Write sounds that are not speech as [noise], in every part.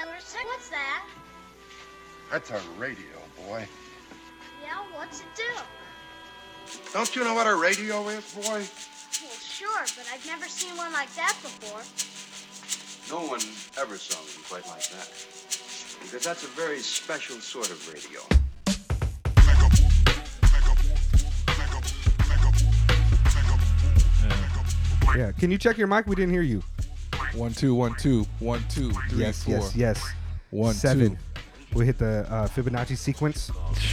Emerson. What's that? That's a radio, boy. Yeah, what's it do? Don't you know what a radio is, boy? Well, sure, but I've never seen one like that before. No one ever saw one quite like that. Because that's a very special sort of radio. Yeah. Can you check your mic? We didn't hear you. One two one two one two three yes, four. yes, yes. One, Seven. two. We hit the uh, Fibonacci sequence.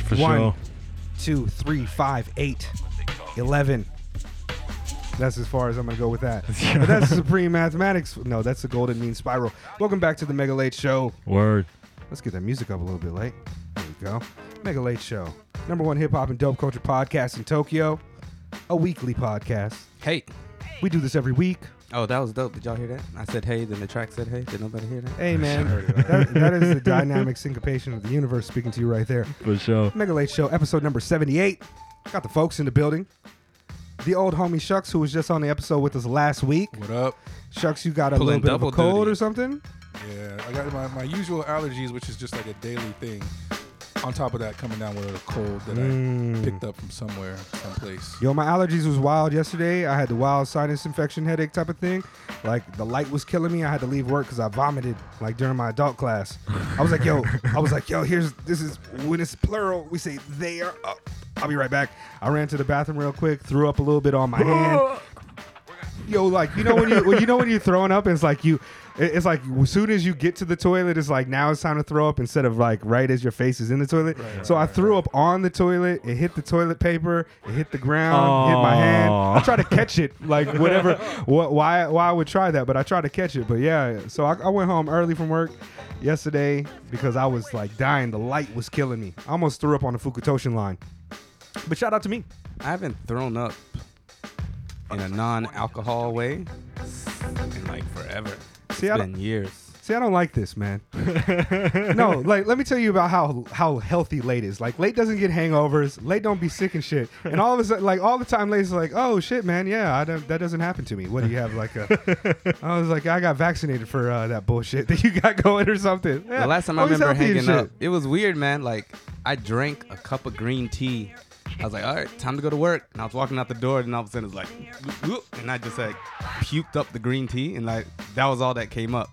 For One, sure. two, three, five, eight, eleven. That's as far as I'm gonna go with that. [laughs] but that's supreme mathematics. No, that's the golden mean spiral. Welcome back to the Mega Late Show. Word. Let's get that music up a little bit late. There we go. Mega Late Show. Number one hip hop and dope culture podcast in Tokyo. A weekly podcast. Hey. We do this every week. Oh, that was dope. Did y'all hear that? I said hey, then the track said hey. Did nobody hear that? Hey man, [laughs] that, that is the dynamic syncopation of the universe speaking to you right there. For sure. Mega Late Show, episode number 78. Got the folks in the building. The old homie Shucks, who was just on the episode with us last week. What up? Shucks, you got a Pulling little bit of a double cold duty. or something? Yeah, I got my, my usual allergies, which is just like a daily thing. On top of that, coming down with a cold that Mm. I picked up from somewhere, someplace. Yo, my allergies was wild yesterday. I had the wild sinus infection headache type of thing. Like the light was killing me. I had to leave work because I vomited like during my adult class. I was like, yo, I was like, yo, here's this is when it's plural, we say they are up. I'll be right back. I ran to the bathroom real quick, threw up a little bit on my hand. [laughs] Yo, like you know when you when you know when you're throwing up, and it's like you, it- it's like as soon as you get to the toilet, it's like now it's time to throw up instead of like right as your face is in the toilet. so I threw up on the toilet. It hit the toilet paper. It hit the ground. Hit my hand. I Aw. tried to catch it, like whatever. [laughs] what, why why I would try that, but I tried to catch it. But yeah, so I, I went home early from work yesterday because I was like dying. The light was killing me. I almost threw up on the Fukutoshin line. But shout out to me. I haven't thrown up in a non-alcohol way in like forever. It's See, I been years. See, I don't like this, man. no, [laughs] like let me tell you about how how healthy late is. Like late doesn't get hangovers. Late don't be sick and shit. And all of a sudden, like all the time, late is like, oh shit, man, yeah, I don't, that doesn't happen to me. What do you have like a? [laughs] I was like, I got vaccinated for uh, that bullshit that you got [laughs] going or something. Yeah, the last time I remember hanging up, it was weird, man. Like I drank a cup of green tea. I was like, all right, time to go to work. And I was walking out the door, and all of a sudden it's like, whoop, and I just like puked up the green tea, and like that was all that came up.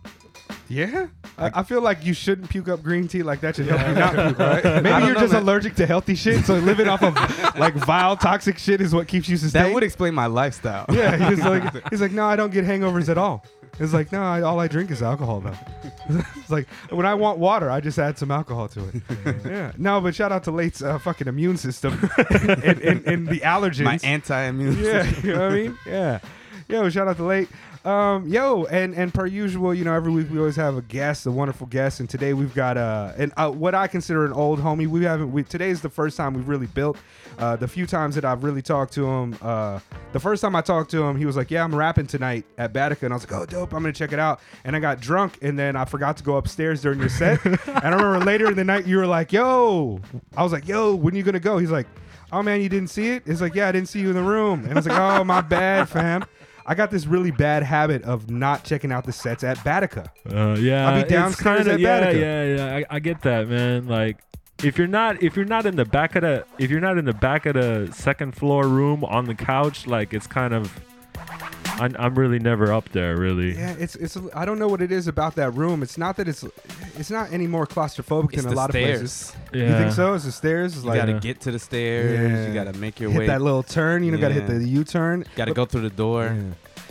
Yeah, I, I feel like you shouldn't puke up green tea. Like that should help you not puke, right? [laughs] Maybe you're know, just man. allergic to healthy shit. So living off of [laughs] like vile, toxic shit is what keeps you sustained. That would explain my lifestyle. Yeah, he's like, [laughs] he's like, no, I don't get hangovers at all. It's like, no, I, all I drink is alcohol though. it's like when I want water, I just add some alcohol to it. yeah, no, but shout out to Late's uh, fucking immune system and, and, and the allergens. my anti-immune. yeah, system. you know what I mean? Yeah. Yo, shout out to Late. Um, yo, and and per usual, you know, every week we always have a guest, a wonderful guest, and today we've got uh, and uh, what I consider an old homie. We haven't. We, today's the first time we've really built. Uh, the few times that I've really talked to him, uh, the first time I talked to him, he was like, "Yeah, I'm rapping tonight at Batica," and I was like, "Oh, dope! I'm gonna check it out." And I got drunk, and then I forgot to go upstairs during your set. [laughs] and I remember later in the night, you were like, "Yo," I was like, "Yo, when you gonna go?" He's like, "Oh man, you didn't see it?" It's like, "Yeah, I didn't see you in the room," and I was like, "Oh, my bad, fam." I got this really bad habit of not checking out the sets at Batica. Uh, yeah, I'll be it's downstairs kinda- at yeah, Batica. yeah, yeah. I, I get that, man. Like, if you're not, if you're not in the back of the, if you're not in the back of the second floor room on the couch, like it's kind of, I'm, I'm really never up there, really. Yeah, it's it's. I don't know what it is about that room. It's not that it's it's not any more claustrophobic It's than the a lot stairs. of places. Yeah. You think so? It's the stairs. It's You like gotta Yeah. get to the stairs. Yeah. You gotta make your hit way. that little turn. You know, gotta hit Yeah. the U turn. gotta go through the door.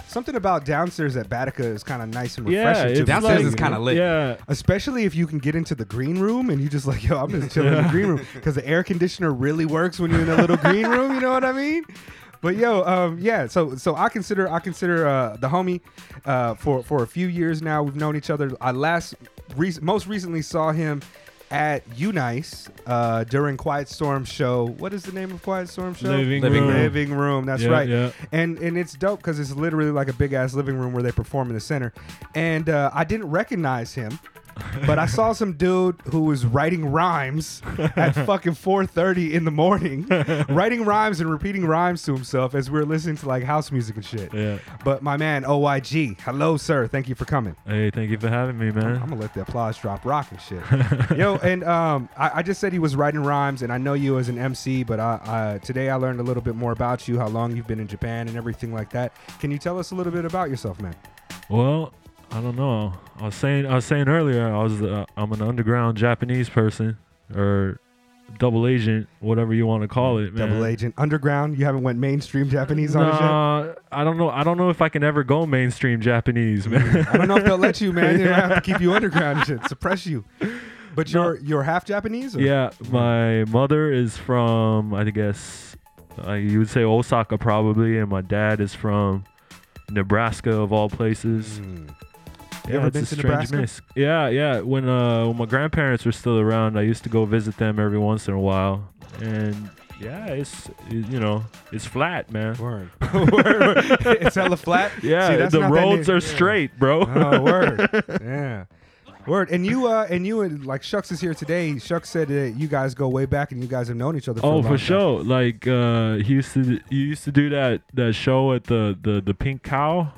Something about downstairs at Batica is kind of nice and refreshing. it's to the Downstairs thing, is kinda know? lit. Yeah, Especially if you can get into the green room and you just like, yo, I'm just chilling in the [laughs] green room because the air conditioner really works when you're in a little green room. You know what I mean? But yo, um, yeah. So so I consider I consider uh, the homie uh, for for a few years now. We've known each other. I last re- most recently saw him at Unice uh, during Quiet Storm show. What is the name of Quiet Storm show? Living Living room. Living room. That's Yeah, right. yeah. And and it's dope because it's literally like a big ass living room where they perform in the center. And uh, I didn't recognize him but I saw some dude who was writing rhymes at [laughs] fucking 4:30 in the morning, [laughs] writing rhymes and repeating rhymes to himself as we were listening to like house music and shit. Yeah. But my man OYG, hello sir, thank you for coming. Hey, thank you for having me, man. I'm gonna let the applause drop rock and shit. [laughs] Yo, and um, I, I just said he was writing rhymes, and I know you as an MC, but I, I, today I learned a little bit more about you, how long you've been in Japan, and everything like that. Can you tell us a little bit about yourself, man? Well, I don't know. I was saying I was saying earlier I was uh, I'm an underground Japanese person or double agent, whatever you want to call it, man. Double agent, underground. You haven't went mainstream Japanese on it yet. Nah, I don't know. I don't know if I can ever go mainstream Japanese, man. I don't know if they'll let you, man. They might have to keep you [laughs] underground and shit, suppress you. But No. you're you're half Japanese. Or? yeah, my mother is from I guess uh, you would say Osaka probably, and my dad is from Nebraska of all places. Mm. Yeah, ever been a to strange Nebraska? mix. Yeah, yeah. When uh when my grandparents were still around, I used to go visit them every once in a while, and yeah, it's it- you know it's flat, man. Word. [laughs] [laughs] Word. it's hella flat. [laughs] Yeah, See, that's the not roads near- are straight, bro. Oh, word. Yeah. Word. And you uh and you and like Shucks is here today. Shucks said that you guys go way back and you guys have known each other for a oh, long for time. sure. Like uh he used to you used to do that that show at the the the Pink Cow.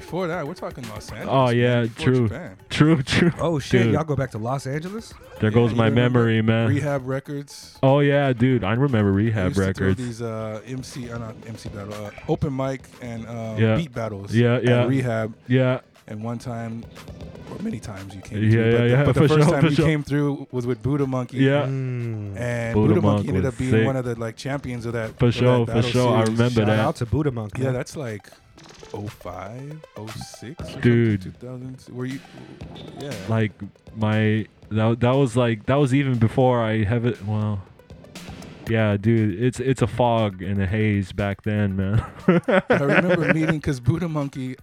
Before that, we're talking Los Angeles. Oh, yeah, before true. Japan. True, true. Oh shit, Dude. y'all go back to Los Angeles? There Yeah, goes my memory, man. Rehab Records. Oh yeah, dude. I remember I Rehab used to throw Records. these uh, MC, uh, not MC battle, uh, open mic and um, Yeah. beat battles. Yeah, at yeah. Rehab. Yeah. And one time, or many times you came Yeah, through. yeah, but the, yeah, but the first sure, time you sure. came through was with Buddha Monkey. Yeah. Mm. And Buddha Buddha, Monk Monkey ended up being sick. one of the like champions of that. For of sure, that for battle sure. I remember Shout that. out to Buddha Monkey. Yeah, that's like 05, 06 Dude. something, 2000. Were you? Yeah. Like my that that was like that was even before I have it. Well, yeah, dude. It's it's a fog and a haze back then, man. I [laughs] remember meeting because Buddha Monkey,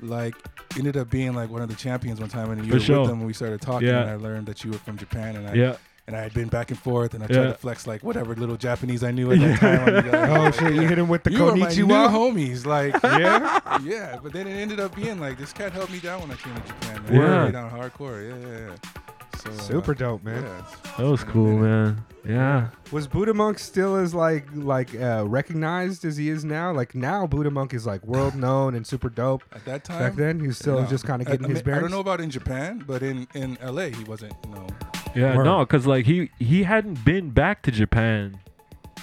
like, ended up being like one of the champions one time, and you For were sure. with them. And we started talking, Yeah. and I learned that you were from Japan, and I yeah. And I had been back and forth, and I tried Yeah. to flex like whatever little Japanese I knew at that time. on you guys. Oh shit, you hit him with the You were my new konnichiwa. homies, like [laughs] yeah. yeah. But then it ended up being like this cat helped me down when I came to Japan. Man. Yeah. He me down hardcore. Yeah, yeah, yeah. So, uh, Super dope, man. Yeah, it's- That was cool, man. Yeah. Was Buddha Monk still as like like uh, recognized as he is now? Like now, Buddha Monk is like world [laughs] known and super dope. At that time, Back then, he was still no. just kind of getting I, his mean, I don't know about in Japan, but in in LA, he wasn't. You know, Yeah, Word. no, because like he he hadn't been back to Japan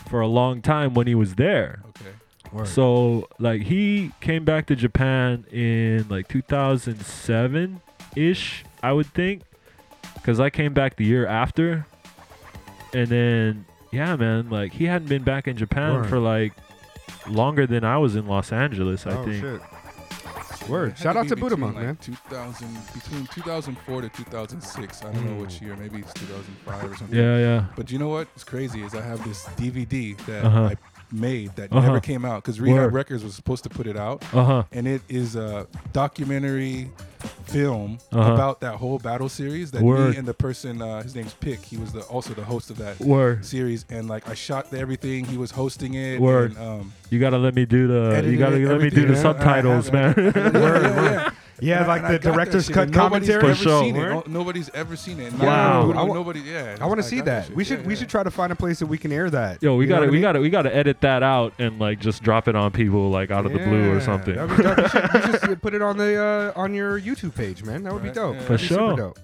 for a long time when he was there. okay. So like he came back to Japan in like 2007 ish, I would think, because I came back the year after, and then yeah, man, like he hadn't been back in Japan Word. for like longer than I was in Los Angeles. I oh think. shit. It Word. had Shout out to Buddha Monk, like, man. 2000 between 2004 to 2006. I don't know which year. Maybe it's 2005 or something. Yeah, yeah. But you know what? It's crazy is I have this DVD that Uh-huh. I made that Uh-huh. never came out because Rehab Word. Records was supposed to put it out, Uh huh. and it is a documentary film Uh-huh. about that whole battle series. That Word. me and the person, uh, his name's Pick. He was the also the host of that Word. series, and like I shot everything. He was hosting it. Word. And, um, You gotta let me do the. You gotta let me do the subtitles, man. [laughs] it. Yeah, Word, yeah, word. yeah. Yeah, And like I the director's cut and nobody's commentary. Ever For sure. seen it. No- Nobody's ever seen it. Not Wow. I nobody. Yeah. I want to see got that. We should Yeah, we yeah. should try to find a place that we can air that. Yo, we gotta, we gotta, we gotta edit that out and like just drop it on people like out of the blue or something. That'd be dope. You should, you [laughs] should put it on the uh, on your YouTube page, man. That would be dope. yeah. That'd For sure. dope.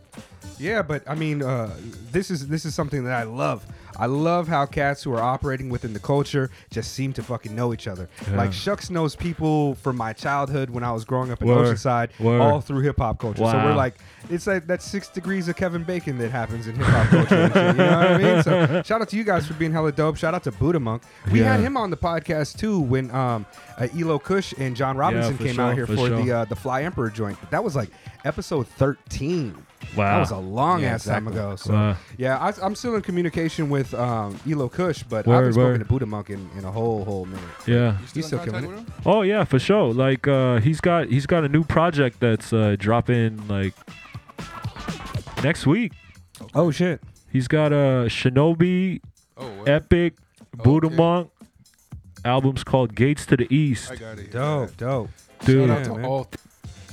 Yeah, but I mean, uh, this is this is something that I love. I love how cats who are operating within the culture just seem to fucking know each other. Yeah. Like Shucks knows people from my childhood when I was growing up in Word. Oceanside, Word. all through hip hop culture. So we're like, it's like that six degrees of Kevin Bacon that happens in hip hop culture. shit, you know what I mean? So [laughs] shout out to you guys for being hella dope. Shout out to Buddha Monk. We Yeah. had him on the podcast too when um, uh, Elo Kush and John Robinson for came sure, out here for for, the uh, the Fly Emperor joint. That was like episode thirteen. Wow. That was a long Yeah, ass time ago. So Wow. yeah, I, I'm still in communication with um, Elo Kush, but I Word, haven't spoken to Buddha Monk in, in a whole whole minute. yeah. You He's still in killing it. Oh yeah, for sure. Like uh, he's got he's got a new project that's uh, dropping like next week. Oh shit! He's got a Shinobi, Oh, what? Epic, Buddha Okay. Monk. Albums called Gates to the East. I got it. Dope, dope. Dude. Shout out to man. all.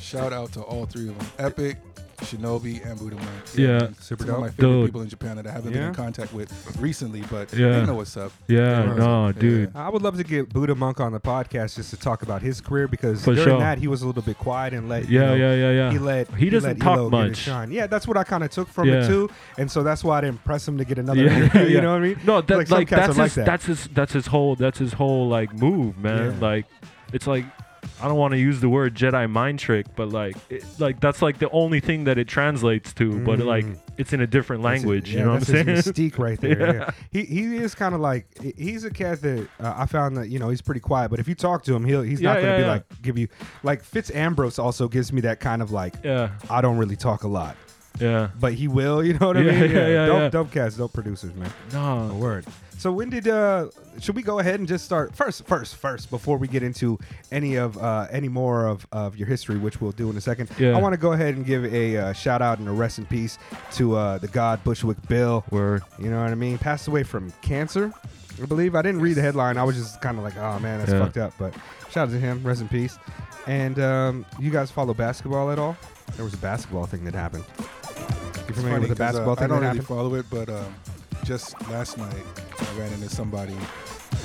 Shout out to all three of them. Epic, Shinobi and Buddha Monk. Yeah. man. Super Some of my favorite Dude. people in Japan that I haven't been in contact with recently, but Yeah. they know what's up. Yeah, They know no, what's up. dude. I would love to get Buddha Monk on the podcast just to talk about his career because For during sure. that he was a little bit quiet and let you Yeah, know, yeah, yeah, yeah. He let He doesn't let talk Elo get his much. shine. Yeah, that's what I kind of took from Yeah. it too, and so that's why I didn't press him to get another Yeah, interview. [laughs] You know what I mean? No, that, Like, like, that's are like that. that's his that's his whole that's his whole like move, man. Yeah. Like it's like I don't want to use the word Jedi mind trick, but like it, like that's like the only thing that it translates to, but like Mm. it's in a different language. yeah, you know what I'm saying? mystique right [laughs] there. yeah. Yeah. He he is kind of like he's a cat that uh, I found that you know he's pretty quiet, but if you talk to him, he'll he's not going to yeah, be yeah. like give you like Fitz Ambrose also gives me that kind of like yeah, I don't really talk a lot, yeah. but he will. You know what I mean? yeah, yeah, dope, yeah. dope cats, dope producers, man. A No, word. So when did uh should we go ahead and just start first first first before we get into any of uh any more of, of your history which we'll do in a second. Yeah. I want to go ahead and give a uh, shout out and a rest in peace to uh the god Bushwick Bill. word. You know what I mean? Passed away from cancer. I believe I didn't read the headline. I was just kind of like, "Oh man, that's Yeah. fucked up." But shout out to him. Rest in peace. And um, you guys follow basketball at all? There was a basketball thing that happened. You familiar with the uh, basketball I don't really happened? follow it, but um, just last night I ran into somebody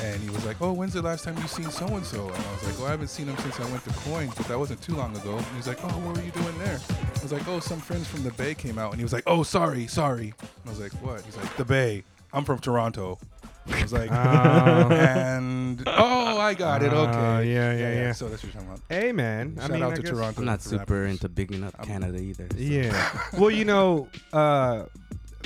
and he was like, "Oh, when's the last time you seen so and so?" And I was like, "Well, I haven't seen him since I went to Coins, but that wasn't too long ago." And he's like, "Oh, what were you doing there?" I was like, "Oh, some friends from the Bay came out," and he was like, "Oh, sorry, sorry." And I was like, "What?" He's like, "The Bay. I'm from Toronto." I was like, Oh. and oh, I got it. Oh, Okay, yeah, yeah, yeah. So that's what you're talking about. Hey man, I Shout mean, out I to guess- Toronto. I'm not super rappers. into bigging up I'm- Canada either. so- Yeah. [laughs] well, you know, uh,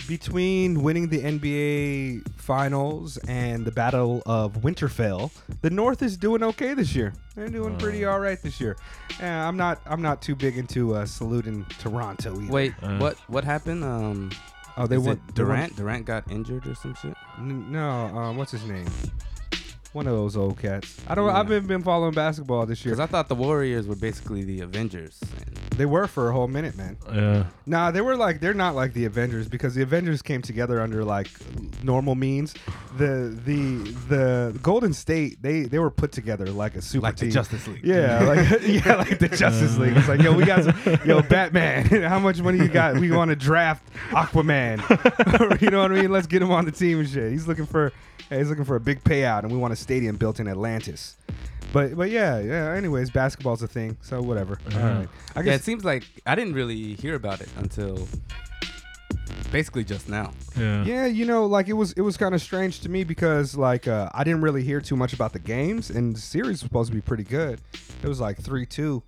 between winning the NBA Finals and the Battle of Winterfell, the North is doing okay this year. They're doing pretty all right this year. Yeah, I'm not. I'm not too big into uh, saluting Toronto either. Wait, Uh. what what happened? Um, oh, they is went it Durant. Durant got injured or some shit. N- no, um, what's his name? One of those old cats. I don't. Yeah. I've been been following basketball this year. Because I thought the Warriors were basically the Avengers. They were for a whole minute, man. Yeah, Nah, they were like they're not like the Avengers because the Avengers came together under like normal means. The the the Golden State they they were put together like a super like the team. Justice League. Yeah, [laughs] like [laughs] yeah, like the Justice League. It's like, yo, we got some, yo, [laughs] Batman. How much money you got? We want to draft Aquaman. you know what I mean? Let's get him on the team and shit. He's looking for, hey, he's looking for a big payout, and we want a stadium built in Atlantis. But but yeah yeah. Anyways, basketball's a thing, so whatever. All Yeah. right. I yeah, guess it seems like I didn't really hear about it until basically just now. yeah, Yeah, you know, like it was it was kind of strange to me because like uh, I didn't really hear too much about the games, and the series was supposed to be pretty good. It was like three two.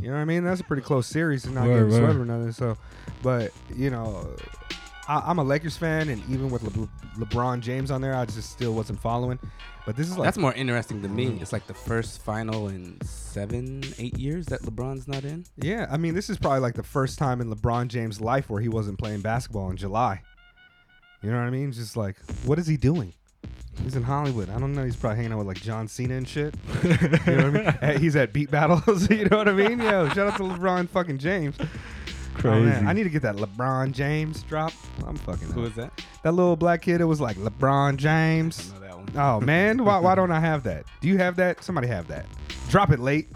You know what I mean? That's a pretty close series, and not Word, getting swept word. or nothing. So, but you know, I, I'm a Lakers fan, and even with Le- LeBron James on there, I just still wasn't following. But this is like That's more interesting to me. Mm-hmm. It's like the first final in seven, eight years that LeBron's not in. yeah. I mean, this is probably like the first time in LeBron James' life where he wasn't playing basketball in July. You know what I mean? Just like, what is he doing? He's in Hollywood. I don't know. He's probably hanging out with like John Cena and shit. [laughs] you know what I mean? He's at beat battles. [laughs] you know what I mean? Yo, shout out to LeBron fucking James. Crazy. Oh. I need to get that LeBron James drop. I'm fucking. Who up. is that? that little black kid? It was like LeBron James. I know that one. Oh man, why, why don't I [laughs] have that? Do you have that? Somebody have that. Drop it late.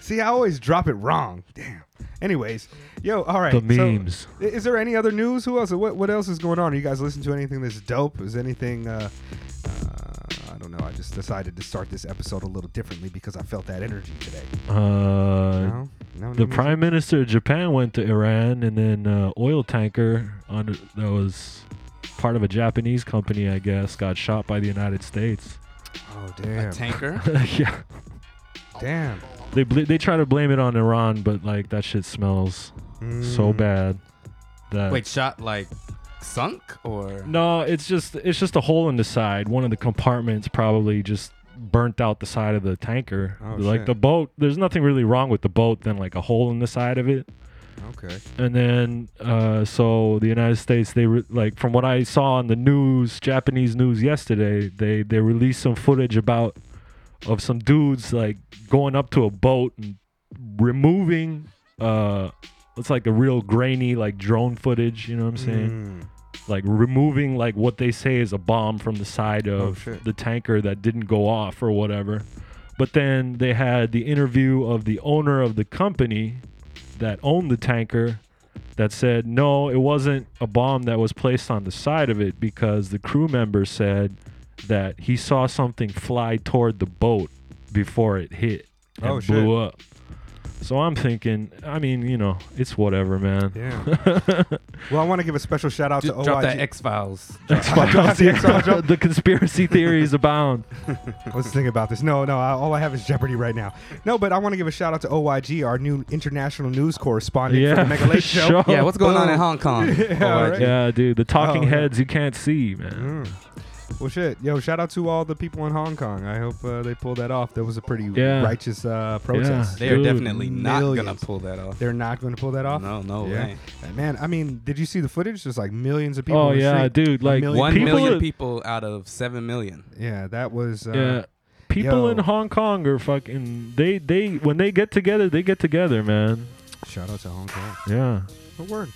See, I always drop it wrong. Damn. Anyways, yo, all right. The memes. i- is there any other news? Who else? What what else is going on? Are you guys listening to anything that's dope? Is anything? Uh, uh, I don't know. I just decided to start this episode a little differently because I felt that energy today. Uh, No, no, the no prime minister of Japan went to Iran, and then uh, oil tanker on that was part of a Japanese company, I guess, got shot by the United States. music? Oh A damn! tanker. [laughs] yeah, damn. they bl- they try to blame it on Iran, but like that shit smells so Mm. bad. That Wait, shot like sunk or? no, it's just it's just a hole in the side. One of the compartments probably just burnt out the side of the tanker. Oh, like shit. the boat, there's nothing really wrong with the boat than like a hole in the side of it. Okay. and then uh, so the United States they re- like from what I saw on the news Japanese news yesterday they they released some footage about of some dudes like going up to a boat and removing uh it's like a real grainy like drone footage you know what I'm saying Mm. Like removing like what they say is a bomb from the side Oh, of shit. the tanker that didn't go off or whatever. But then they had the interview of the owner of the company that owned the tanker that said no, it wasn't a bomb that was placed on the side of it because the crew member said that he saw something fly toward the boat before it hit oh, and Oh, blew up. So I'm thinking, I mean, you know, it's whatever, man. Yeah. [laughs] well, I want to give a special shout out Just to drop OYG. that X Files. [laughs] Drop the X-Files, drop- [laughs] the conspiracy theories abound. Let's think about this. No, no, I, all I have is Jeopardy right now. No, but I want to give a shout out to OYG, our new international news correspondent for Yeah, the Mega Late Show. sure. Yeah, what's going on in Hong Kong? Yeah, right. Yeah, dude, the talking Oh, yeah. heads you can't see, man. Mm. Well, shit. Yo, shout out to all the people in Hong Kong. I hope uh, they pulled that off. That was a pretty Yeah. righteous uh, protest. Yeah. They are Dude, definitely not gonna millions. pull that off. They're not going to pull that off. No, no Yeah. way. Man, I mean, did you see the footage? There's like millions of people. Oh in the yeah, street. dude, like million One people million people out of seven million. Yeah, that was. Uh, yeah. People yo. in Hong Kong are fucking they they when they get together, they get together, man. Shout out to Hong Kong. Yeah. Good word.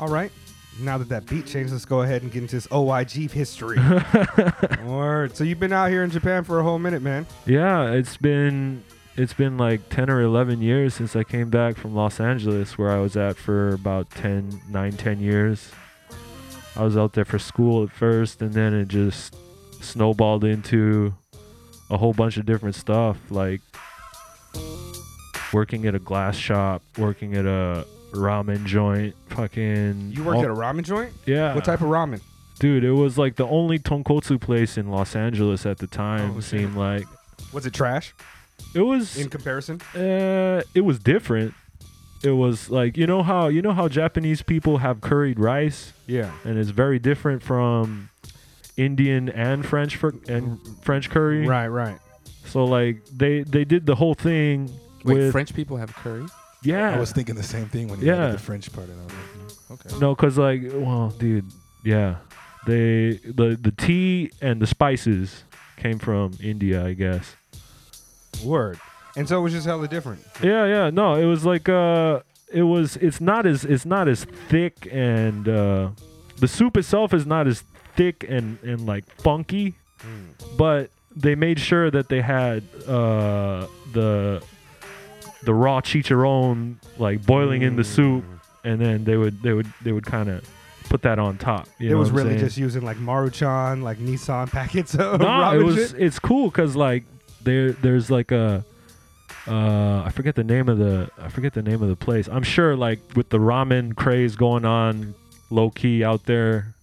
All right. Now that that beat changed, let's go ahead and get into this OYG history. [laughs] word. So you've been out here in Japan for a whole minute, man. Yeah, it's been it's been like 10 or 11 years since I came back from Los Angeles where I was at for about 10 9 10 years. I was out there for school at first and then it just snowballed into a whole bunch of different stuff like working at a glass shop, working at a ramen joint, fucking You worked all- at a ramen joint? Yeah. What type of ramen? Dude, it was like the only tonkotsu place in Los Angeles at the time. Oh, it shit. seemed like Was it trash it was. in comparison? uh, it was different. It was like you know how you know how Japanese people have curried rice, Yeah. and it's very different from Indian and French for, and French curry. Right, right. So like they they did the whole thing Wait, with French people have curry? Yeah. I was thinking the same thing when you Yeah. the French part. And I was like, mm, okay. No, cause like, well, dude, yeah, they the the tea and the spices came from India, I guess. Word. And so it was just hella different. Yeah, yeah. No, it was like uh it was it's not as it's not as thick and uh the soup itself is not as thick and and like funky, but they made sure that they had uh the the raw chicharron like boiling in the soup and then they would they would they would kind of put that on top. You it know was really saying? just using like Maruchan, like Nissin [laughs] packets of no, ramen it was shit. it's cool because like there there's like a uh I forget the name of the I forget the name of the place. I'm sure like with the ramen craze going on low key out there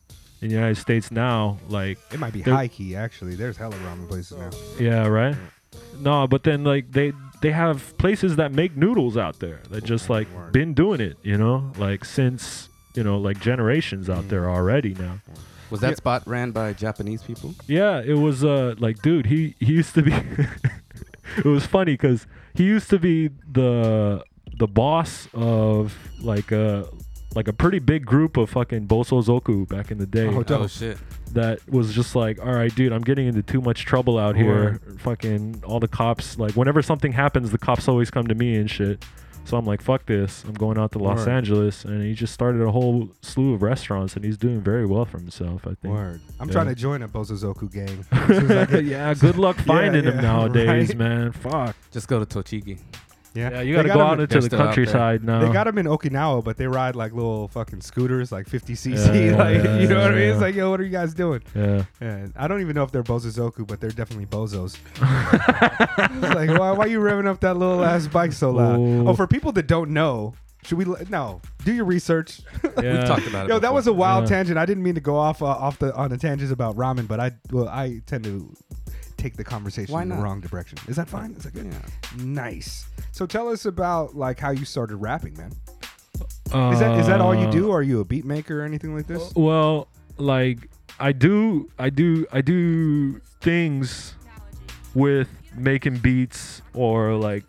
in the United States now, like It might be high key actually. There's hella ramen places now. yeah, right? No, but then like they they have places that make noodles out there that just like Word. been doing it, you know, like since you know like generations out there already now. Was that Yeah. spot ran by Japanese people? Yeah, it was uh like dude, he he used to be [laughs] it was funny cuz he used to be the the boss of like a like a pretty big group of fucking Bosozoku back in the day Oh, dope. Oh shit! that was just like, all right, dude, I'm getting into too much trouble out here. Fucking all the cops, like, whenever something happens, the cops always come to me and shit. So I'm like, fuck this. I'm going out to Los Word. Angeles. And he just started a whole slew of restaurants and he's doing very well for himself, I think. Word. I'm Yeah. trying to join a Bosozoku gang. As soon as I get- yeah, good luck [laughs] finding yeah, him nowadays, [laughs] right. man. Fuck. Just go to Tochigi. Yeah. Yeah, you They gotta go out in- into the still out there. countryside now. They got them in Okinawa, but they ride like little fucking scooters, like 50 cc. Yeah, [laughs] yeah, like yeah, you know what I mean? It's like, yo, what are you guys doing? yeah. Yeah, I don't even know if they're Bosozoku, but they're definitely bozos. [laughs] it's like, why, why you revving up that little ass bike so loud? Ooh. Oh, for people that don't know, should we? let- No, do your research. [laughs] yeah. We've talked about it. Yo, that was a wild Yeah. tangent. I didn't mean to go off uh, off the on the tangents about ramen, but I well, I tend to take the conversation Why in the not? wrong direction. Is that fine? Is that good? Yeah. Nice. So tell us about like how you started rapping, man. Is that is that all you Uh, do? Are you a beat maker or anything like this? Well, like I do, I do, I do things with making beats or like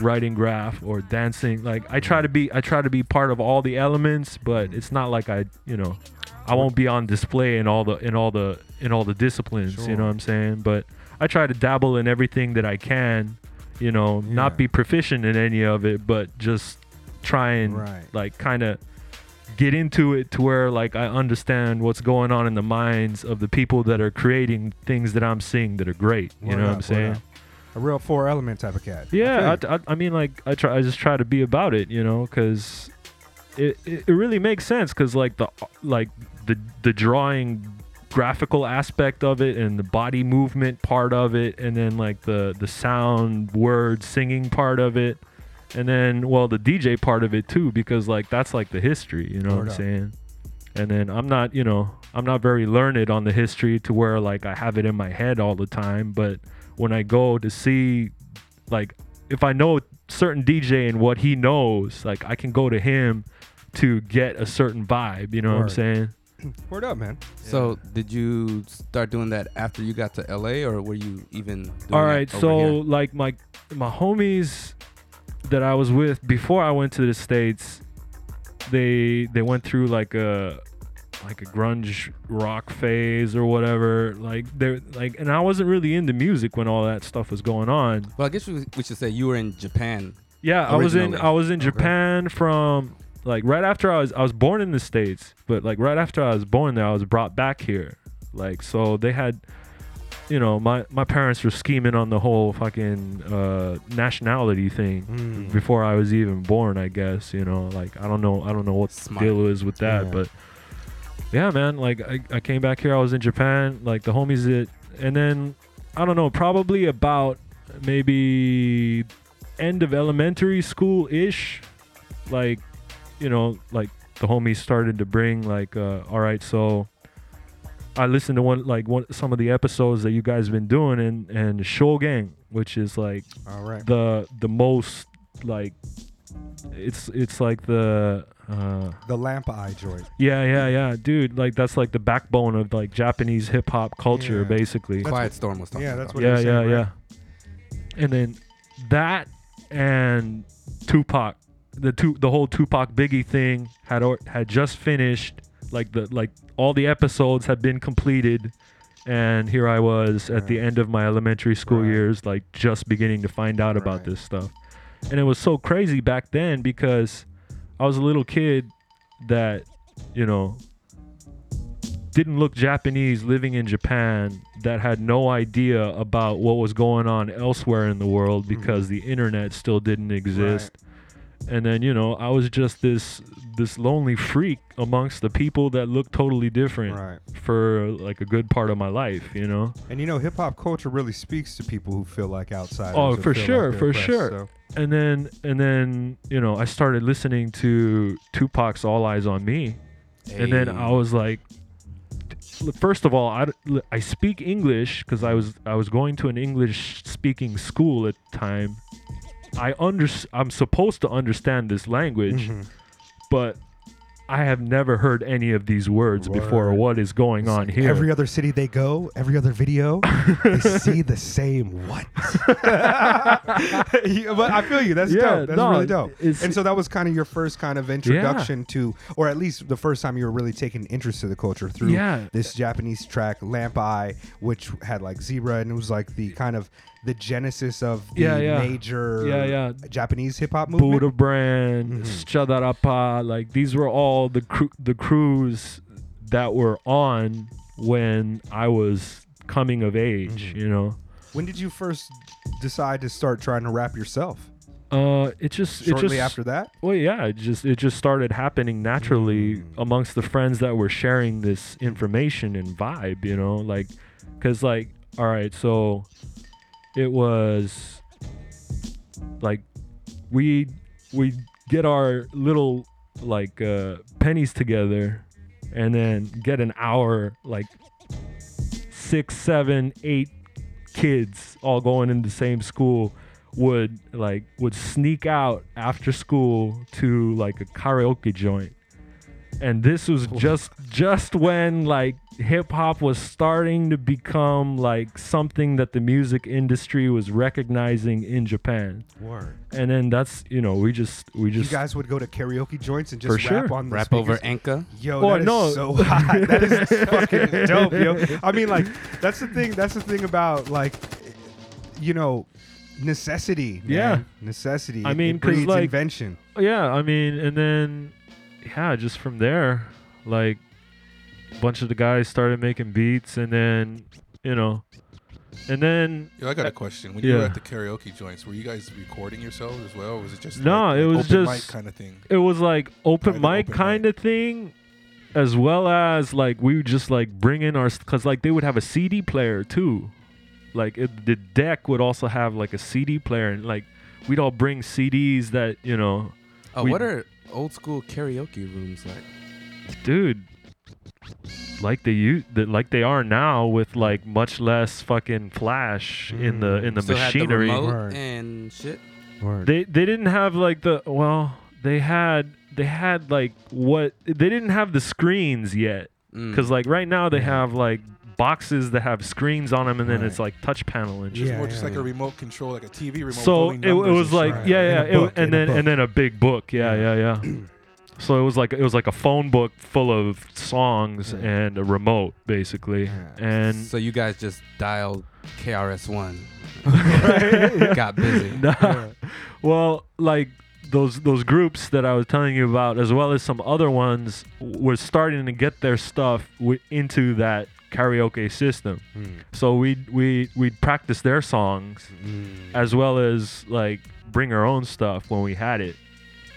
writing graph or dancing. Like I try to be, I try to be part of all the elements, but it's not like I, you know, I won't be on display in all the in all the in all the disciplines. You know what I'm saying? But I try to dabble in everything that I can. You know, Yeah. not be proficient in any of it, but just try and Right. like kind of get into it to where like I understand what's going on in the minds of the people that are creating things that I'm seeing that are great. You know up, what I'm saying? A real four element type of cat. Yeah, I I, I, mean like I try I just try to be about it, you know, it, it, it really makes sense because like the like the the drawing graphical aspect of it and the body movement part of it and then like the the sound word singing part of it and then well the dj part of it too because like that's like the history you know Word what i'm up. saying? And then i'm not you know i'm not very learned on the history to where like i have it in my head all the time but when i go to see like if i know certain dj and what he knows like i can go to him to get a certain vibe you know what i'm saying [clears throat] Word up, man. So, did you start doing that after you got to LA, or were you even? Doing All that over so here? like my my homies that I was with before I went to the states, they they went through like a like a grunge rock phase or whatever. Like they're like, and I wasn't really into music when all that stuff was going on. well, I guess we, we should say you were in Japan. Yeah, I was in Originally. I was in Okay. Japan from like right after I was I was born in the states, but like right after I was born there, I was brought back here. Like so they had you know, my my parents were scheming on the whole fucking uh nationality thing Mm. before I was even born, I guess, you know, like I don't know I don't know what Smart. the deal is with that, Yeah. but yeah, man, like I, I came back here, I was in Japan, like the homies that and then I don't know, probably about maybe end of elementary school ish, like, you know, like the homies started to bring like uh all right, so I listened to one like one some of the episodes that you guys have been doing and and Shogen, which is like All right. the the most like it's it's like the uh The lamp eye joint. yeah yeah yeah dude like that's like the backbone of like Japanese hip hop culture Yeah. basically Quiet Storm was talking Yeah, that's about. what- yeah you're yeah saying, yeah right? and then that and Tupac the two the whole Tupac Biggie thing had or, had just finished. Like the like all the episodes had been completed. And here I was at the end of my elementary school Right. years like just beginning to find out about this stuff. And it was so crazy back then because I was a little kid that you know didn't look Japanese living in Japan that had no idea about what was going on elsewhere in the world mm-hmm. because the internet still didn't exist. And then, you know, I was just this this lonely freak amongst the people that looked totally different Right. for like a good part of my life, you know. And you know, hip hop culture really speaks to people who feel like outsiders. Oh, for sure, like for oppressed, sure. so- And then and then, you know, I started listening to Tupac's All Eyez on Me. and then I was like, first of all, I, I speak English because I was I was going to an English speaking school at the time. I under I'm supposed to understand this language, Mhm. but I have never heard any of these words before. What is going on here? Every other city they go, every other video, they [laughs] see the same what. [laughs] Yeah, but I feel you. That's Yeah, dope. That's no, really dope. And so that was kind of your first kind of introduction to, or at least the first time you were really taking interest to the culture through Yeah. this Japanese track, Lamp Eye, which had like Zeebra, and it was like the kind of the genesis of the Yeah, yeah. major Yeah, yeah. Japanese hip hop movement. Buddha Brand, Mhm. Scha Dara Parr, like these were all the cru- the crews that were on when I was coming of age, Mhm. you know. When did you first decide to start trying to rap yourself? Uh, it just Shortly it just after that? Well, yeah, it just it just started happening naturally Mm. amongst the friends that were sharing this information and vibe, you know, like, cause like, all right, so it was like we we get our little like uh, pennies together, and then get an hour like six, seven, eight kids all going in the same school would like would sneak out after school to like a karaoke joint. And this was just just when like hip hop was starting to become like something that the music industry was recognizing in Japan Word. and then that's you know we just we just You guys would go to karaoke joints and just rap sure. on the Rap over speakers? Anka. Yo, Oh, that is no. so hot. [laughs] That is fucking dope, yo. I mean, like, that's the thing. That's the thing about like, you know, necessity. man. Yeah. necessity. I mean, it 'cause, breeds like- invention. yeah i mean and then yeah just from there like a bunch of the guys started making beats and then you know and then Yo, I got a question. When you were at the karaoke joints, were you guys recording yourselves as well, or was it just No, like, it like was open just- kind of thing? it was like open Kinda mic kind of thing as well as like we would just like bring in our because like they would have a cd player too like it, the deck would also have like a cd player and like we'd all bring cds that you know Oh, what are old school karaoke rooms like? dude like they u- that like they are now with like much less fucking flash in the in the Still had the machinery remote Right. and shit. Word. they they didn't have like the well they had they had like what they didn't have the screens yet Mm. because like right now they have like boxes that have screens on them and then it's like touch panel and Just shit. Yeah, more just yeah, like yeah. a remote control, like a TV remote. so it, it was like shit. yeah In yeah a it, book, in and a then book. and then a big book yeah yeah yeah, [clears throat] so it was like it was like a phone book full of songs Yeah. and a remote basically Yeah. and so you guys just dialed KRS One. [laughs] Right? [laughs] Got busy. Nah. well like those those groups that I was telling you about, as well as some other ones, were starting to get their stuff w- into that karaoke system. Mm. So we'd we we'd practice their songs Mm. as well as like bring our own stuff when we had it,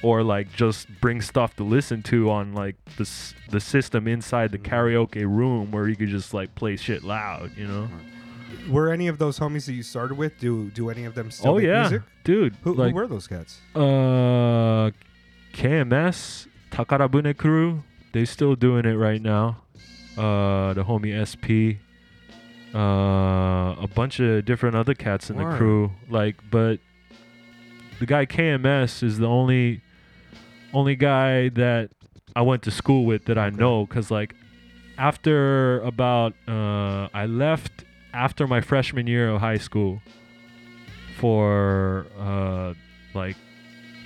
or like just bring stuff to listen to on like the the system inside the karaoke room where you could just like play shit loud, you know. Were any of those homies that you started with? Do do any of them still oh make yeah, music? dude. Who, like, who were those cats? Uh, KMS, Takarabune crew, they still doing it right now. Uh, the homie SP, uh, a bunch of different other cats in Word. the crew. Like, but the guy KMS is the only, only guy that I went to school with that I know. Cause like, after about, uh, I left after my freshman year of high school for, uh, like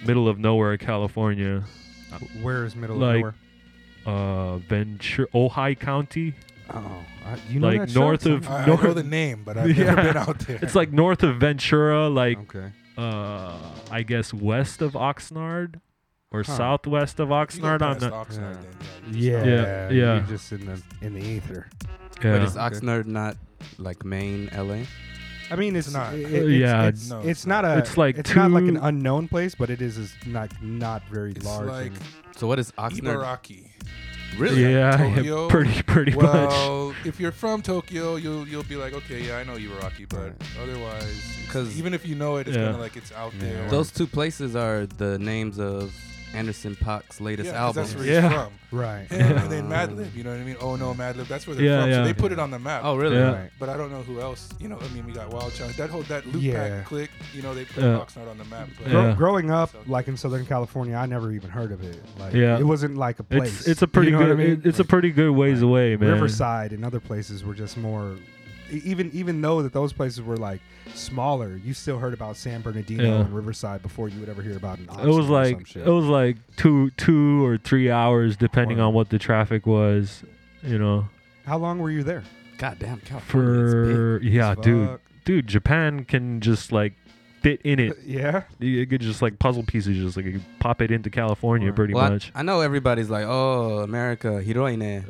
middle of nowhere, California. Where is middle like, of nowhere? Uh, Ventura, Ojai County. Oh, I, you know like that north son? of- I, I North- know the name, but I've [laughs] Yeah. never been out there. It's like north of Ventura, like okay. uh, I guess west of Oxnard or Huh. southwest of You Oxnard. got I'm past. Oxnard, Yeah. then, yeah, Yeah, just- Yeah, yeah. You're just in the in the ether. But Yeah. is Oxnard not like main LA? I mean, it's, It's not. it- it's, yeah, it's, no, it's, it's not a. It's like it's not like an two- unknown place, but it is, is not not very It's large. like and- So what is Oxnard? Ibaraki. Really? Yeah, [laughs] Tokyo? pretty pretty much. Well, if you're from Tokyo, you'll you'll be like, okay, yeah, I know Ibaraki, but Right. otherwise, 'Cause- even if you know it, it's Yeah. kind of like it's out Yeah. there. Those two places are the names of Anderson Paak's latest yeah, 'cause album. that's where Yeah. from. [laughs] right. And, and then [laughs] Madlib, you know what I mean? Oh no, Madlib, that's where they're Yeah, from. yeah. So they put it on the map. Oh, really? Yeah. Right. But I don't know who else. You know, I mean, we got Wild Child. That whole that loop Yeah. pack click. You know, they put Yeah. Oxnard on the map. But Yeah. growing up, So- like in Southern California, I never even heard of it. Like, Yeah. it wasn't like a place. It's it's a pretty you know good. I mean? it- it's a pretty good ways away, man. Riverside and other places were just more. E- Even even though that those places were like smaller, you still heard about San Bernardino Yeah. and Riverside before you would ever hear about an. It was like it was like two two or three hours depending Word. on what the traffic was, you know. How long were you there? God damn, California. For yeah, dude, dude, Japan can just like fit in it. [laughs] Yeah. You could just like puzzle pieces, just like you pop it into California, Word. pretty Well, much. I, know everybody's like, oh, America, hiroine.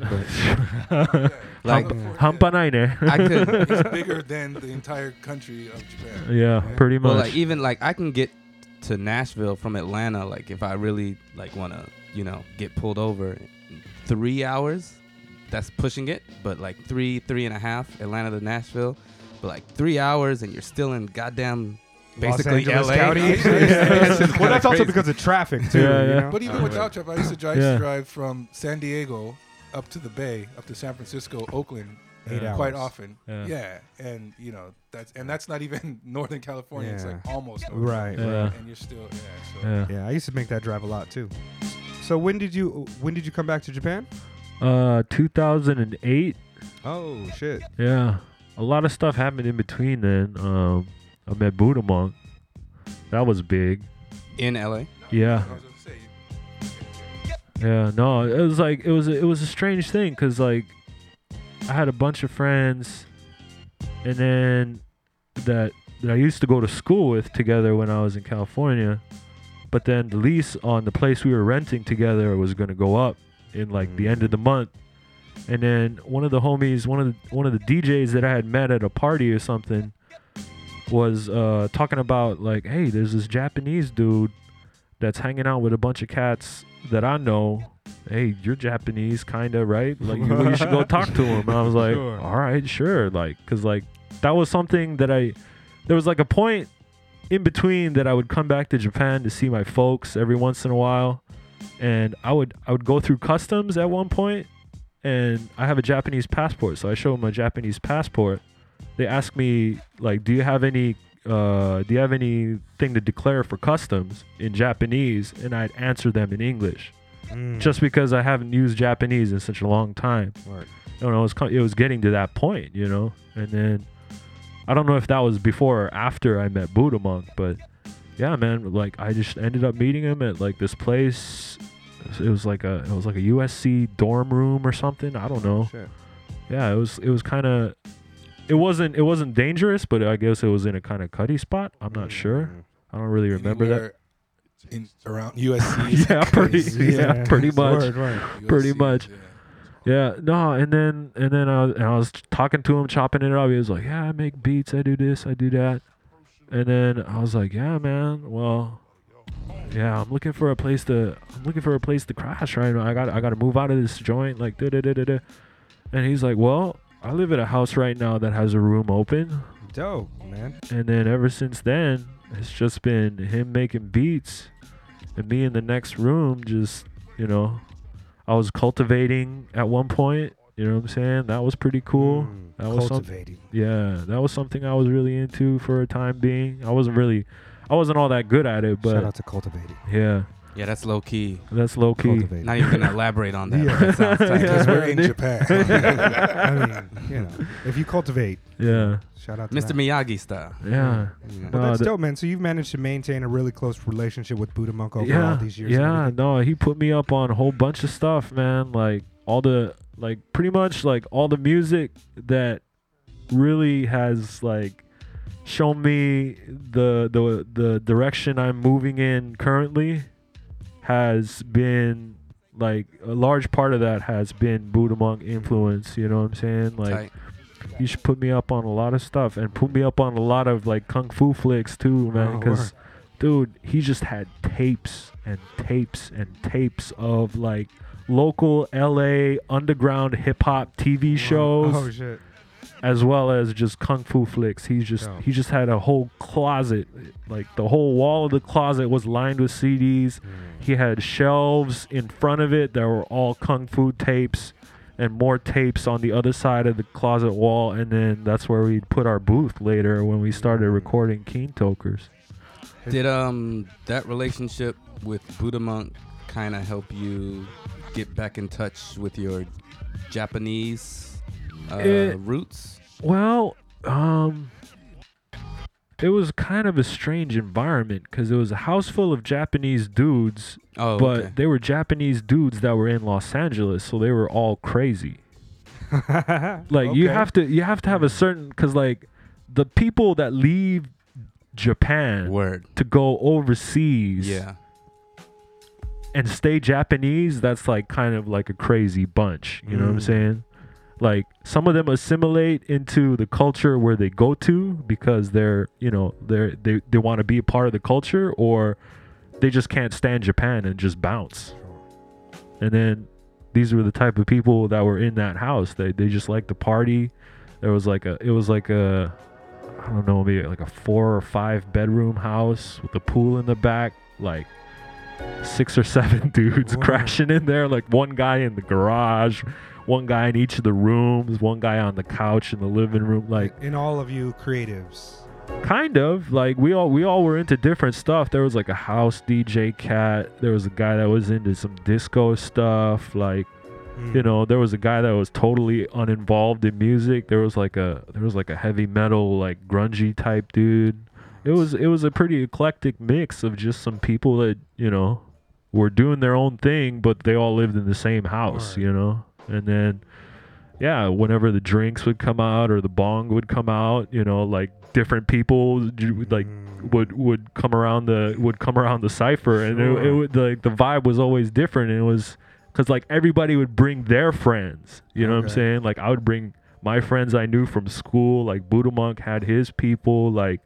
But [laughs] like, [laughs] Hampanaine. I could, it's bigger than the entire country of Japan. yeah, pretty much. well, like even like I can get to Nashville from Atlanta. Like if I really like want to, you know, get pulled over, three hours. That's pushing it, but like three, three and a half, Atlanta to Nashville, but like three hours, and you're still in goddamn basically Los LA. County. [laughs] [laughs] Well, that's also because of traffic too. Yeah, you know? But even Oh, without traffic, I used to drive, Yeah. drive from San Diego up to the Bay, up to San Francisco, Oakland, Eight Yeah. quite often. Yeah. Yeah. and you know that's and that's not even [laughs] Northern California. It's like almost Northern Right. Yeah. Right. and you're still yeah. So yeah. Yeah, I used to make that drive a lot too. So when did you when did you come back to Japan? Uh, 2008. Oh shit. Yeah, a lot of stuff happened in between then. Um, I met Buddha Monk. That was big. in LA. Yeah. I was gonna say, Yeah, no, it was like it was a, it was a strange thing because like I had a bunch of friends, and then that that I used to go to school with together when I was in California, but then the lease on the place we were renting together was gonna go up in like the end of the mm. month, and then one of the homies, one of the one of the DJs that I had met at a party or something, was uh, talking about like, hey, there's this Japanese dude that's hanging out with a bunch of cats that I know. Hey, you're Japanese, kinda, right? Like, you, you should go talk to him. And I was [laughs] like, Sure. all right, sure, like, cause like that was something that I. There was like a point in between that I would come back to Japan to see my folks every once in a while, and I would I would go through customs at one point, and I have a Japanese passport, so I show them my Japanese passport. They ask me like, "Do you have any uh, do you have anything to declare for customs in Japanese?" And I'd answer them in English, Mm. just because I haven't used Japanese in such a long time. Word. I don't know. It was it was getting to that point, you know, and then I don't know if that was before or after I met Buddha Monk, but yeah, man, like I just ended up meeting him at like this place. It was like a it was like a USC dorm room or something. I don't know. Shit. Yeah, it was it was kind of it wasn't it wasn't dangerous, but I guess it was in a kind of cutty spot. I'm not sure. Mm. I don't really remember that. In, around USC. [laughs] Yeah, pretty yeah, pretty much. Word, word. pretty USC, much. yeah. Yeah, no, and then and then I was, and I was talking to him, chopping it up. He was like, "Yeah, I make beats. I do this. I do that." And then I was like, "Yeah, man. Well, yeah, I'm looking for a place to. I'm looking for a place to crash right now. I got. I got to move out of this joint. Like, da da da da da." And he's like, "Well, I live at a house right now that has a room open." Dope, man. And then ever since then, it's just been him making beats and me in the next room just, you know, I was cultivating at one point, you know what I'm saying? That was pretty cool. Mm, That was some- cultivating. Yeah, that was something I was really into for a time being. I wasn't really I wasn't all that good at it, but Shout out to cultivating. yeah, Yeah, that's low key. that's low key. Cultivating. Not even gonna [laughs] elaborate on that. Yeah. that. Because we're in Japan. [laughs] I mean, you know, if you cultivate, Yeah. shout out to Mr. that. Miyagi style. Yeah. Well, No, that's dope, man. So you've managed to maintain a really close relationship with Buddha Monk over yeah, all these years. Yeah, everything. no, he put me up on a whole bunch of stuff, man. Like all the like pretty much like all the music that really has like shown me the the the direction I'm moving in currently has been like a large part of that has been Buddha monk influence, you know what I'm saying? Like Tight. you should put me up on a lot of stuff and put me up on a lot of like kung fu flicks too, oh, man. Oh, Because, dude, he just had tapes and tapes and tapes of like local LA underground hip hop TV oh, shows Oh shit. As well as just kung fu flicks. He's just Dope. he just had a whole closet, like the whole wall of the closet was lined with CDs. He had shelves in front of it that were all kung fu tapes and more tapes on the other side of the closet wall and then that's where we'd put our booth later when we started recording Keen Tokers. Did um that relationship with Buddha Monk kind of help you get back in touch with your Japanese uh, It- roots? Well, um, it was kind of a strange environment because it was a house full of Japanese dudes, Oh, but okay. they were Japanese dudes that were in Los Angeles, so they were all crazy. [laughs] Like you have to, you have to have a certain because like the people that leave Japan word. to go overseas, Yeah. and stay Japanese, that's like kind of like a crazy bunch. You know what I'm Mm. saying? Like some of them assimilate into the culture where they go to because they're, you know, they're they, they want to be a part of the culture or they just can't stand Japan and just bounce. And then these were the type of people that were in that house. They they just like to party. There was like a it was like a I don't know, maybe like a four or five bedroom house with a pool in the back, like six or seven [laughs] dudes Wow. crashing in there, like one guy in the garage, one guy in each of the rooms, one guy on the couch in the living room, like in all of you creatives. kind of like we all we all were into different stuff. There was like a house DJ cat, there was a guy that was into some disco stuff, like Mm. you know there was a guy that was totally uninvolved in music there was like a there was like a heavy metal like grungy type dude it was it was a pretty eclectic mix of just some people that you know were doing their own thing but they all lived in the same house Right. you know and then yeah whenever the drinks would come out or the bong would come out you know like different people like Mm. would would come around the would come around the cipher and it, it would like the vibe was always different and it was because like everybody would bring their friends. You know what I'm saying? Like I would bring my friends I knew from school. Like Buddha Monk had his people. Like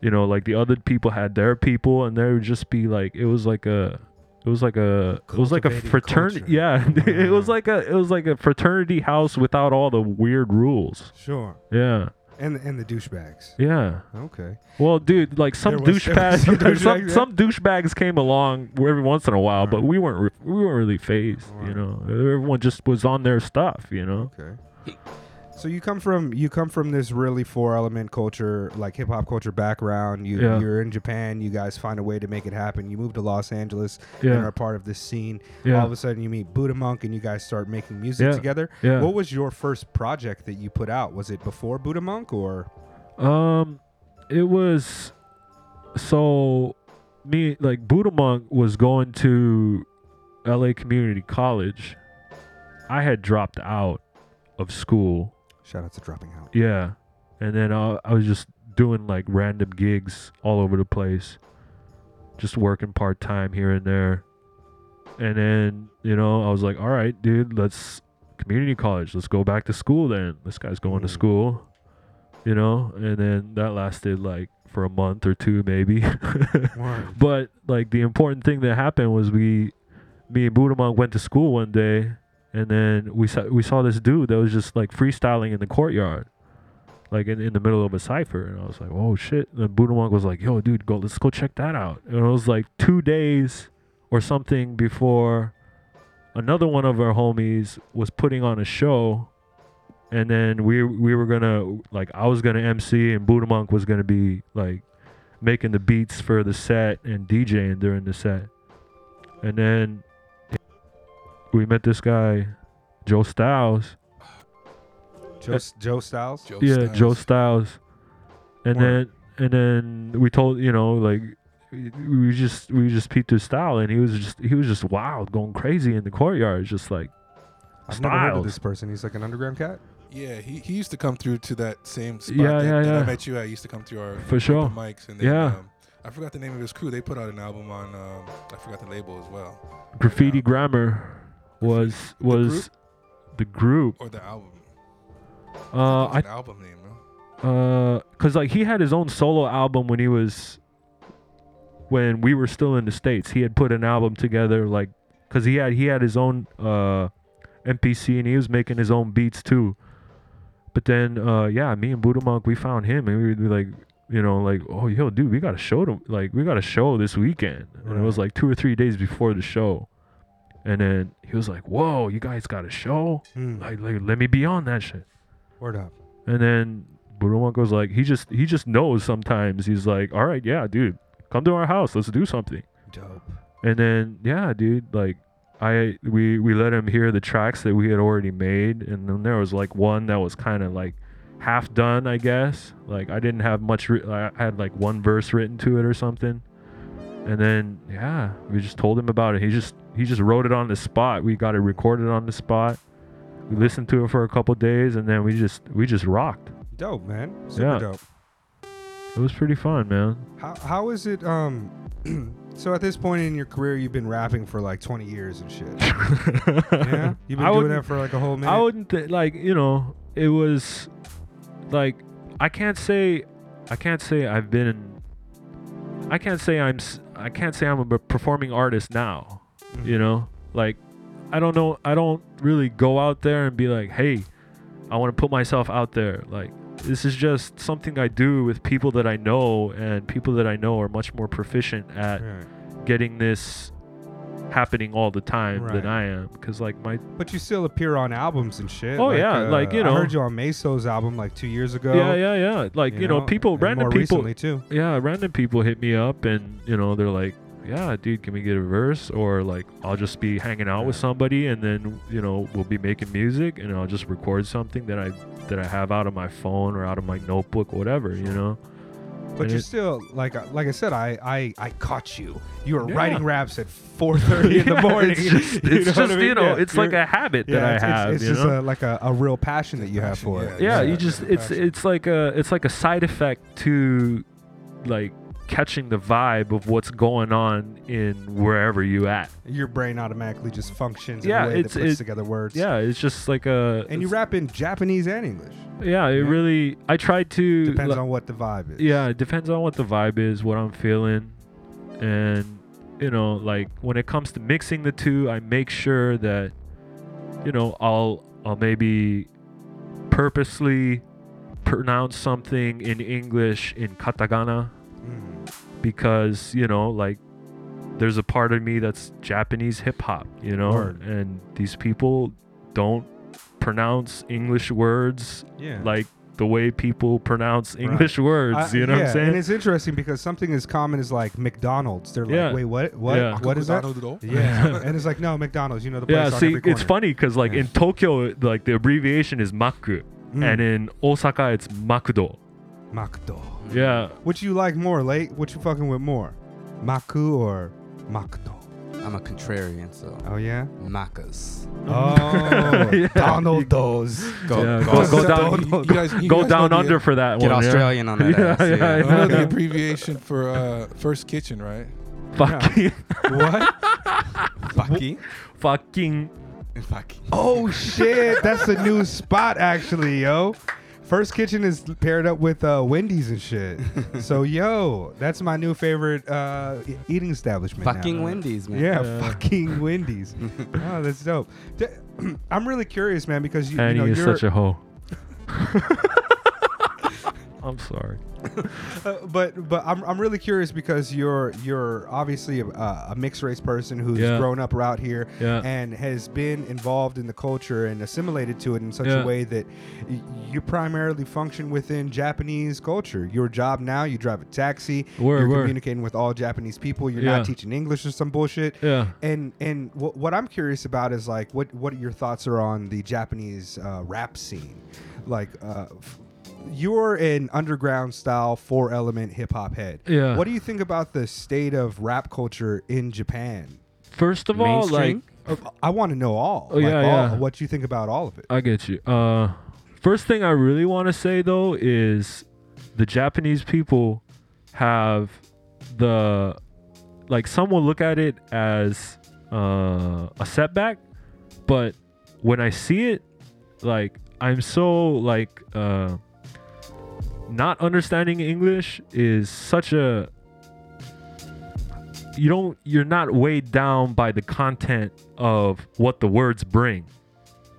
you know, like the other people had their people, and there would just be like it was like a. It was like a it was like a fraternity culture. yeah [laughs] it was like a it was like a fraternity house without all the weird rules Sure. yeah And and the douchebags. yeah Okay. well, dude, like [laughs] [laughs] some douchebags, some some yeah. some douchebags came along every once in a while, but we weren't re- we weren't really phased. You know, everyone just was on their stuff. You know, Okay. So you come from you come from this really four element culture, like hip hop culture background. You Yeah. you're in Japan. You guys find a way to make it happen. You move to Los Angeles yeah. and are part of this scene. yeah, All of a sudden, you meet Buddha Monk and you guys start making music Yeah. together. yeah. What was your first project that you put out? Was it before Buddha Monk or? Um, it was so me like Buddha Monk was going to L.A. Community College. I had dropped out of school Shout out to dropping out. Yeah, and then uh, I was just doing like random gigs all over the place, just working part time here and there. And then you know I was like, all right, dude, let's community college. Let's go back to school then. This guy's going to Mm. school, you know. And then that lasted like for a month or two maybe. [laughs] But like the important thing that happened was we, me and Buddha Monk went to school one day, and then we saw we saw this dude that was just like freestyling in the courtyard, like in, in the middle of a cipher, and I was like, oh shit! And then Buddha Monk was like, yo, dude, go let's go check that out. And it was like two days or something before another one of our homies was putting on a show. And then we we were gonna like I was gonna MC and Buddha Monk was gonna be like making the beats for the set and DJing during the set. And then we met this guy, Joe Styles. Joe, Joe Styles. Joe yeah, Styles. Joe Styles. And Word. then and then we told you know like we just we just peeped his style and he was just he was just wild going crazy in the courtyard just like I've never heard of this person. He's like an underground cat. Yeah, he, he used to come through to that same spot Yeah, that, yeah, that yeah. I met you I used to come through our For sure. open mics. And then, Yeah. um, I forgot the name of his crew. They put out an album on, um, I forgot the label as well. graffiti Yeah. grammar was The was group? the group. Or the album. Uh, I an album name, no? Uh, cause like he had his own solo album when he was when we were still in the states. He had put an album together, like, cause he had he had his own uh MPC and he was making his own beats too. But then, uh, yeah, me and Buddha Monk, we found him and we were like, you know, like, oh, yo, dude, we got to show them, like, we got a show this weekend. And it was like two or three days before the show. And then he was like, whoa, you guys got a show? Mm. Like, like, let me be on that shit. Word up. And then Buddha Monk was like, he just he just knows sometimes. He's like, all right, yeah, dude, come to our house, let's do something. Dope. And then yeah, dude, like I we we let him hear the tracks that we had already made, and then there was like one that was kind of like half done, I guess. Like I didn't have much. Ri- I had like one verse written to it or something. And then yeah, we just told him about it. He just he just wrote it on the spot. We got it recorded on the spot. We listened to it for a couple days, and then we just we just rocked. Dope, man. Super Yeah. dope. It was pretty fun, man. How how is it? Um, [clears throat] so at this point in your career, you've been rapping for like 20 years and shit. [laughs] yeah, you've been I doing that for like a whole minute. I wouldn't th- like you know it was like I can't say I can't say I've been I can't say I'm I can't say I'm a performing artist now. Mhm. You know, like I don't know I don't really go out there and be like, "Hey, I want to put myself out there." Like this is just something I do with people that I know and people that I know are much more proficient at Right. getting this happening all the time Right. than I am because like my But you still appear on albums and shit. Oh, yeah, uh, like, you know. I heard you on Meso's album like two years ago. Yeah, yeah, yeah. Like you, know, people, and random more people. recently too. Yeah, random people hit me up, and you know, they're like, "Yeah, dude, can we get a verse?" Or like, I'll just be hanging out with somebody, and then you know, we'll be making music, and I'll just record something that I that I have out of my phone or out of my notebook, whatever, you know. But And you're it- still like uh, like I said, I I, I caught you. You were Yeah. writing raps at 4:30 in the [laughs] morning. [laughs] It's just, You know just I mean? you know, Yeah, it's like a habit that I it's, have. It's, it's just a, like a, a real passion that you have for yeah. it. yeah, Yeah, you just it's passion. it's like a it's like a side effect to like catching the vibe of what's going on in wherever you at. Your brain automatically just functions Yeah, in a way it's- that puts it- together words. Yeah, it's just like a. And you rap in Japanese and English. Yeah, it yeah. really. I try to. Depends li- on what the vibe is. Yeah, it depends on what the vibe is, what I'm feeling, and you know, like when it comes to mixing the two, I make sure that you know I'll I'll maybe purposely pronounce something in English in katakana. Because you know like there's a part of me that's Japanese hip hop, you know, Word. and these people don't pronounce English words Yeah. like the way people pronounce English words. I- you know yeah, what I'm saying? And it's interesting because something as common as like McDonald's. They're like, Yeah. wait, what? What? Yeah. What is that? Yeah. [laughs] and it's like, no, McDonald's. You know the place yeah, on see, every corner. it's funny because like Yeah. in Tokyo, like the abbreviation is Maku, Mm. and in Osaka it's Makudo. Makdo. Yeah, What you like more, late? What you fucking with more? Maku or Makdo? I'm a contrarian, so Oh yeah. Maccas. Oh, [laughs] Yeah. Donald those. Go, Yeah, go, go- go go down- You- you guys- you go guys down know the- under for that Get one. yeah. Australian on that [laughs] Yeah, ass. yeah, Yeah. I You know the abbreviation for uh, First Kitchen, right? [laughs] Fucking, what? Fucky. fucking. Fucky. Oh shit, that's a new spot actually, yo. First Kitchen is paired up with uh, Wendy's and shit. [laughs] so yo, that's my new favorite uh, e- eating establishment. now. Fucking Wendy's, man. Yeah, Yeah. fucking [laughs] Wendy's. oh, that's dope. D- [laughs] [clears throat] I'm really curious, man, because you, you Annie know is you're, such a hoe. I'm sorry. [laughs] Uh, but but I'm, I'm really curious because you're you're obviously a, a mixed race person who's Yeah. grown up around here Yeah. and has been involved in the culture and assimilated to it in such Yeah. a way that y- you primarily function within Japanese culture. Your job now, you drive a taxi. Word, you're word. communicating with all Japanese people. You're not teaching English or some bullshit. Yeah. And and what what I'm curious about is like what what your thoughts are on the Japanese uh, rap scene, like. Uh, f- you're an underground style four element hip hop head. Yeah. What do you think about the state of rap culture in Japan? First of all, like Mainstream? I want to know all. Oh, like, yeah, all- yeah. What you think about all of it? I get you. Uh, first thing I really want to say though is the Japanese people have the like some will look at it as uh, a setback, but when I see it, like I'm so like uh, not understanding English is such a you don't you're not weighed down by the content of what the words bring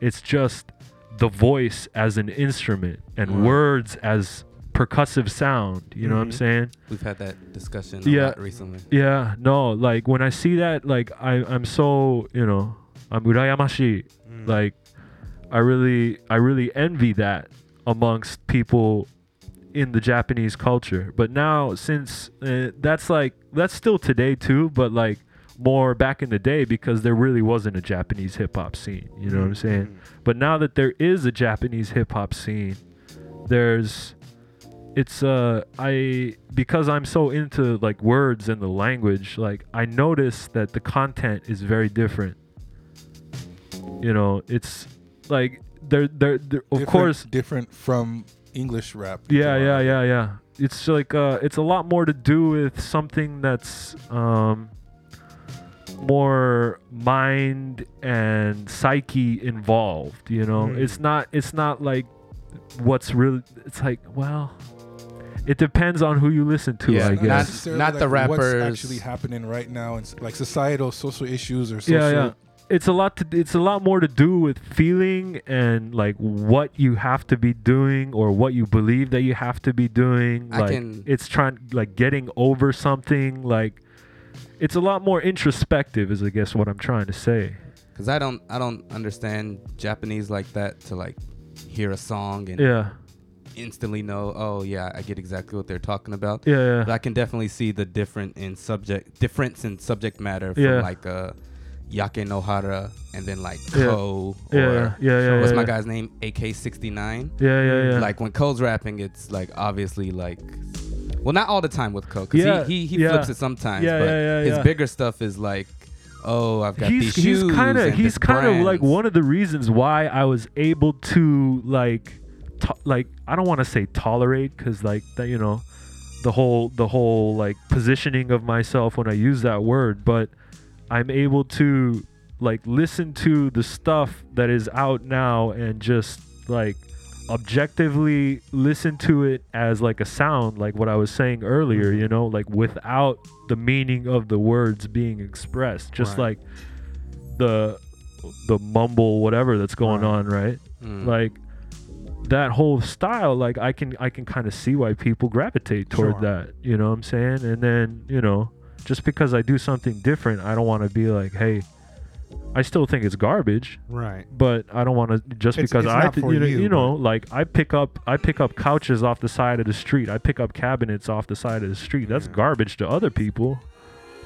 it's just the voice as an instrument and Mm. words as percussive sound you know what i'm Mhm. saying We've had that discussion Yeah. lot recently. yeah no like when i see that like I, i'm so you know i'm urayamashi Mm. like i really i really envy that amongst people in the japanese culture. But now since uh, that's like that's still today too but like more back in the day because there really wasn't a japanese hip-hop scene you know what i'm saying? But now that there is a japanese hip-hop scene there's it's uh i because i'm so into like words and the language like i notice that the content is very different. You know it's like they're they're, they're of Different- course different from English rap. yeah yeah yeah yeah it's like uh it's a lot more to do with something that's um more mind and psyche involved you know Mm. it's not it's not like what's really it's like well it depends on who you listen to Yeah, i not- guess necessarily, not the like, rappers. What's actually happening right now, and like societal, social issues, or social. yeah yeah it's a lot to it's a lot more to do with feeling and like what you have to be doing or what you believe that you have to be doing I like can- it's trying like getting over something like it's a lot more introspective is i guess what i'm trying to say Cause I don't I don't understand Japanese like that to like hear a song and yeah instantly know oh yeah I get exactly what they're talking about. yeah yeah But I can definitely see the different in subject difference in subject matter from Yeah. like uh Yakenohara and then like Yeah. KOHH or yeah yeah yeah what's yeah, my guy's name AK69. yeah yeah yeah Like when KOHH's rapping, it's like obviously like, well, not all the time with KOHH, because he he, he flips it sometimes. Yeah, but yeah, yeah, his bigger stuff is like, oh, I've got he's these shoes. he's kind of he's kind of like one of the reasons why I was able to like to- like I don't want to say tolerate cuz like that you know the whole the whole like positioning of myself when I use that word, but I'm able to like listen to the stuff that is out now and just like objectively listen to it as like a sound like what I was saying earlier, you know, like without the meaning of the words being expressed, just Right. like the the mumble whatever that's going Right. on, right? Mm. Like that whole style like I can I can kind of see why people gravitate toward Sure. that, you know what I'm saying? And then, you know, just because I do something different, I don't want to be like, "Hey, I still think it's garbage." Right. but I don't want to just It's- because it's I not th- for you know, you, you know like I pick up I pick up couches off the side of the street. I pick up cabinets off the side of the street. That's Yeah. garbage to other people,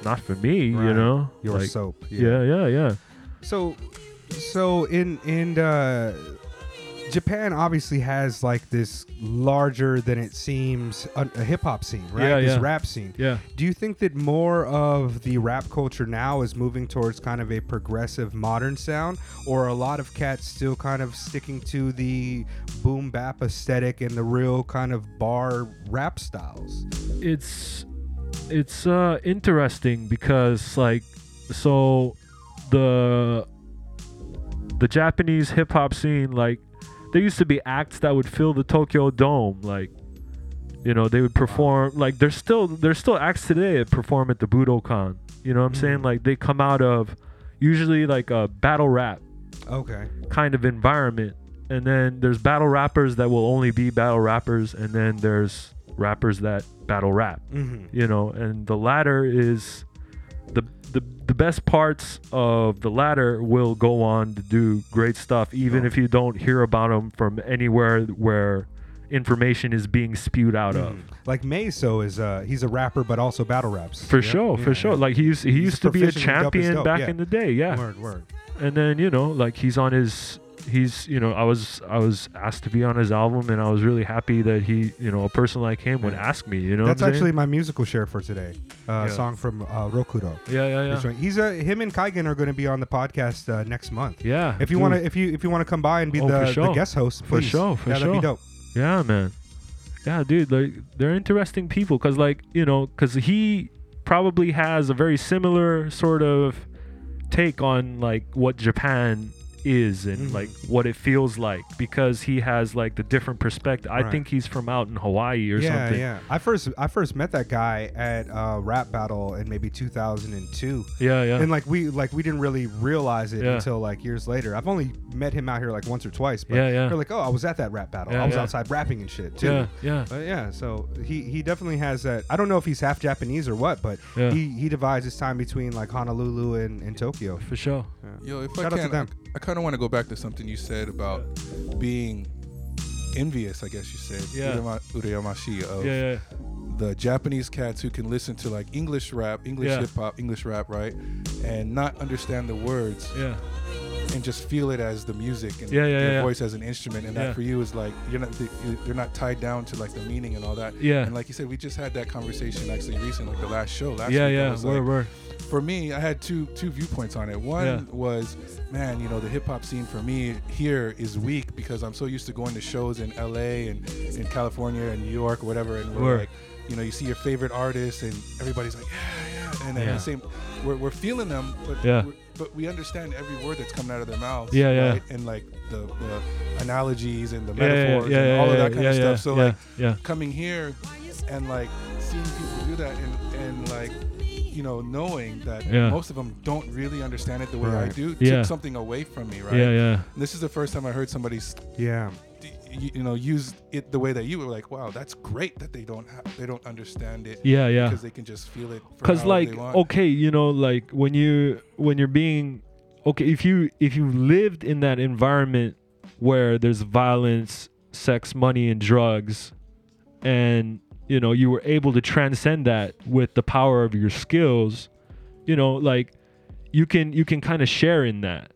not for me. You Right. know, Your like, soap. Yeah, yeah, yeah. So, so in in uh, Japan obviously has like this larger than it seems a, a hip hop scene, right? Yeah, this yeah. rap scene. Yeah. Do you think that more of the rap culture now is moving towards kind of a progressive modern sound, or a lot of cats still kind of sticking to the boom bap aesthetic and the real kind of bar rap styles? It's it's uh interesting because like so the the Japanese hip hop scene like there used to be acts that would fill the Tokyo Dome like you know they would perform like there's still there's still acts today that perform at the Budokan you know what I'm saying like they come out of usually like a battle rap Okay. kind of environment. And then there's battle rappers that will only be battle rappers, and then there's rappers that battle rap. Mm-hmm. You know, and the latter is the the the best parts of the latter will go on to do great stuff, even if you don't hear about them from anywhere where information is being spewed out of. Like Meso is uh he's a rapper but also battle raps. For Yeah? sure, Yeah, for sure. yeah. Like he used he He's used to be a proficient and dope as champion back yeah. in the day. Yeah, Word, word. and then you know like he's on his he's you know i was i was asked to be on his album and i was really happy that he you know a person like him would ask me you know That's actually my musical share for today. Uh, Yeah. song from uh, Rokudo. yeah yeah yeah He's a him and Kaigen are going to be on the podcast uh, next month. yeah If you want to, if you if you want to come by and be Oh, the, for the guest host, For sure, for yeah, that'd be dope. yeah man yeah dude like they're interesting people because like you know because he probably has a very similar sort of take on like what japan is and Mhm. like what it feels like because he has like the different perspective i Right. think he's from out in hawaii or yeah, something yeah. I first I first met that guy at uh, rap battle in maybe 2002, yeah yeah and like we like we didn't really realize it Yeah. until like years later. I've only met him out here like once or twice. But Yeah, yeah. We're like, oh, I was at that rap battle. Yeah, I was yeah. outside rapping and shit too. yeah yeah But yeah, so he he definitely has that. I don't know if he's half Japanese or what, but Yeah. he he divides his time between like Honolulu and, and Tokyo. for sure Yo, if Shout out I to can, them. I, kind of want to go back to something you said about being envious. I guess you said Yeah. Urayamashi of yeah yeah the Japanese cats who can listen to like English rap, English hip hop, English rap, right, and not understand the words yeah and just feel it as the music and Yeah, yeah, voice as an instrument. And that for you is like you're not you- they're not tied down to like the meaning and all that. Yeah. And like you said, we just had that conversation actually recently, like the last show last yeah yeah word like, word for me, I had two two viewpoints on it. One Yeah. was, man, you know, the hip hop scene for me here is weak because I'm so used to going to shows in LA and in California and New York or whatever, and we're Word. like, you know, you see your favorite artists and everybody's like, yeah, yeah, and then Yeah. the same, we're, we're feeling them, but Yeah. but we understand every word that's coming out of their mouth. Yeah, yeah. right? and like the, the analogies and the metaphors yeah and all of that kind of stuff. So yeah, like yeah coming here and like seeing people do that and, and like you know knowing that Yeah. most of them don't really understand it the way I do Yeah. took something away from me right yeah yeah And this is the first time I heard somebody s- Yeah, you, you know use it the way that you were like wow that's great that they don't ha- they don't understand it yeah yeah because they can just feel it because like they want. okay you know like when you when you're being okay if you if you lived in that environment where there's violence sex money and drugs and you know you were able to transcend that with the power of your skills you know like you can you can kind of share in that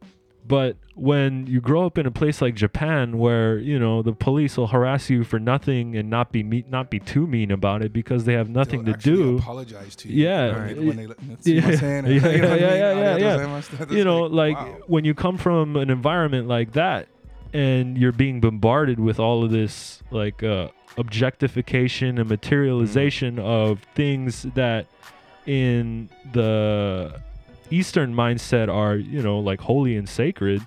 but when you grow up in a place like Japan where you know the police will harass you for nothing and not be me- not be too mean about it because they have They'll nothing to actually do apologize to you Yeah. when they, when they let- Yeah. what [laughs] I'm saying? Yeah, You know yeah, yeah, yeah, yeah, yeah. you know like wow. when you come from an environment like that and you're being bombarded with all of this like uh, objectification and materialization mm-hmm. of things that in the eastern mindset are you know like holy and sacred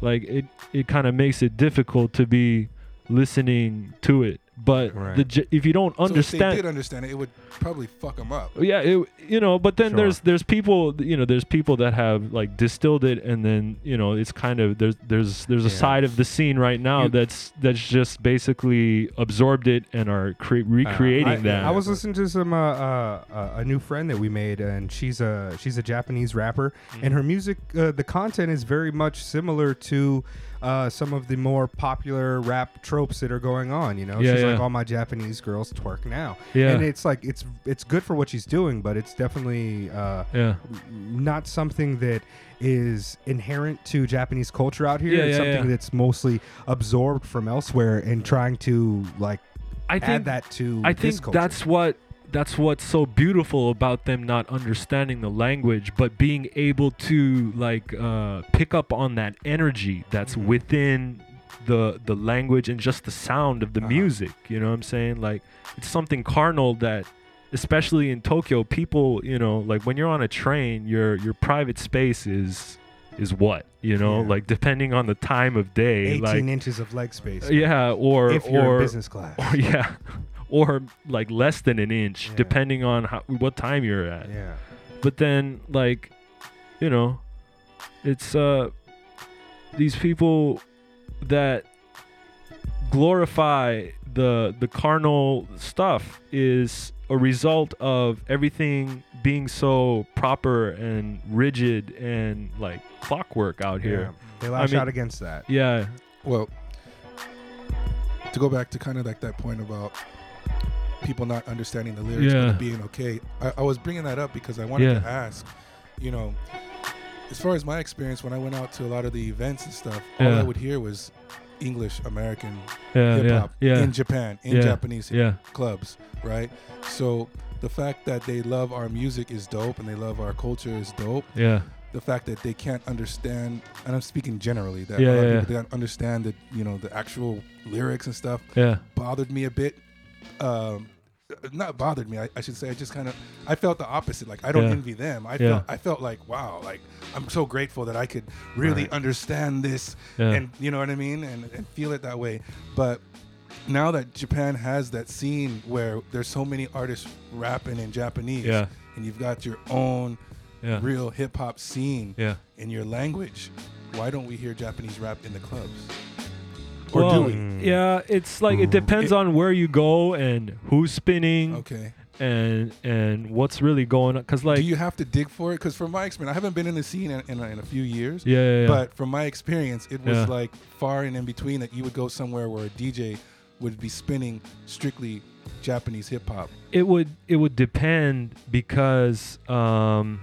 like it it kind of makes it difficult to be listening to it but Right. the if you don't understand, So if they understand did understand it, it would probably fuck them up. yeah, it, you know, but then Sure. there's there's people, you know, there's people that have like distilled it, and then you know, it's kind of there's there's there's a Yeah. side of the scene right now You- that's that's just basically absorbed it and are cre- recreating I, that. I was listening to some uh, uh, uh, a new friend that we made, and she's a she's a Japanese rapper, Mm-hmm. and her music, uh, the content is very much similar to uh, some of the more popular rap tropes that are going on. You know, Yeah, she's yeah. like all my Japanese girls twerk now, Yeah. and it's like it's it's good for what she's doing, but it's definitely uh, yeah, not something that is inherent to Japanese culture out here. Yeah, it's something that's mostly absorbed from elsewhere and trying to like I add think that to I this think culture. that's what that's what's so beautiful about them not understanding the language, but being able to like uh, pick up on that energy that's Mhm. within the the language and just the sound of the Uh-huh. music. You know what I'm saying? Like it's something carnal that, especially in Tokyo, people you know like when you're on a train, your your private space is is what you know Yeah. like depending on the time of day 18 like inches of leg space. yeah or if you're or in business class. or [laughs] yeah, or like less than an inch, Yeah. depending on how, what time you're at. yeah. But then, like, you know, it's uh these people that glorify the the carnal stuff is a result of everything being so proper and rigid and like clockwork out Yeah. here. They lash mean- out against that. Yeah. Well, to go back to kind of like that point about people not understanding the lyrics Yeah. but being okay, I, I was bringing that up because I wanted Yeah. to ask, you know, as far as my experience when I went out to a lot of the events and stuff, all Yeah. I would hear was English American hip hop in Japan, in. Japanese clubs, right? So the fact that they love our music is dope and they love our culture is dope. Yeah. The fact that they can't understand, and I'm speaking generally, that Yeah, a lot yeah, of yeah. don't understand the you know the actual lyrics and stuff Yeah. bothered me a bit. Um, not bothered me. I, I should say. I just kind of I felt the opposite. Like I don't Yeah. envy them. I Yeah. felt I felt like wow. Like I'm so grateful that I could really Right. understand this Yeah. and you know what I mean and, and feel it that way. But now that Japan has that scene where there's so many artists rapping in Japanese, Yeah. and you've got your own Yeah. real hip hop scene Yeah. in your language, why don't we hear Japanese rap in the clubs? Or well, do we? Yeah, it's like it depends It- on where you go and who's spinning Okay. and and what's really going on. Cause like do you have to dig for it? Because from my experience, I haven't been in the scene in, in, a, in a few years. yeah, yeah, yeah. But from my experience, it was Yeah. like far and in between that you would go somewhere where a DJ would be spinning strictly Japanese hip hop. it would it would depend because um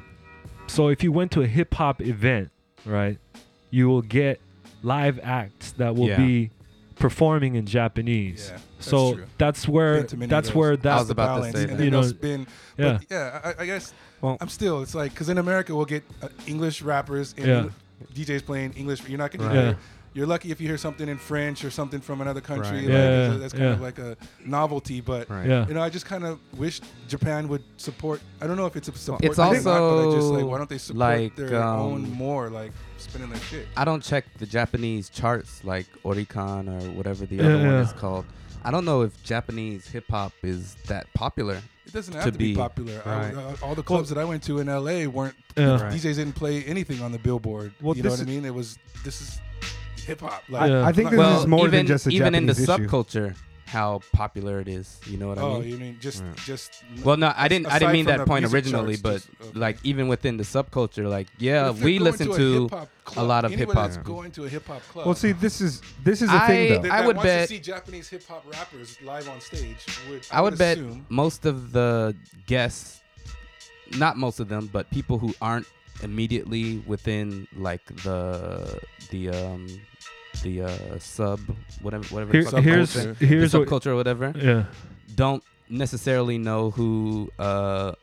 so if you went to a hip hop event, right, you will get live acts that will Yeah. be performing in Japanese. Yeah, that's so true. that's where Been to many of that's those. where I that's was about to say and that. then You know, they'll spin. yeah. But yeah, I, I guess Well- I'm still. It's like because in America we'll get uh, English rappers and Yeah. DJs playing English. You're not gonna Right. hear. Yeah. You're lucky if you hear something in French or something from another country. Right. Like, Yeah, it's that's kind yeah. of like a novelty, but. Right. yeah. You know, I just kind of wish Japan would support. I don't know if it's a support. It's thing or not, but I just like also, why don't they support like, their own um, more, like spinning their shit. I don't check the Japanese charts like Oricon or whatever the Yeah, other one is called. I don't know if Japanese hip hop is that popular. It doesn't have to to, be, be- popular. I- uh, all the clubs that I went to in LA weren't. Yeah. Right. DJs didn't play anything on the billboard. Well, you know what I mean? It was this is hip hop. I, Like, Yeah. I think this Well, is more even than just a even in the Japanese issue. subculture, how popular it is. You know what I oh, mean? you mean just Right. just? Well, no, I didn't. I aside didn't mean from that the point music originally, charts, but just- okay. like even within the subculture, like yeah, if you're we going listen to, a to. hip-hop club, lot of anybody hip-hop. that's going to a hip hop club. Well, see, this is this is the I- thing that, though. I that would wants bet- to see Japanese hip hop rappers live on stage. Would I would bet assume, most of the guests, not most of them, but people who aren't immediately within like the the um the uh sub whatever whatever Here- it's here's culture, here's the what subculture or whatever yeah don't necessarily know who uh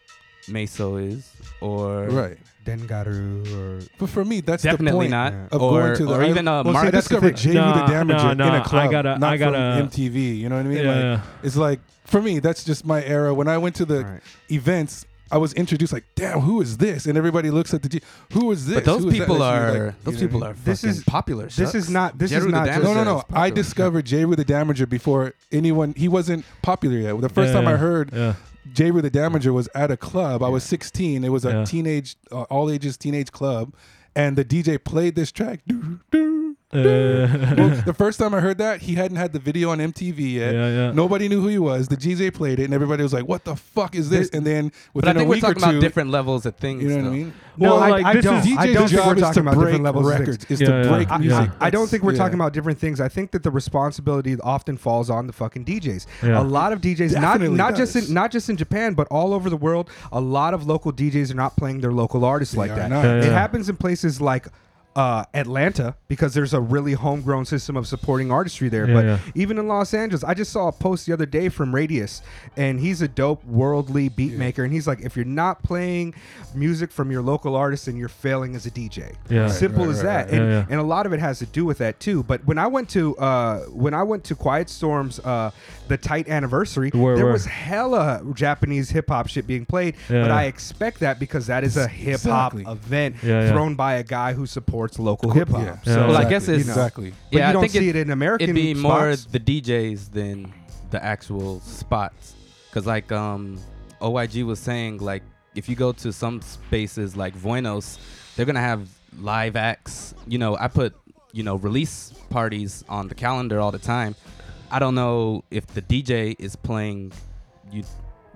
Meso is, or Right. Dengaru or But for me, that's the definitely point not, yeah. of or, going to the or even a well, see, I Mark. the discovered thing. J. The No, Damager no, in a club, I gotta- not I gotta- from MTV. You know what I mean? Yeah. Like, it's like for me, that's just my era. When I went to the Right. events, I was introduced like, "Damn, who is this?" And everybody looks at the G. Who is this? but those Who is people are like, those you know people are mean? This is- popular. this is not- this is Jeru the not just- No, no, no. I discovered Jeru the Damaja before anyone. He wasn't popular yet. The first Yeah, time I heard Yeah. Jeru the Damaja was at a club. I was 16. It was a Yeah. teenage, uh, all ages teenage club, and the DJ played this track. Doo, doo, well, [laughs] the first time I heard that, he hadn't had the video on MTV yet. Yeah, yeah. Nobody knew who he was. The DJ played it, and everybody was like, "What the fuck is this?" And then within But I within a think we're week or talking two, about different levels of things. you know what I though. mean? No, Well, I, like, I this don't. is- I DJ's don't think job we're is talking to about break different levels of things. records. Is Yeah, to yeah. break I- music. I don't think we're Yeah. talking about different things. I think that the responsibility often falls on the fucking DJs. Yeah. A lot of DJs, not Definitely not just does. in not just in Japan, but all over the world, a lot of local DJs are not playing their local artists like are that. not. Yeah, It yeah. happens in places like. Uh, Atlanta, because there's a really homegrown system of supporting artistry there. Yeah, but yeah. even in Los Angeles, I just saw a post the other day from Radius, and he's a dope worldly beat maker. And he's like, if you're not playing music from your local artists, then you're failing as a DJ. Yeah. Simple right, as right, that. right. And, Yeah, yeah. and a lot of it has to do with that too. But when I went to uh, when I went to Quiet Storm's uh, the tight anniversary, Where- there where? was hella Japanese hip hop shit being played. Yeah. But I expect that because that is a hip hop Exactly. event Yeah, yeah. thrown by a guy who supports local hip hop. Yeah. So, Well, I guess it's- exactly. But Yeah, you I don't think see it- it, in American It'd be more the DJs than the actual spots, because like um, OYG was saying, like if you go to some spaces like Buenos, they're gonna have live acts. You know, I put you know release parties on the calendar all the time. I don't know if the DJ is playing you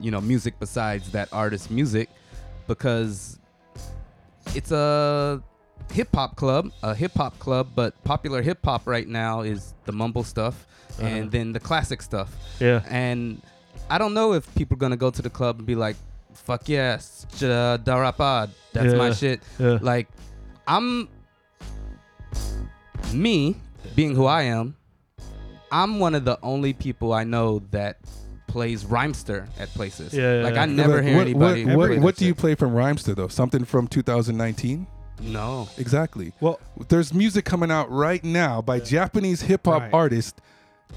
you know music besides that artist's music because it's a hip hop club, a hip hop club, but popular hip hop right now is the mumble stuff uh-huh. and then the classic stuff. yeah. And I don't know if people are gonna go to the club and be like, "Fuck yes, Scha Dara Parr, that's my Yeah. shit." Yeah. Like, I'm me being who I am. I'm one of the only people I know that plays rhymester at places. Yeah, yeah, like yeah. I never Like, hear what, anybody. What, what, what do you play from Rhymester though? Something from 2019? No. Exactly. well, There's music coming out right now by Japanese hip hop Right. artists,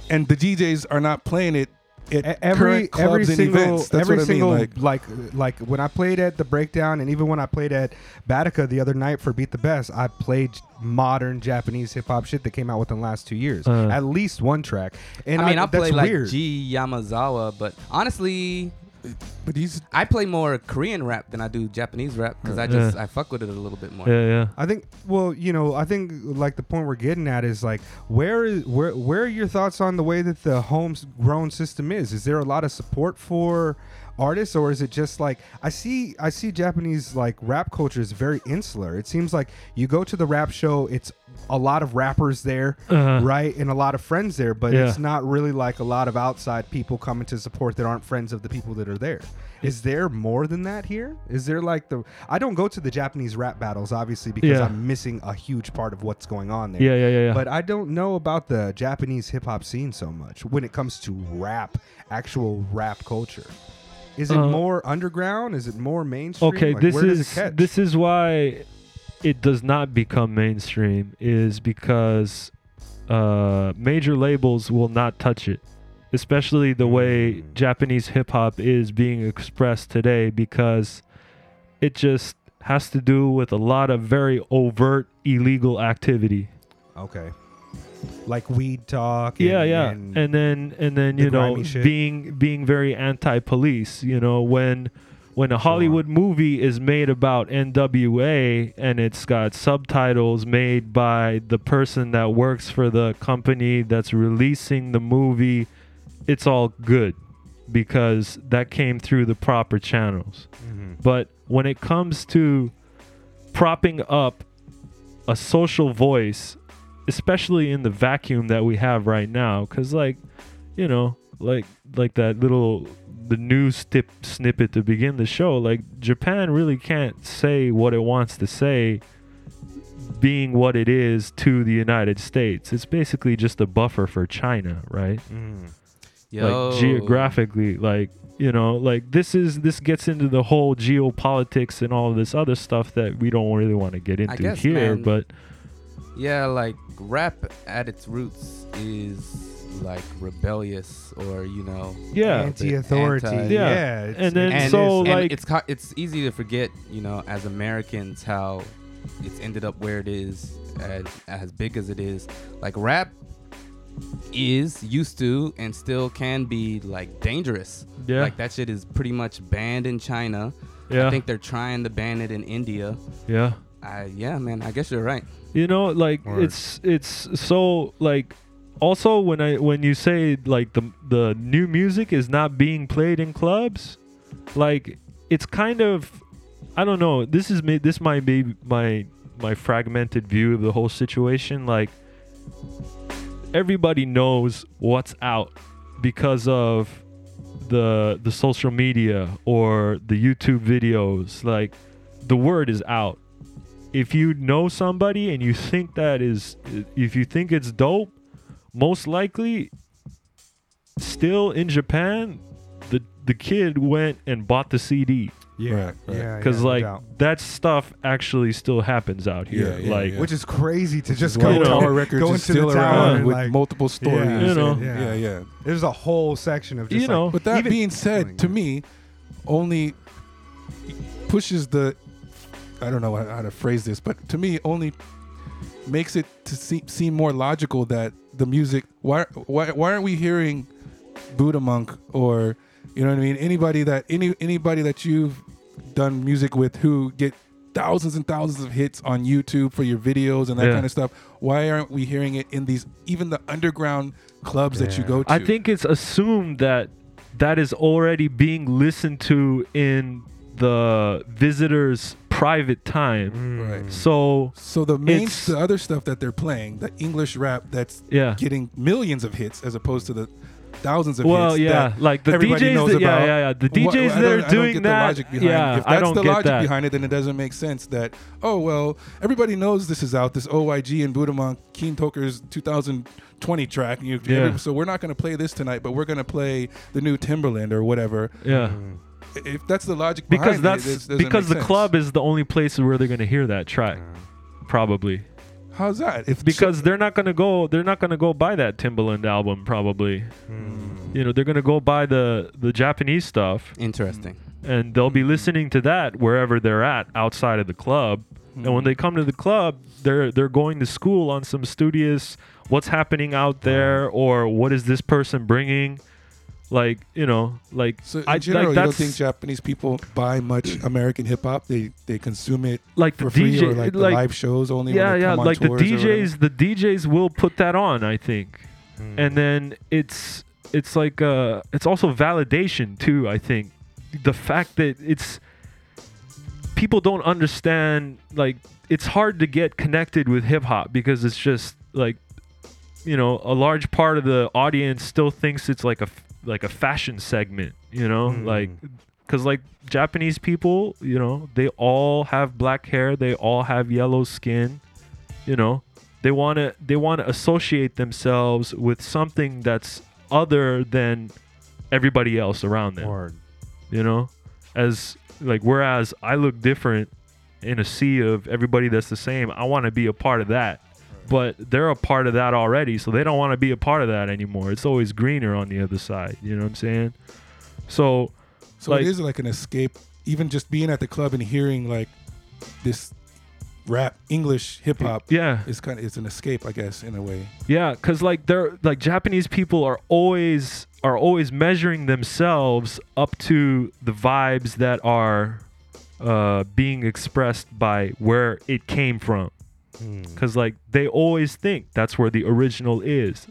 and the DJs are not playing it at every current clubs every and single events. That's every what I single mean. Like, like like when I played at the breakdown and even when I played at Batica the other night for Beat the Best, I played modern Japanese hip hop shit that came out within the last two years. Uh. At least one track. And I mean, I, that's play like weird. G Yamazawa, but honestly, but he's I play more Korean rap than I do Japanese rap because I just I fuck with it a little bit more. Yeah, yeah. I think well, you know, I think like the point we're getting at is like where is where where are your thoughts on the way that the homegrown system is? Is there a lot of support for artists or is it just like I see I see Japanese like rap culture is very insular. It seems like you go to the rap show, it's a lot of rappers there, Uh-huh. right? And a lot of friends there, but Yeah. it's not really like a lot of outside people coming to support that aren't friends of the people that are there. Is there more than that here? Is there like the I don't go to the Japanese rap battles obviously because Yeah. I'm missing a huge part of what's going on there. Yeah, yeah, yeah, yeah. But I don't know about the Japanese hip hop scene so much when it comes to rap, actual rap culture. Is it Uh, more underground? Is it more mainstream? okay Like, this is this is why it does not become mainstream is because uh major labels will not touch it especially the way Mm. japanese hip hop is being expressed today because it just has to do with a lot of very overt illegal activity okay. Like weed talk. yeah and- yeah and- and, then and then the you know shit. being being very anti-police you know when when a hollywood movie is made about nwa and it's got subtitles made by the person that works for the company that's releasing the movie it's all good because that came through the proper channels Mhm. but when it comes to propping up a social voice, especially in the vacuum that we have right now, because like, you know, like like that little the news tip snippet to begin the show, like Japan really can't say what it wants to say being what it is to the United States. It's basically just a buffer for China, right? Mm. Yo. like geographically like you know like this is this gets into the whole geopolitics and all of this other stuff that we don't really want to get into guess, here man, but Yeah, like rap at its roots is like rebellious or you know yeah Anti-authority. Anti- yeah. Yeah. it's- And then it's- so, and like- it's ca- it's easy to forget, you know, as Americans how it's ended up where it is, as, as big as it is. Like rap is used to and still can be like dangerous. yeah Like that shit is pretty much banned in China. yeah I think they're trying to ban it in India. yeah I yeah, man. I guess you're right. You know like Word. it's it's so like also when i when you say like the the new music is not being played in clubs like it's kind of i don't know this is me this might be my my fragmented view of the whole situation like everybody knows what's out because of the the social media or the youtube videos like the word is out if you know somebody and you think that is if you think it's dope most likely still in japan the the kid went and bought the cd yeah, Right, right. yeah, because yeah, like doubt. that stuff actually still happens out here Yeah, yeah, like yeah. which is crazy to just Why go you know, Tower in- Records go is into the still tower around and, with like, multiple stories. Yeah. You know. and- Yeah. yeah, yeah. There's a whole section of just You like- know. But that even- being said, to me, only pushes the. I don't know how to phrase this, but to me, only makes it to see, seem more logical that the music. Why, why, why aren't we hearing Buddha Monk or you know what I mean? Anybody that any anybody that you've done music with who get thousands and thousands of hits on YouTube for your videos and that Yeah. kind of stuff. Why aren't we hearing it in these even the underground clubs that you go to? I think it's assumed that that is already being listened to in the visitor's private time. Mm. Right. So So the main, It's- the other stuff that they're playing, the English rap that's yeah. getting millions of hits as opposed to the thousands of Well, hits. yeah, that like the everybody DJs. knows That, yeah, about. yeah, yeah. The Wha- DJs I that don't- are I don't doing get that. Logic behind yeah, if that's I don't the get logic that. behind it, then it doesn't make sense that oh well, everybody knows this is out. This OYG and Budamon Keen Toker's 2020 track. You, Yeah. so we're not going to play this tonight, but we're going to play the new Timbaland or whatever. yeah. Mm. If that's the logic Because behind it, it, that's because the sense. club is the only place where they're gonna hear that track, probably. How's that? If Because they're not gonna go. They're not gonna go buy that Timbaland album, probably. Mm. You know, they're gonna go buy the the Japanese stuff, Interesting. and they'll be listening to that wherever they're at outside of the club. And when they come to the club, they're they're going to school on some studious what's happening out there or what is this person bringing, like you know, like So in I general, like you don't think Japanese people buy much American hip hop? They they consume it like for free DJ or like, the like live shows only. yeah yeah on like the tours or whatever? DJs the DJs will put that on I think, Mm. and then it's it's like uh it's also validation too I think the fact that it's people don't understand like it's hard to get connected with hip hop because it's just like you know a large part of the audience still thinks it's like a f- like a fashion segment you know? Mm. like because like japanese people you know they all have black hair they all have yellow skin you know? They want to they want to associate themselves with something that's other than everybody else around them. You know? As like whereas i look different in a sea of everybody that's the same i want to be a part of that but they're a part of that already so they don't want to be a part of that anymore it's always greener on the other side you know what i'm saying so So like- it is like an escape. Even just being at the club and hearing like this rap English hip hop yeah is kind of it's an escape, I guess, in a way. Yeah, because like they're like Japanese people are always are always measuring themselves up to the vibes that are uh, being expressed by where it came from. Mm. Because like they always think that's where the original is.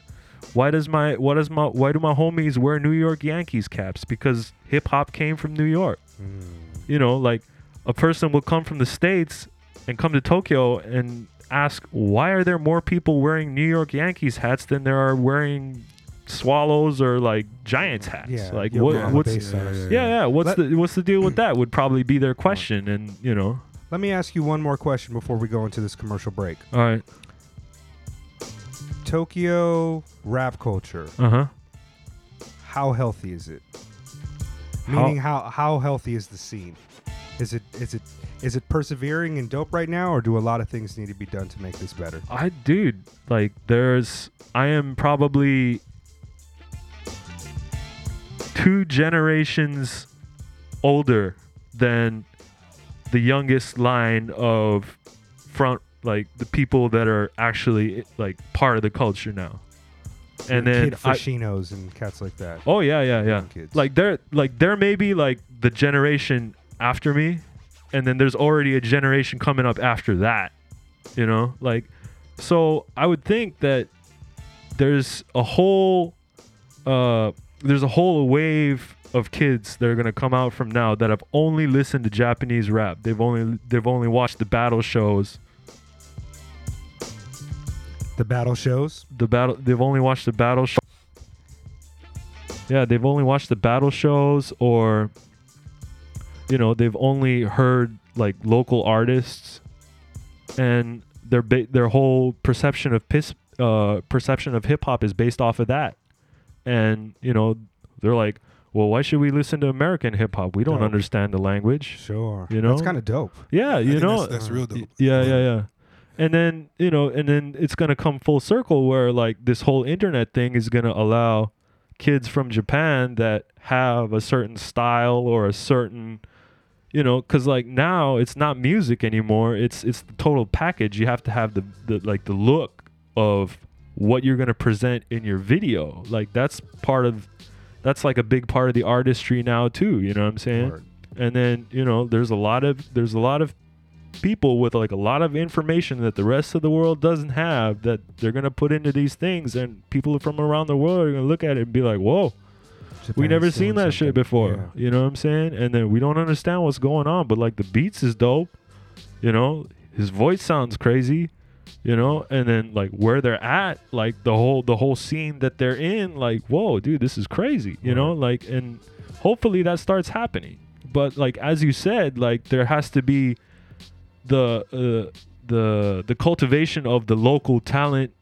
Why does my what does my why do my homies wear New York Yankees caps? Because hip hop came from New York. Mm. You know, like a person will come from the states and come to Tokyo and ask why are there more people wearing New York Yankees hats than there are wearing Swallows or like Giants hats? Yeah, like what, what's Stars. yeah, yeah. What's Let- the what's the deal with that? Would probably be their question, and you know, Let me ask you one more question before we go into this commercial break. all right, Tokyo rap culture. uh huh. how healthy is it? Meaning, how how healthy is the scene? Is it is it is it persevering and dope right now, or do a lot of things need to be done to make this better? I dude, like there's I am probably two generations older than the youngest line of front like the people that are actually like part of the culture now. And then Kid I, and cats like that. Oh yeah, yeah, yeah. Kids. Like there like there may be like the generation after me and then there's already a generation coming up after that. You know? Like so I would think that there's a whole uh there's a whole wave of kids that are going to come out from now that have only listened to Japanese rap. They've only they've only watched the battle shows. The battle shows. the battle they've only watched the battle sh- yeah they've only watched the battle shows or you know they've only heard like local artists and their ba- their whole perception of piss uh perception of hip hop is based off of that and you know they're like well why should we listen to american hip hop we don't Dope. understand the language Sure. You know, that's kind of dope. yeah I you know that's, that's real dope. Yeah, yeah, yeah. And then, you know, and then it's going to come full circle where like this whole internet thing is going to allow kids from Japan that have a certain style or a certain you know cuz like now it's not music anymore it's it's the total package you have to have the, the like the look of what you're going to present in your video like that's part of that's like a big part of the artistry now too you know what i'm saying Word. and then you know there's a lot of there's a lot of people with like a lot of information that the rest of the world doesn't have that they're gonna put into these things and people from around the world are gonna look at it and be like whoa we never seen that something. shit before Yeah. you know what i'm saying and then we don't understand what's going on but like the beats is dope you know his voice sounds crazy you know? And then like where they're at like the whole the whole scene that they're in like whoa dude this is crazy you know? Like and hopefully that starts happening. But like as you said like there has to be the uh, the the cultivation of the local talent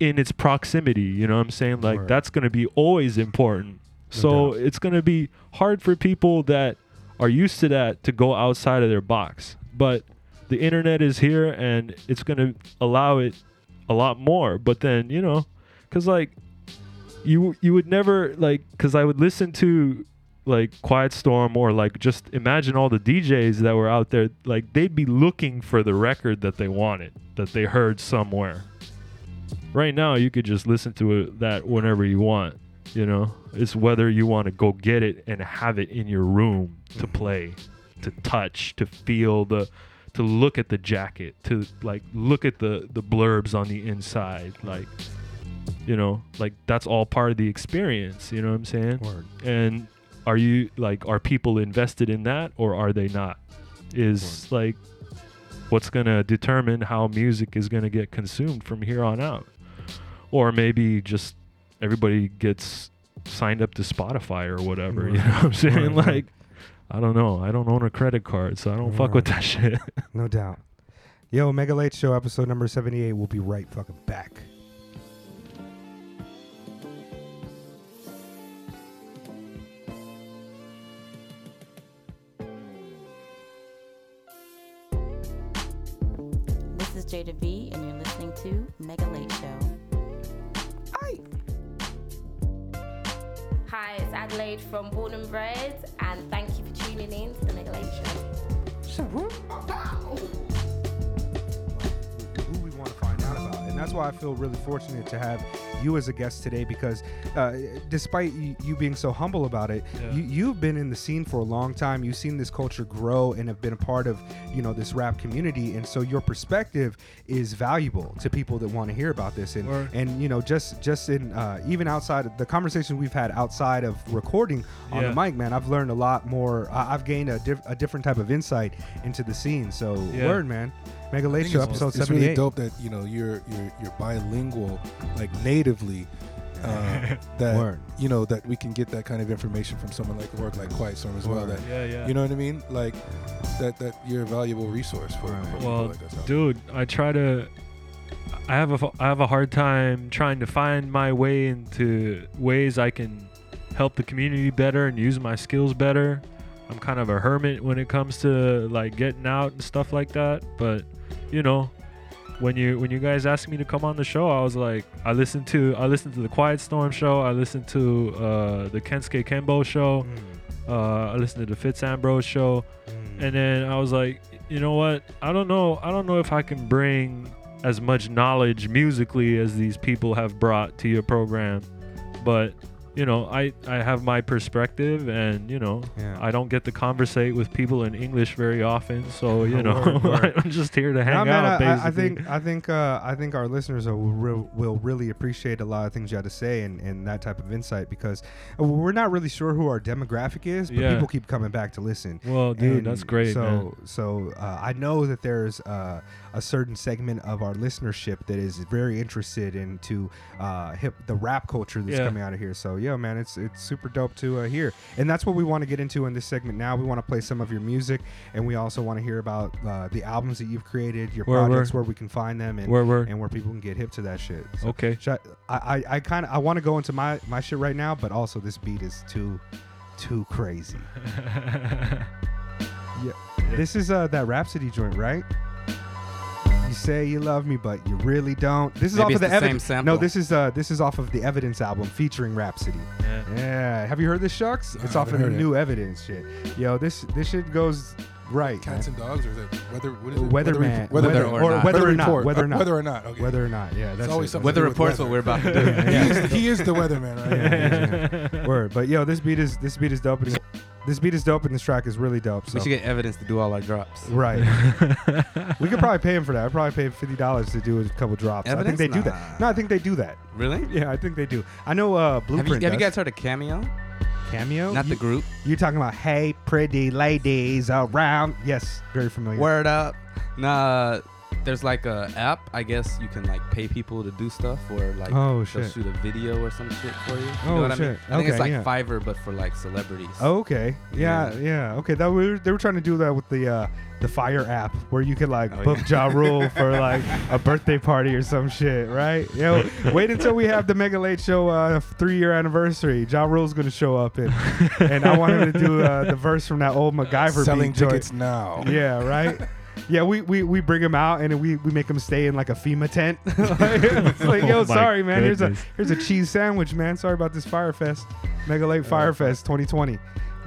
in its proximity you know what i'm saying? Like Word. that's going to be always important. So doubt. it's going to be hard for people that are used to that to go outside of their box. But the internet is here and it's going to allow it a lot more but then you know cuz like you you would never like cuz I would listen to like Quiet Storm or like just imagine all the DJs that were out there like they'd be looking for the record that they wanted that they heard somewhere. Right now you could just listen to it, that whenever you want you know? It's whether you want to go get it and have it in your room to play to touch to feel the to look at the jacket to like look at the the blurbs on the inside like you know like that's all part of the experience you know what i'm saying? Word. and are you like are people invested in that or are they not? Is like what's to determine how music is to get consumed from here on out? Or maybe just everybody gets signed up to spotify or whatever you know what i'm saying? Right, right. like i don't know i don't own a credit card so i don't fuck with that [laughs] shit No doubt. Yo, Mega Late Show episode number 78. We'll be right fucking back. This is Jada V, and you're listening to Mega Late Show. Hi, it's Adelaide from Born and Bred, and thank you for tuning in to the Mega Late Show. who we want to find out about. And that's why I feel really fortunate to have you as a guest today because uh, despite you, you being so humble about it, Yeah. you, you've been in the scene for a long time. You've seen this culture grow and have been a part of, you know, this rap community. And so your perspective is valuable to people that want to hear about this. And, Word. and you know, just just in uh, even outside of the conversation we've had outside of recording on Yeah. the mic, man, I've learned a lot more. I've gained a, diff- a different type of insight into the scene. So Yeah. word, man. Mega I Late Show it's, episode it's seventy eight. really dope that you know you're you're you're bilingual, like natively. Uh, [laughs] that Word. you know that we can get that kind of information from someone like work like Quiet Storm as well. That yeah yeah you know what I mean? Like that that you're a valuable resource for, Right. for people well like us. out dude i try to i have a f- i have a hard time trying to find my way into ways i can help the community better and use my skills better. I'm kind of a hermit when it comes to like getting out and stuff like that. But you know, when you when you guys asked me to come on the show, I was like, I listened to I listened to the Quiet Storm show. I listened to uh, the Kensuke Kenbo show. Uh, I listened to the Fitz Ambrose show, and then I was like, you know what? I don't know. I don't know if I can bring as much knowledge musically as these people have brought to your program, but you know, I I have my perspective, and you know, Yeah. I don't get to conversate with people in English very often, so [laughs] you know. [laughs] I'm just here to hang man, out. I- I, I think I think uh, I think our listeners will, real, will really appreciate a lot of things you had to say and, and that type of insight because we're not really sure who our demographic is, but Yeah. people keep coming back to listen. Well, dude, And that's great, So man. so uh, I know that there's uh, a certain segment of our listenership that is very interested into uh, hip the rap culture that's Yeah. coming out of here. So yeah, man, it's it's super dope to uh, hear, and that's what we want to get into in this segment. Now we want to play some of your music, and we also want to hear about uh, the albums that you've created, your Word, projects, where we can find them, and Word, word. and where people can get hip to that shit. So Okay. I I, I, I kind of I want to go into my my shit right now, but also this beat is too too crazy. [laughs] yeah, this is uh that Rhapsody joint, right? You say you love me, but you really don't. This is Maybe off of it's the, the same sample. No, this is uh this is off of the Evidence album featuring Rhapsody. Yeah. Yeah, have you heard this, Shucks? No, it's I off of the it. new Evidence shit. Yo, this this shit goes right. Cats man. and dogs, or is it weather? What is it? Weatherman, Weather, weather, report. or or not. whether or not, report. whether or Uh, not, whether or not, okay. whether or not. Yeah, that's always it. something Weather to do reports what we're about to [laughs] do. Yeah. he, is, he is the weatherman, right? Yeah, yeah. Word, but yo, this beat is this beat is dope. And this beat is dope, and this track is really dope. So. We should get evidence to do all our drops. Right. [laughs] we could probably pay him for that. I'd probably pay him fifty dollars to do a couple drops. I think Evidence? they do that. Nah. No, I think they do that. Really? Yeah, I think they do. I know uh Have Blueprint. you, have you guys heard of Cameo? Cameo? Not You- the group. You're talking about hey pretty ladies around? Yes, very familiar. Word up. Nah, there's like a app. I guess you can like pay people to do stuff, or like Oh, they'll shit. shoot a video or some shit for you. You Oh, know what I mean? shit. I think it's like yeah. Fiverr, but for like celebrities. Oh, okay. Yeah, yeah. Okay. That we were, they were trying to do that with the uh, the Fyre app, where you could like Oh, book yeah. Ja Rule [laughs] for like a birthday party or some shit, right? Yo, [laughs] wait until we have the Mega Late Show uh, three year anniversary. Ja Rule's gonna show up and and I want him to do uh, the verse from that old MacGyver Selling beat joint. tickets now. Yeah, right. [laughs] Yeah, we, we, we bring him out and we, we make him stay in like a FEMA tent. [laughs] it's like, [laughs] yo, Oh sorry, man. Here's a here's a cheese sandwich, man. Sorry about this Fyre Fest, Mega Late Fyre Fest 2020.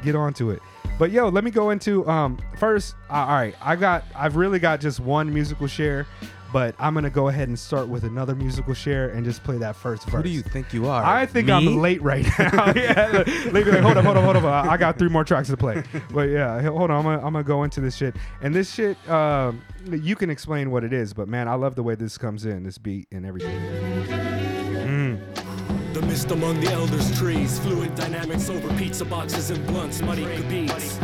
Get on to it. But yo, let me go into um first. Uh, all right, I got I've really got just one musical share, but I'm gonna go ahead and start with another musical share and just play that first verse. Who do you think you are? I think Me? I'm late right now. [laughs] yeah, like, like, hold up, hold up, hold up. I I got three more tracks to play. But yeah, hold on. I'm gonna, I'm gonna go into this shit. And this shit, um, you can explain what it is, but man, I love the way this comes in, this beat and everything. Harvest among the elder's trees. Fluid dynamics over pizza boxes and blunts. Muddy beats.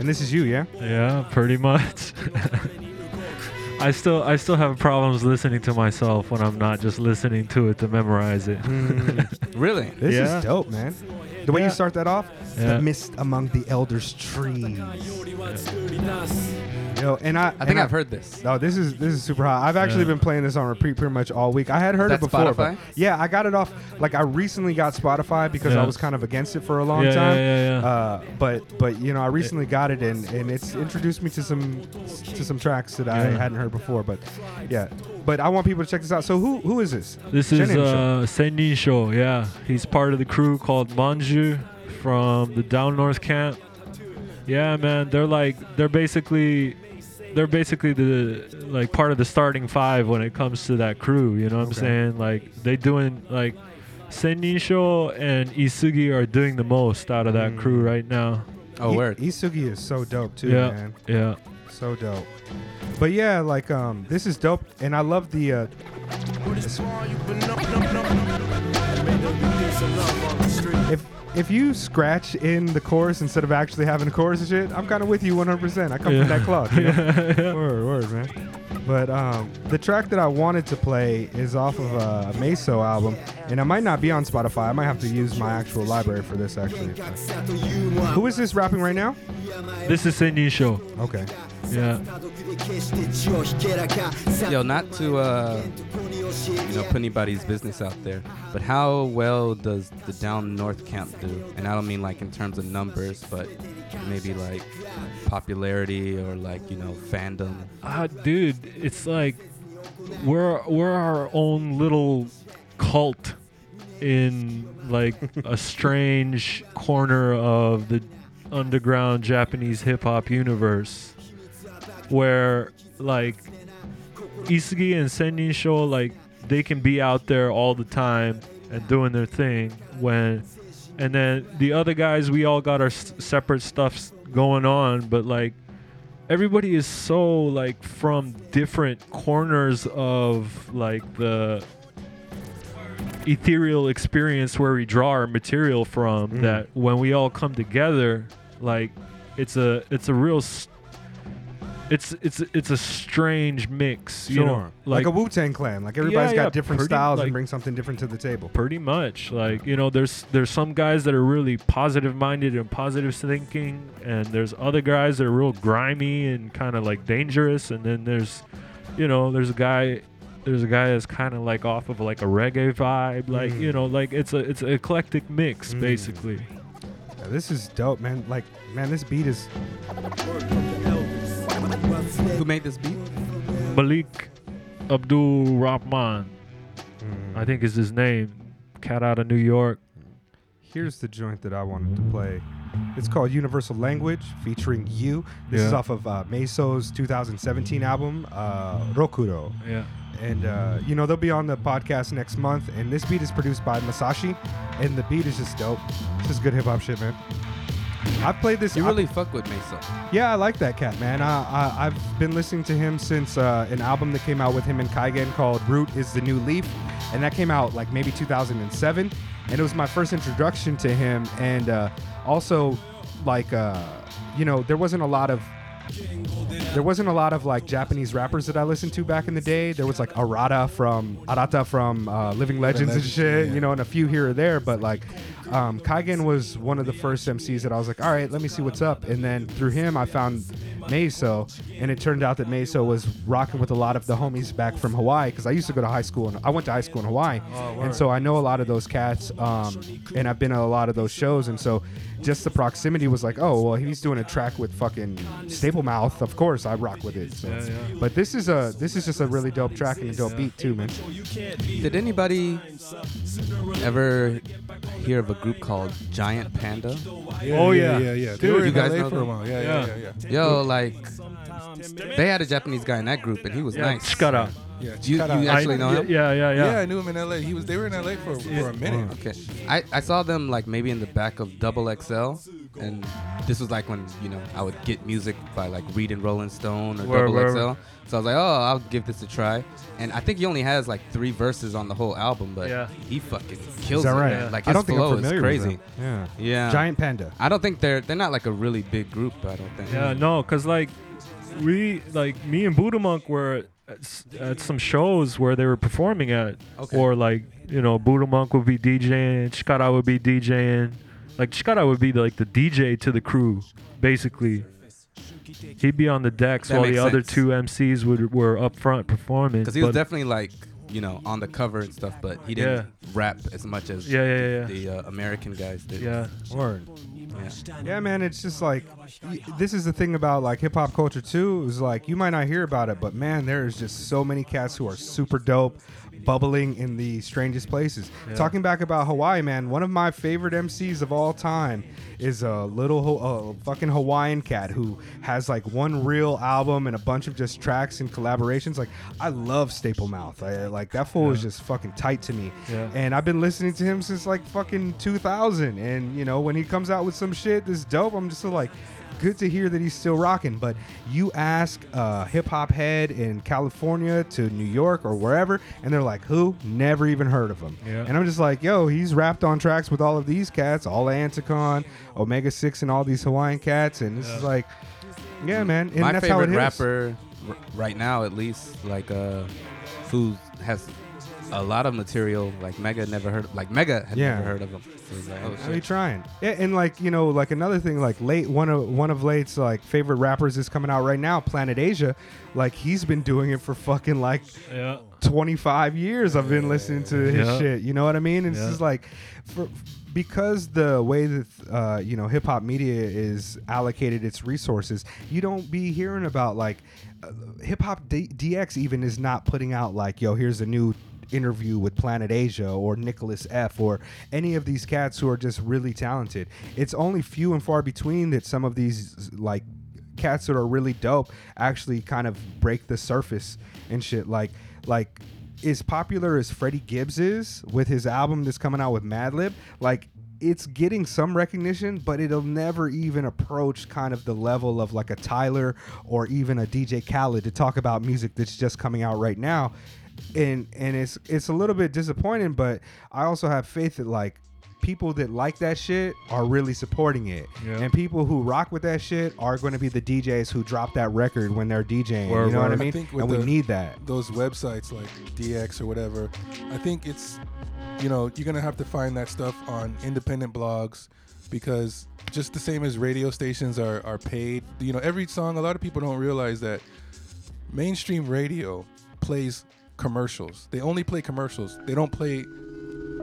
And this is you, yeah? Yeah, pretty much. [laughs] I still I still have problems listening to myself when I'm not just listening to it to memorize it. Hmm. [laughs] really? This yeah. is dope, man. The way yeah. you start that off, yeah. mist among the elders trees. Yeah. Yo, and I, I think I, have heard this. No, this is this is super hot. I've actually yeah. been playing this on repeat pretty much all week. I had heard it before. But yeah, I got it off. Like I recently got Spotify because I was kind of against it for a long time. Uh, but but you know, I recently got it and and it's introduced me to some to some tracks that I hadn't heard before. But yeah, but I want people to check this out. So who who is this? This is uh, Sennin Sho. Yeah, he's part of the crew called Monju from the Down North camp. Yeah, man, they're like they're basically they're basically the like part of the starting five when it comes to that crew. You know what I'm saying? Like they doing like Sennin Sho and Isugi are doing the most out of that Mm. crew right now. Oh, I- word. Isugi is so dope too, yeah, man. yeah. So dope. But yeah, like um, this is dope, and I love the uh, if if you scratch in the chorus instead of actually having a chorus and shit, I'm kind of with you 100%. I come Yeah. from that cloth. You know? Yeah. [laughs] Word, word, man. But um, the track that I wanted to play is off of a Meso album, and it might not be on Spotify. I might have to use my actual library for this actually. Who is this rapping right now? This is Sennin Sho. Okay. Yeah. Yo, not to uh, you know put anybody's business out there, but how well does the down north camp do? And I don't mean like in terms of numbers, but maybe like popularity or like you know fandom. Ah, dude, it's like we're we're our own little cult in like a strange corner of the underground Japanese hip hop universe where like Isugi and Sennin Sho like they can be out there all the time and doing their thing when and then the other guys we all got our s- separate stuffs going on but like everybody is so like from different corners of like the ethereal experience where we draw our material from Mm. that when we all come together like it's a it's a real s- it's it's it's a strange mix you know like, a Wu Tang Clan. Like everybody's Yeah, got different pretty, styles like- and bring something different to the table. pretty much like you know there's there's some guys that are really positive minded and positive thinking and there's other guys that are real grimy and kind of like dangerous and then there's you know there's a guy there's a guy that's kind of like off of like a reggae vibe like Mm. you know like it's a it's an eclectic mix Mm. basically Yeah, this is dope, man. Like, man, this beat is Who made this beat? Malik Abdul Rahman Mm. I think is his name cat out of New York Here's the joint that I wanted to play. It's called Universal Language featuring you. This is off of uh, Meso's 2017 album, uh, Rokuro. yeah And, uh, you know, they'll be on the podcast next month. And this beat is produced by Masashi. And the beat is just dope. It's just good hip hop shit, man. I've played this. You I- really fuck with Meso. yeah, I like that cat, man. I, I, I've been listening to him since uh, an album that came out with him and Kaigen called Root is the New Leaf. And that came out like maybe 2007. And it was my first introduction to him. And uh, also, like, uh, you know, there wasn't a lot of. There wasn't a lot of like Japanese rappers that I listened to back in the day. There was like Arata from Arata from uh, Living Legends and shit, you know, and a few here or there. But like, um, Kaigen was one of the first MCs that I was like, all right, let me see what's up. And then through him, I found Meso, and it turned out that Meso was rocking with a lot of the homies back from Hawaii because I used to go to high school and I went to high school in Hawaii, and so I know a lot of those cats, um, and I've been at a lot of those shows, and so just the proximity was like, oh well, he's doing a track with fucking Staple Mouth, of course I rock with it. So. Yeah, yeah. But this is a this is just a really dope track and a dope beat too, man. Did anybody ever hear of a group called Giant Panda? Oh, yeah. yeah, yeah. They Dude, were you in guys LA know for a them? while. Yeah, Yeah. yeah, yeah, yeah. Yo, like they had a Japanese guy in that group, and he was yeah nice. Chikara. Yeah, You, you Chikara. actually I- know him? yeah yeah yeah, Yeah, I knew him in LA. He was. They were in LA for, for a minute. Oh, okay. I, I saw them like maybe in the back of Double XL, and this was like when you know I would get music by like reading Rolling Stone or Word, Double word. XL. So I was like, oh, I'll give this a try. And I think he only has like three verses on the whole album, but Yeah. he fucking kills Is that it. right? man. Like I his don't think I'm flow is familiar with crazy. them. Yeah. Yeah. Giant Panda. I don't think they're they're not like a really big group. I don't think. Yeah, no, cause like we like me and Buddha Monk were at, s- at some shows where they were performing at, Okay. or like you know Buddha Monk would be DJing, Chikara would be DJing, like Chikara would be like the DJ to the crew, basically. He'd be on the decks That while the makes other sense. two MCs would were up front performing. Because he was but- definitely like you know on the cover and stuff, but he didn't rap as much as Yeah, yeah, yeah. the uh, American guys did. yeah, Word. Yeah. Yeah, man, it's just like y- this is the thing about like hip hop culture too. Is like you might not hear about it, but man, there is just so many cats who are super dope, bubbling in the strangest places. Talking back about Hawaii, man, one of my favorite MCs of all time is a little uh, fucking Hawaiian cat who has like one real album and a bunch of just tracks and collaborations. Like I love Staple Mouth. I, like that fool is just fucking tight to me. Yeah. And I've been listening to him since like fucking 2000. And you know when he comes out with some shit that's dope, I'm just like. Good to hear that he's still rocking, but you ask a hip hop head in California to New York or wherever, and they're like, "Who? Never even heard of him." Yeah. And I'm just like, "Yo, he's rapped on tracks with all of these cats, all the Anticon, Omega Six, and all these Hawaiian cats," and this is like, yeah, man. And my that's how it favorite rapper, r- right now at least, like uh, Food has a lot of material. Like Mega never heard, like Mega had Yeah. never heard of him. So it's like, oh How you trying? Yeah, and like you know, like another thing, like late one of one of late's like favorite rappers is coming out right now, Planet Asia. Like he's been doing it for fucking like Yeah. 25 years. I've been listening to his Yeah. shit. You know what I mean? And Yeah. it's just like, for because the way that uh, you know hip hop media is allocated its resources, you don't be hearing about like uh, hip hop D- DX even is not putting out like yo here's a new interview with Planet Asia or Nicholas F or any of these cats who are just really talented. It's only few and far between that some of these like cats that are really dope actually kind of break the surface and shit like like as popular as Freddie Gibbs is with his album that's coming out with Madlib like it's getting some recognition but it'll never even approach kind of the level of like a Tyler or even a DJ Khaled to talk about music that's just coming out right now and and it's it's a little bit disappointing but I also have faith that like people that like that shit are really supporting it. Yeah. And people who rock with that shit are going to be the DJs who drop that record when they're DJing. Word, you know what I mean? I and we need that. those websites like DX or whatever, I think it's, you know, you're gonna have to find that stuff on independent blogs because just the same as radio stations are are paid. You know, every song. A lot of people don't realize that mainstream radio plays commercials. They only play commercials. They don't play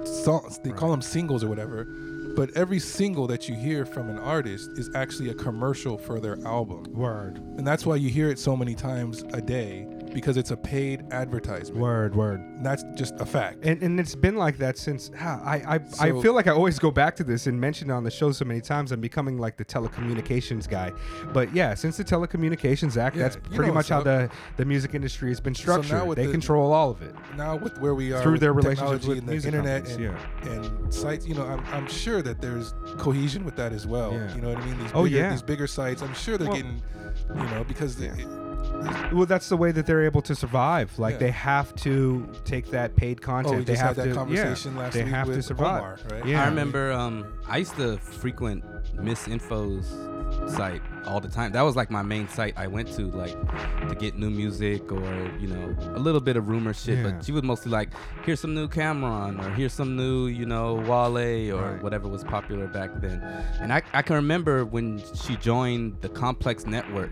songs. They call them singles or whatever. But every single that you hear from an artist is actually a commercial for their album. Word. And that's why you hear it so many times a day because it's a paid advertisement. Word, word. That's just a fact. And, and it's been like that since ha, I I, I feel like I always go back to this and mention it on the show so many times. I'm becoming like the telecommunications guy. But yeah, since the Telecommunications Act, Yeah, that's pretty much how the, the music industry has been So structured. with they the- control all of it. Now with where we are Through their relationships with and the internet and, and sites, you know, I'm, I'm sure that there's cohesion with that as well. Yeah. You know what I mean? These Oh, bigger, yeah. these bigger sites, I'm sure they're Well- getting, you know, because they, Well, that's the way that they're able to survive. Like Yeah. they have to take that paid content. Oh, we they just have had that to, conversation yeah, last they week have to survive. Omar, right? Yeah, I remember um, I used to frequent Miss Info's site all the time. That was like my main site I went to, like to get new music or you know a little bit of rumor shit. Yeah. But she was mostly like, here's some new Cam'ron or here's some new you know Wale or Right. whatever was popular back then. And I I can remember when she joined the Complex Network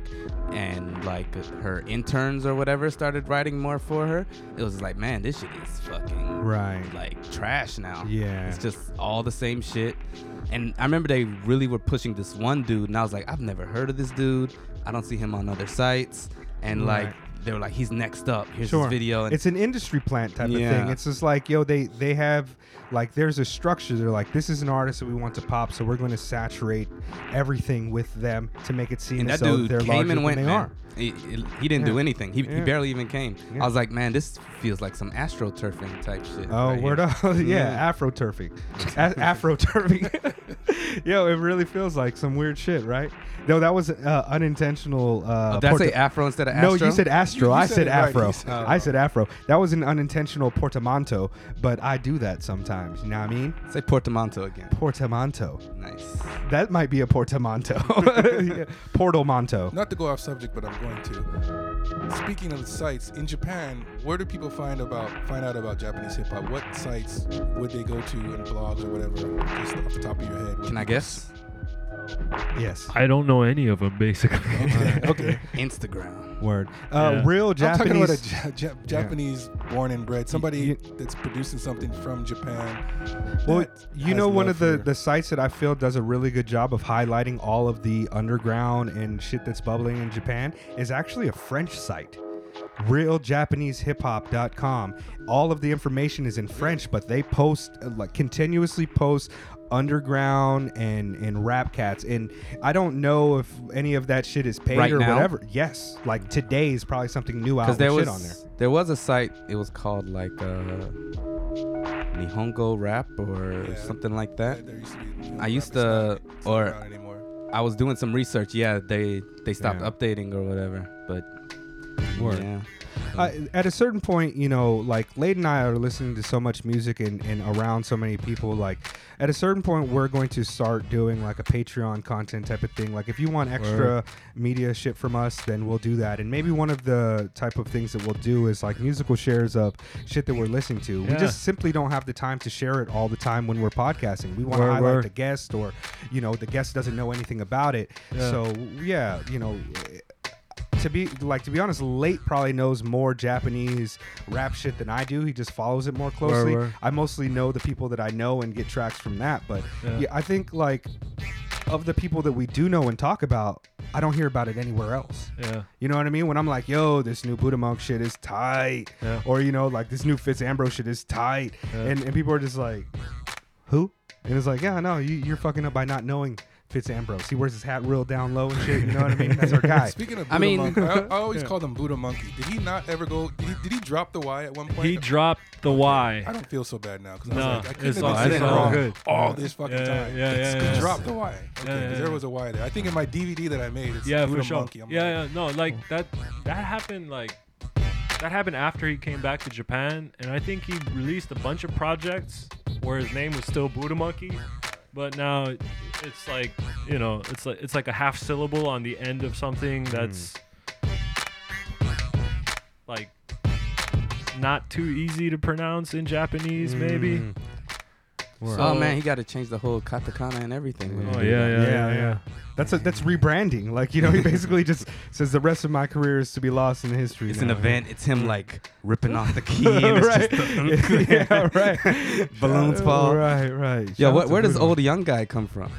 and like her interns or whatever started writing more for her. It was like, man, this shit is fucking Right. like trash now. Yeah. It's just all the same shit. And I remember they really were pushing this one dude, and I was like, I've never heard of this dude. I don't see him on other sites. And like, they were like, he's next up. Here's Sure. his video. And It's an industry plant type of thing. It's just like, yo, they they have like there's a structure. They're like, this is an artist that we want to pop, so we're going to saturate everything with them to make it seem and as that though dude they're came larger and went, than they man. are. He, he- didn't do anything. He, he barely even came. I was like, man, this feels like some astroturfing type shit. Oh, right word up. [laughs] yeah, Afro turfing. A- Afro turfing. [laughs] Yo, it really feels like some weird shit, right? No, that was uh, unintentional. Uh, Oh, did I say Afro instead of astro? No, you said Astro. You- you I said said it right. Afro. You I said Afro. That was an unintentional portamanto, but I do that sometimes. You know what I mean? Say Portamonto again. Portamanto. Nice. That might be a portamanto. [laughs] yeah. Portalmanto. Not to go off subject, but I'm going to. Speaking of sites in Japan, where do people find about find out about Japanese hip hop? What sites would they go to and blogs or whatever? Just off the top of your head. Can I guess? Yes. I don't know any of them basically. [laughs] Okay. Instagram. Word. Uh, Yeah. Real I'm talking Japanese. about a Ja- Ja- Japanese born and bred, somebody you- that's producing something from Japan. Well, you know, one of the, the sites that I feel does a really good job of highlighting all of the underground and shit that's bubbling in Japan is actually a French site. realjapanesehiphop.com all of the information is in french but they post uh, like continuously post underground and and rap cats and i don't know if any of that shit is paid Right or now? whatever yes like today is probably something new out Because there was shit on there there was a site. It was called like uh, Nihongo Rap or Yeah. something like that. There used to be, I used to- not or- anymore. I was doing some research. Yeah, they they stopped Yeah. updating or whatever. But Word. yeah, uh, at a certain point, you know, like Late and I are listening to so much music and, and around so many people. Like, at a certain point, we're going to start doing like a Patreon content type of thing. Like, if you want extra media shit from us, then we'll do that. And maybe one of the type of things that we'll do is like musical shares of shit that we're listening to. We just simply don't have the time to share it all the time when we're podcasting. We want to highlight word. the guest, or you know, the guest doesn't know anything about it. Yeah. So yeah, you know to be like to be honest, late probably knows more Japanese rap shit than I do. He just follows it more closely. word. I mostly know the people that I know and get tracks from that. But Yeah. yeah, I think like of the people that we do know and talk about, I don't hear about it anywhere else. Yeah. You know what I mean? When I'm like, yo, this new Buddha monk shit is tight. Yeah. Or, you know, like this new Fitz Ambrose shit is tight. Yeah. And, and people are just like, who? And it's like, yeah, no, you, you're fucking up by not knowing Fitz Ambrose. He wears his hat real down low and shit. You know what I mean? That's our guy. [laughs] Speaking of I mean- monk, I, I always Yeah. called him Buddha monkey. Did he not ever go? Did he, did he drop the Y at one point? He dropped the Y. I don't feel so bad now because No, I was like, I couldn't it's have all- been saying it's it all wrong good. all this fucking Yeah, time. yeah, It's- yeah, yeah. Drop the Y. Okay, Yeah, 'cause yeah, there yeah. was a Y there. I think in my DVD that I made, it's yeah, Buddha for sure. monkey. I'm yeah, like, yeah, no, like that. That happened like that happened after he came back to Japan, and I think he released a bunch of projects where his name was still Buddha Monkey, but now it's like you know, it's like it's like a half syllable on the end of something that's like not too easy to pronounce in Japanese, maybe. Mm. Oh So- man, he got to change the whole katakana and everything. when Oh do yeah, yeah, Yeah, yeah, yeah. That's a, that's rebranding. Like you know, he basically just says the rest of my career is to be lost in history. It's now. an event. It's him like ripping off the [laughs] key. And it's right. just [laughs] yeah, right. [laughs] Balloons fall. Right, right. Yo, Shout what, out to where does Buddha. old young guy come from?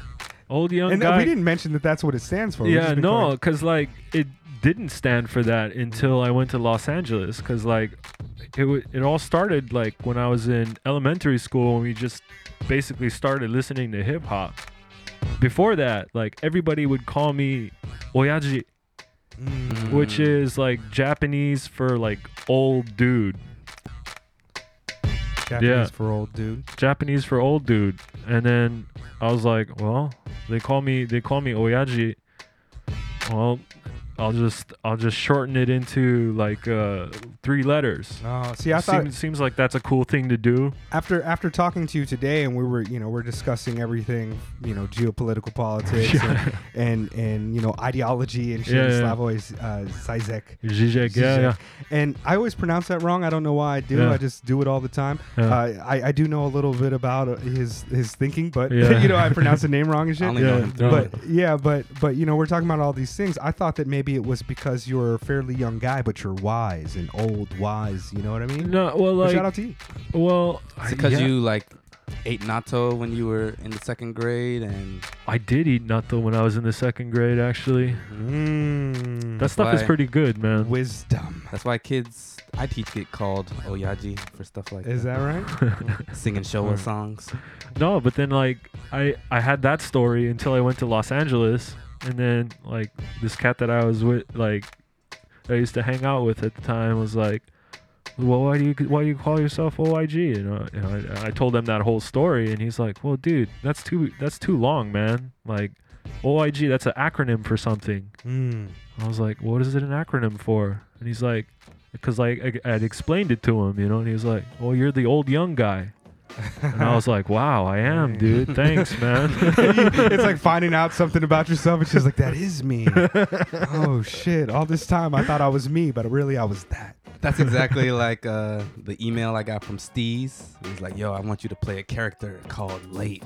Old young And guy. we didn't mention that that's what it stands for. Yeah no because like it didn't stand for that until i went to los angeles because like it, w- it all started like when i was in elementary school and we just basically started listening to hip-hop before that like everybody would call me oyaji Mm. which is like japanese for like old dude Japanese yeah. for old dude. Japanese for old dude. And then I was like, well, they call me they call me Oyaji. Well, I'll just I'll just shorten it into like uh, three letters. Oh, see, I thought seems, seems like that's a cool thing to do. after after talking to you today, and we were you know we're discussing everything you know geopolitical politics [laughs] and, and and you know ideology and shit. Yeah, yeah. Slavoj uh, Zizek. Zizek, yeah, Zizek. yeah. And I always pronounce that wrong. I don't know why I do. Yeah. I just do it all the time. Yeah. Uh, I, I do know a little bit about uh, his his thinking, but Yeah. [laughs] you know I pronounce the name wrong and [laughs] shit. Yeah, know him through no. it. But yeah, but but you know we're talking about all these things. I thought that maybe it was because you're a fairly young guy, but you're wise and old, wise. You know what I mean? No, well, like, shout out to you. well, Is because yeah, you like ate natto when you were in the second grade and I did eat natto when I was in the second grade. Actually, Mm, that stuff is pretty good, man. wisdom. that's why kids I teach get called oyaji for stuff like Is that right? [laughs] singing Showa songs. No, but then like I I had that story until I went to Los Angeles, and then like this cat that I was with, like I used to hang out with at the time, was like, "Well, why do you why do you call yourself OYG?" You know, know I, I told him that whole story, and he's like, "Well, dude, that's too that's too long, man. Like OYG, that's an acronym for something." Mm. I was like, "What is it an acronym for?" And he's like, "Because like I, I'd explained it to him, you know," and he was like, "Well, you're the old young guy." And I was like, "Wow, I am, dude. Thanks, [laughs] man." it's like finding out something about yourself. It's just like that is me. [laughs] oh shit! All this time I thought I was me, but really I was that. That's exactly like uh, the email I got from Steez. He was like, "Yo, I want you to play a character called Late."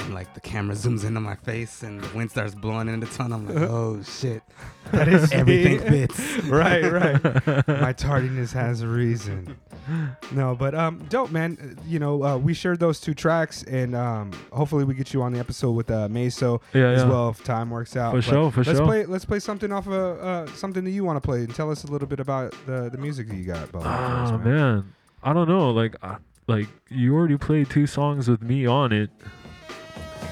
And like the camera zooms into my face and the wind starts blowing in the tunnel. I'm like, "Oh [laughs] shit!" That is [laughs] Everything me. fits. [laughs] right, right. My tardiness has a reason. No, but um, dope, man. You know, uh, we shared those two tracks, and um, hopefully we get you on the episode with uh, Meso Yeah, as yeah. well if time works out. For But sure, for let's sure. play. Let's play something off of uh, something that you want to play, and tell us a little bit about the the music that you got. Bo, for us, Oh man, I don't know. Like, I, like you already played two songs with me on it.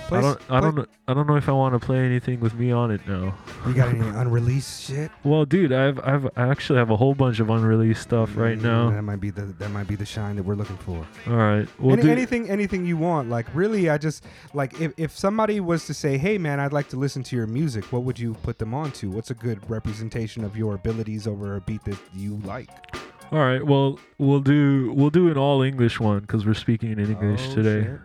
Play I don't. I play- don't. know- I don't know if I want to play anything with me on it now. You got any [laughs] unreleased shit? Well, dude, I've I've I actually have a whole bunch of unreleased stuff right Mm, now. That might be the that might be the shine that we're looking for. All right. Well, Any, dude, anything anything you want. Like really, I just like if, if somebody was to say, "Hey, man, I'd like to listen to your music," what would you put them on to? What's a good representation of your abilities over a beat that you like? All right. Well, we'll do we'll do an all English one because we're speaking in English Oh, today. shit.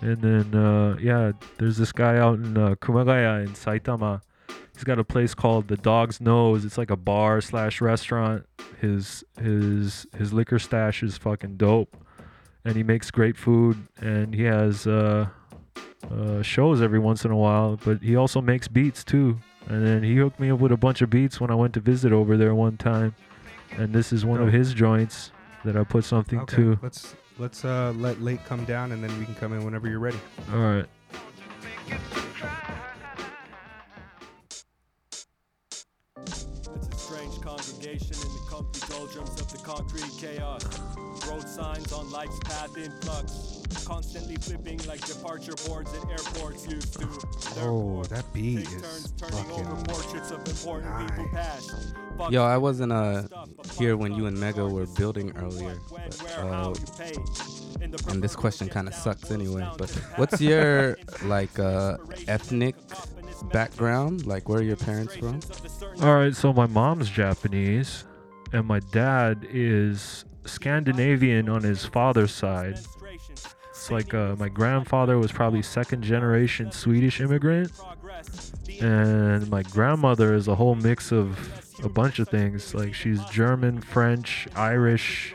And then uh, yeah, there's this guy out in uh, Kumagaya in Saitama. He's got a place called the Dog's Nose. It's like a bar slash restaurant. His his his liquor stash is fucking dope, and he makes great food. And he has uh, uh, shows every once in a while. But he also makes beats too. And then he hooked me up with a bunch of beats when I went to visit over there one time. And this is one of his joints that I put something Okay, to. let's let's uh let late come down and then we can come in whenever you're ready. All right. It's a strange congregation in the comfy doldrums of the concrete chaos. Road signs on life's path in flux. Constantly flipping like departure boards at airports used to. Oh, that beat is turns fucking portraits of important people nice. past. Yo, I wasn't uh here when you and Mega were building earlier. But, uh, and this question kind of sucks anyway. But what's your like uh ethnic background? Like, where are your parents from? All right, so my mom's Japanese, and my dad is Scandinavian on his father's side. Like uh, my grandfather was probably second generation Swedish immigrant, and my grandmother is a whole mix of a bunch of things. Like she's German, French, Irish,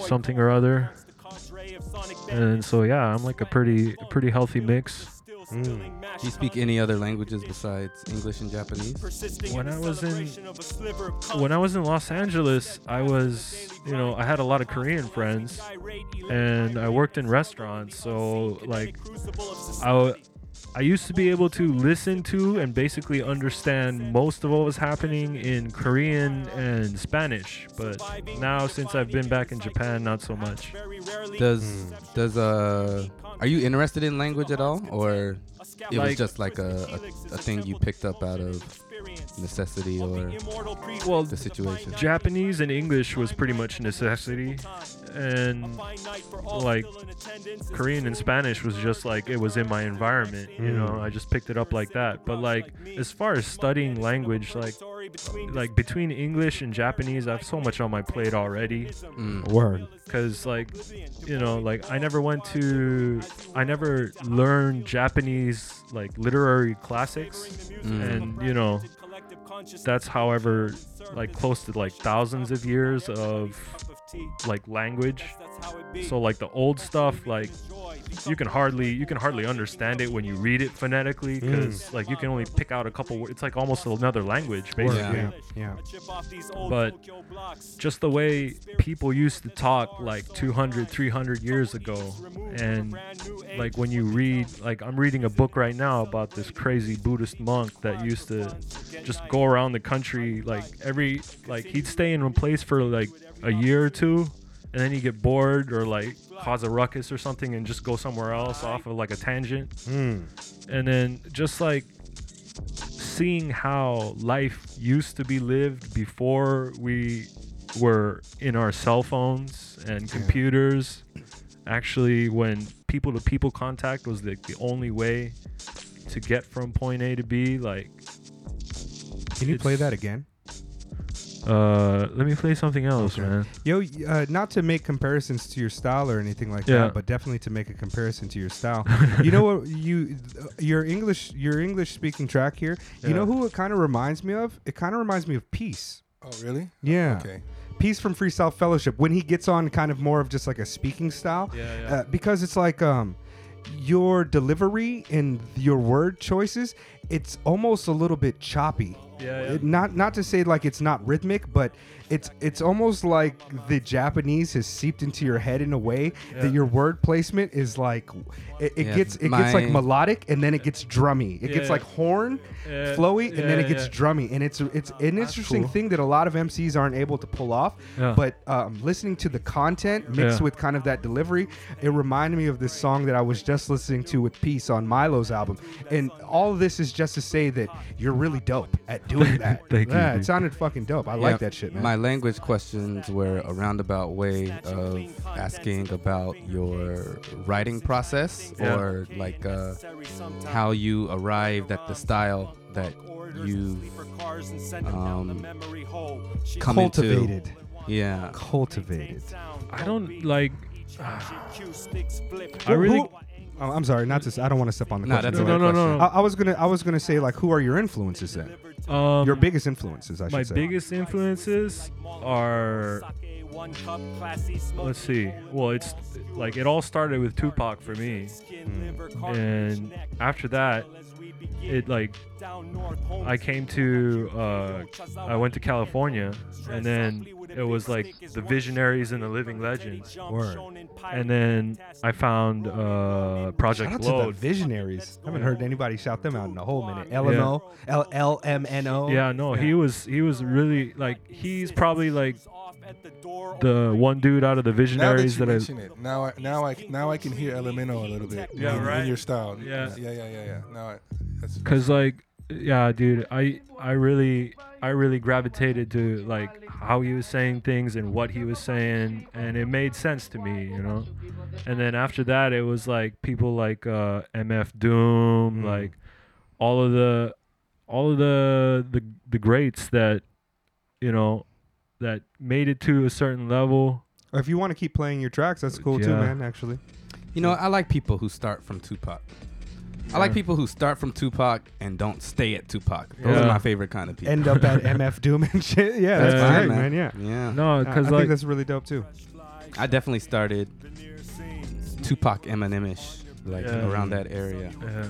something or other. And so yeah, I'm like a pretty pretty healthy mix. Mm. Do you speak any other languages besides English and Japanese? when I was in when I was in Los Angeles, I was you know I had a lot of Korean friends, and I worked in restaurants. So like, I w- I used to be able to listen to and basically understand most of what was happening in Korean and Spanish. But now since I've been back in Japan, not so much. Does does uh are you interested in language at all, or it was just like a, a, a thing you picked up out of necessity or well the situation? Japanese and English was pretty much necessity, and like Korean and Spanish was just like it was in my environment. You know, I just picked it up like that. But like as far as studying language, like like between English and Japanese, I have so much on my plate already. Mm. Word. Cause like, you know, like I never went to, I never learned Japanese like literary classics, Mm. and you know, that's however like close to like thousands of years of like language. So like the old stuff, like you can hardly you can hardly understand it when you read it phonetically mm. because like you can only pick out a couple. wo- It's like almost another language basically. yeah, yeah. But just the way people used to talk like 200, 300 years ago, and like when you read, like I'm reading a book right now about this crazy Buddhist monk that used to just go around the country, like every, like he'd stay in one place for like a year or two, and then he'd get bored or like cause a ruckus or something and just go somewhere else off of like a tangent. Mm. And then just like seeing how life used to be lived before we were in our cell phones and computers actually when people to people contact was the, the only way to get from point A to B like Can you play that again? Uh let me play something else Okay. man Yo, uh, not to make comparisons to your style or anything like Yeah. that, but definitely to make a comparison to your style. [laughs] you know what? You uh, your English your English speaking track here. You Yeah. know who it kind of reminds me of? It kind of reminds me of Peace. Oh, really? Yeah. Okay. Peace from Freestyle Fellowship when he gets on kind of more of just like a speaking style. Yeah, yeah. Uh, because it's like um your delivery and your word choices, it's almost a little bit choppy. Yeah, yeah. It- not not to say like it's not rhythmic, but it's it's almost like the Japanese has seeped into your head in a way Yeah. that your word placement is like it, it Yeah, gets it gets like melodic and then it gets drummy. It Yeah, gets like horn, Yeah, flowy, and then it gets yeah. drummy. And it's it's an interesting cool. thing that a lot of MCs aren't able to pull off. Yeah. But um, listening to the content mixed Yeah. with kind of that delivery, it reminded me of this song that I was just listening to with Peace on Milo's album. And all of this is just to say that you're really dope at doing [laughs] that. Thank yeah, dude. it sounded fucking dope. I Yeah, like that shit, man. My language questions were a roundabout way of asking about your writing process Yeah. or like uh, how you arrived at the style that you've um, come Cultivated. into. Yeah. Cultivated. I don't like. I really. who- oh, I'm sorry, not to. I don't want to step on the No, question. that's a No, good no, no, question. no. I, I was gonna. I was gonna say like, who are your influences then? Um, your biggest influences, I should say. my say. biggest influences are let's see well it's like it all started with tupac for me and after that it like i came to uh i went to california and then it was like the visionaries and the living legends Word. and then i found uh project Shout out to the load visionaries. I haven't heard anybody shout them out in a whole minute. LMO, L L M N O. Yeah, no, he was he was really like he's probably like the one dude out of the Now that visionaries you that, I mention it, now I now I now I can hear LMNO a little bit. Yeah, in, right? In your style. Yeah. yeah, yeah, yeah, yeah. Now I, cuz like yeah, dude, I I really I really gravitated to like how he was saying things and what he was saying and it made sense to me, you know. And then after that it was like people like uh MF Doom, Mm. like all of the all of the the the greats that you know that made it to a certain level. Or if you want to keep playing your tracks, that's cool too, man. Actually, You know, I like people who start from Tupac. I like people who start from Tupac and don't stay at Tupac. Those Yeah. are my favorite kind of people. end up at [laughs] MF Doom and shit. Yeah, that's Yeah. great, man. Yeah. Yeah. No, I cuz think like that's really dope too. I definitely started Tupac Eminem-ish, like Yeah. around that area. yeah.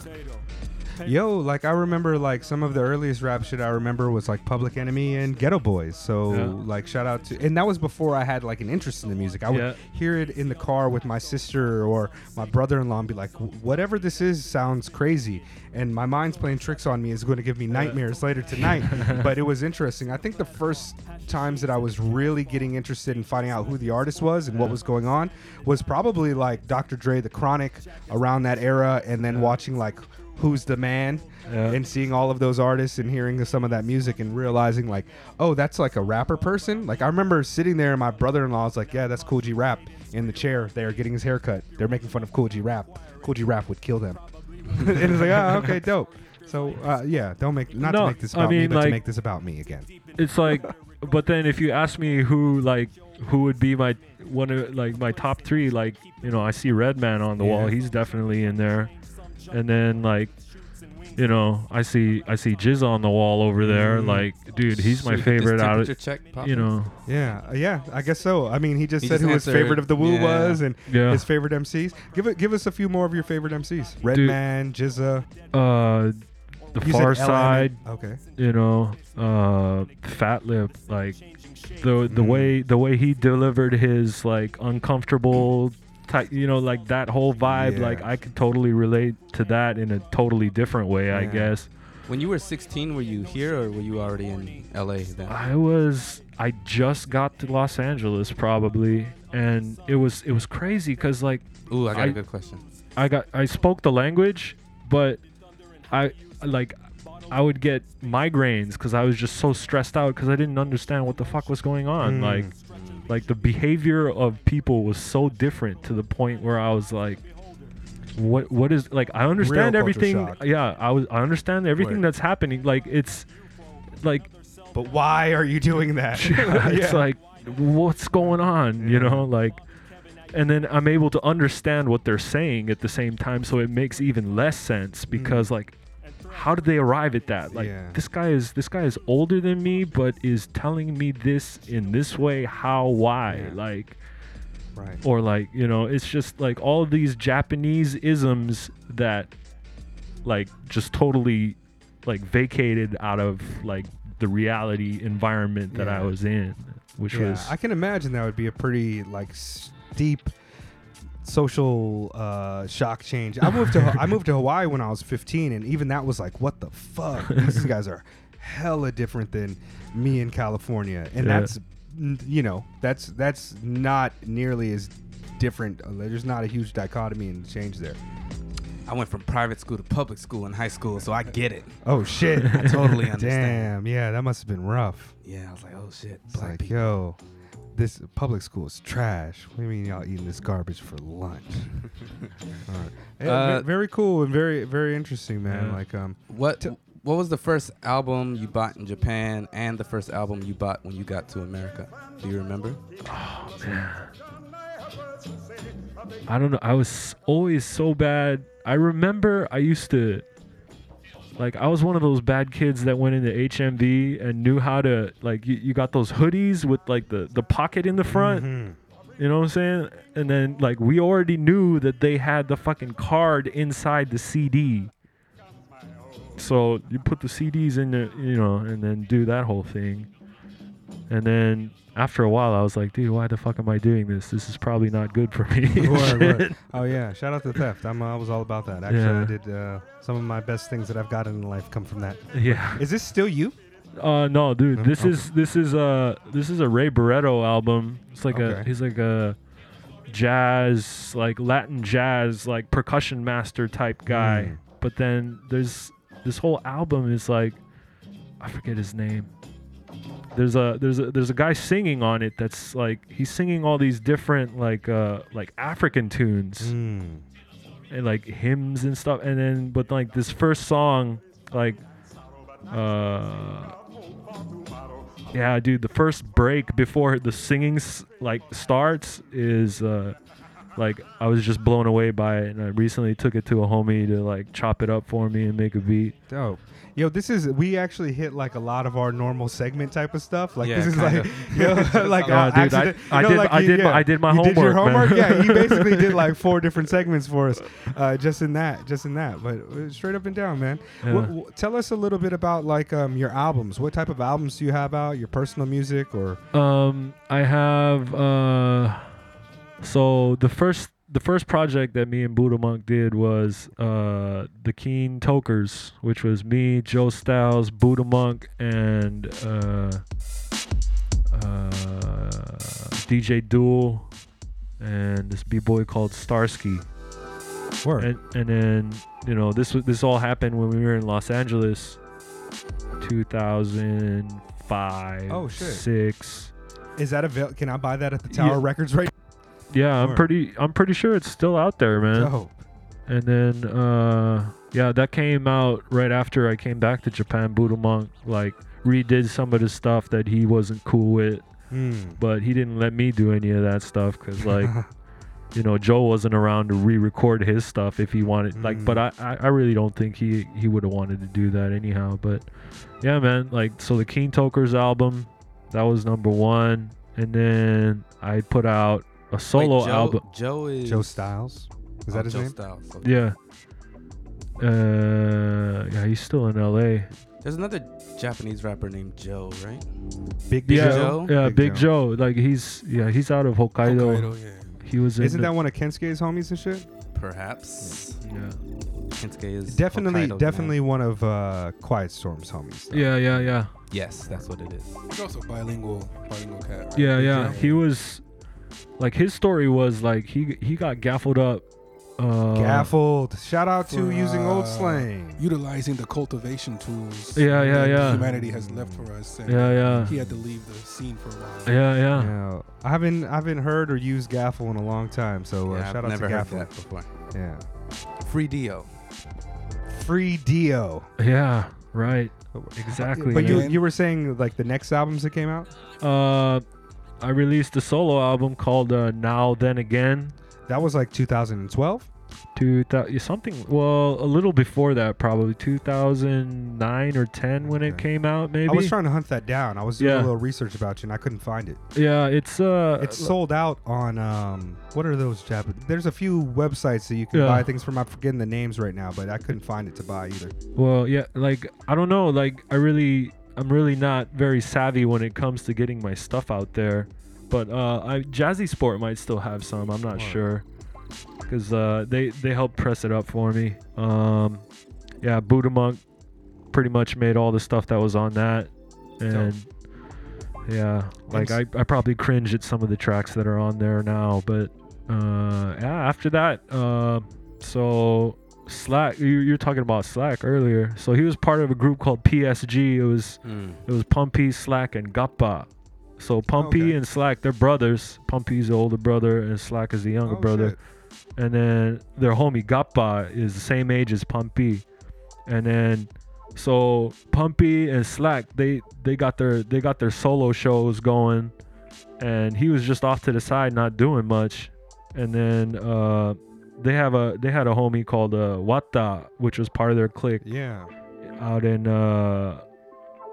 Yo, like I remember like some of the earliest rap shit I remember was like Public Enemy and Geto Boys. So Yeah. like shout out to and that was before I had like an interest in the music. I would Yeah. hear it in the car with my sister or my brother-in-law and be like, whatever this is sounds crazy. And my mind's playing tricks on me is going to give me nightmares later tonight. [laughs] but it was interesting. I think the first times that I was really getting interested in finding out who the artist was and what was going on was probably like Dr. Dre, The Chronic around that era, and then watching like Who's the Man Yeah. and seeing all of those artists and hearing some of that music and realizing like, oh, that's like a rapper person. Like I remember sitting there and my brother-in-law was like, yeah, that's Kool G Rap in the chair there getting his haircut. They're making fun of Kool G Rap. Kool G Rap would kill them. [laughs] and it's like, oh, okay, dope. So uh, yeah, don't make not to make this I about me, mean, but to make this about me again. it's like but then if you ask me who like who would be my one of like my top three like you know i see redman on the wall he's definitely in there and then like you know i see i see jizz on the wall over there Mhm. like dude he's my you get this favorite out of check you know Yeah, uh, yeah, I guess so. I mean, he just He said just who his answered- favorite of the Woo yeah. was and Yeah. his favorite MCs. Give it, give us a few more of your favorite MCs. Redman, GZA, uh the You far LM. side Okay. you know uh Fatlip like the the Mm. way the way he delivered his like uncomfortable type you know like that whole vibe Yeah. like i could totally relate to that in a totally different way i guess When you were 16, were you here or were you already in LA then? i was i just got to los angeles probably and it was it was crazy because like Ooh, I got a I- good question. I got I spoke the language, but I like I would get migraines because I was just so stressed out because I didn't understand what the fuck was going on. Mm. Like like the behavior of people was so different to the point where I was like what what is like I understand everything shock. yeah I was I understand everything that's happening. Like it's like But why are you doing that? [laughs] [laughs] it's like what's going on you know? Like and then i'm able to understand what they're saying at the same time so it makes even less sense mm. because like how did they arrive at that like Yeah. this guy is this guy is older than me but is telling me this in this way how why Yeah. like right. or like you know it's just like all these japanese isms that like just totally like vacated out of like the reality environment that i was in which Yeah, was I can imagine that would be a pretty like steep social uh, shock change. I moved to I moved to [laughs] Hawaii when I was 15, and even that was like, what the fuck? These [laughs] guys are hella different than me in California, and Yeah. that's you know that's that's not nearly as different. Uh, There's not a huge dichotomy and change there. I went from private school to public school in high school, so I get it. Oh shit! [laughs] I totally understand. Damn, yeah, that must have been rough. Yeah, I was like, oh shit. It's black like, people. yo, this public school is trash. What do you mean y'all eating this garbage for lunch? [laughs] All right. Yeah, ve- Uh, very cool and very very interesting, man. Yeah. Like um, What what was the first album you bought in Japan and the first album you bought when you got to America? Do you remember? I don't know. I was always so bad. I remember I used to like I was one of those bad kids that went into HMV and knew how to like you, you got those hoodies with like the the pocket in the front. Mm-hmm. You know what I'm saying? And then like we already knew that they had the fucking card inside the CD. So you put the CDs in the you know and then do that whole thing. And then after a while I was like, dude, why the fuck am I doing this? This is probably not good for me. and Word, word. Oh yeah, shout out to theft. I'm uh, I was all about that. Actually, Yeah. I did uh, some of my best things that I've gotten in life come from that. Yeah. Is this still you? Uh no, dude. No? This Okay. is this is uh this is a Ray Barretto album. It's like a he's like a jazz like Latin jazz like percussion master type guy. Mm. But then there's this whole album is like I forget his name. There's a there's a there's a guy singing on it that's like he's singing all these different like uh like African tunes Mm. and like hymns and stuff and then but like this first song like uh yeah dude the first break before the singing like starts is uh like i was just blown away by it and i recently took it to a homie to like chop it up for me and make a beat Dope. Yo, this is we actually hit like a lot of our normal segment type of stuff. Like Yeah, this is kinda. like [laughs] yo, [laughs] like Yeah, uh, dude, I- accident- I you know, did- like I you- did my- yeah. I did my you Did your homework, man. Yeah, he [laughs] basically did like four different segments for us, uh, just in that, just in that. But uh, straight up and down, man. Yeah. Wh- wh- tell us a little bit about like um, your albums. What type of albums do you have out? Your personal music or Um, I have uh, so the first the first project that me and Buddha Monk did was uh the Keen Tokers, which was me, Joe Styles, Buddha Monk, and uh, uh, DJ Duel, and this b boy called Starsky. Word. And and then you know this this all happened when we were in Los Angeles, 2005. Oh, shit. Six. is that available? Can I buy that at the Tower Yeah. Records right? Yeah, I'm pretty. I'm pretty sure it's still out there, man. Dope. And then, uh, yeah, that came out right after I came back to Japan. Buddha Monk like redid some of the stuff that he wasn't cool with, Mm. but he didn't let me do any of that stuff because, like, [laughs] you know, Joe wasn't around to re-record his stuff if he wanted. Like, Mm. but I, I, I really don't think he he would have wanted to do that anyhow. But yeah, man, like, so the Keen Tokers album, that was number one, and then I put out a solo Wait, Joe, album. Joe is Joe Styles. Is Oh, that his Joe name? Styles. okay. Yeah. Uh, yeah, he's still in L.A. There's another Japanese rapper named Joe, right? Big Yeah, Joe? yeah, Big Big, Joe. Joe. Like he's yeah, he's out of Hokkaido. Hokkaido, yeah. He was in Isn't the- that one of Kensuke's homies and shit? Perhaps. yeah. Kensuke is Definitely, Hokkaido's man. definitely one of uh, Quiet Storm's homies. though. yeah, yeah, yeah, Yes, that's what it is. He's also bilingual, bilingual cat. Right? yeah, Big yeah. He was like his story was like he he got gaffled up. Uh, Gaffled. Shout out to For, using old uh, slang. utilizing the cultivation tools. Yeah, yeah, that yeah. Humanity has left for us. and Yeah, yeah. He had to leave the scene for a while. Yeah, yeah. Yeah, I haven't I haven't heard or used gaffle in a long time. So uh, Yeah, shout I've out never to heard gaffle. that before. Yeah. Free Dio. Free Dio. Yeah, right. Exactly. But you you were saying like the next albums that came out? uh, I released a solo album called uh, Now Then Again. That was like 2012. Two thousand something. Well, a little before that, probably 2009 or 10 when it came out. Maybe. I was trying to hunt that down. I was doing Yeah. a little research about you and I couldn't find it. Yeah, it's uh, It's sold out on um what are those Japanese? There's a few websites that you can Yeah. buy things from. I'm forgetting the names right now, but I couldn't find it to buy either. Well, yeah, like I don't know, like I really I'm really not very savvy when it comes to getting my stuff out there. But uh I Jazzy Sport might still have some, I'm not Wow. sure. Cuz uh they they helped press it up for me. Um yeah, Buddha Monk pretty much made all the stuff that was on that and yeah, like I, I probably cringe at some of the tracks that are on there now, but uh yeah, after that uh so Slack, you, you were talking about Slack earlier. So he was part of a group called PSG. It was Mm. it was PUNPEE, Slack, and GAPPER. So PUNPEE Okay. and Slack, they're brothers. PUNPEE's the older brother, and Slack is the younger Oh, brother. shit. And then their homie GAPPER is the same age as PUNPEE. And then so PUNPEE and Slack, they they got their they got their solo shows going, and he was just off to the side, not doing much. And then uh, they have a they had a homie called uh, Wata, which was part of their clique Yeah. out in uh,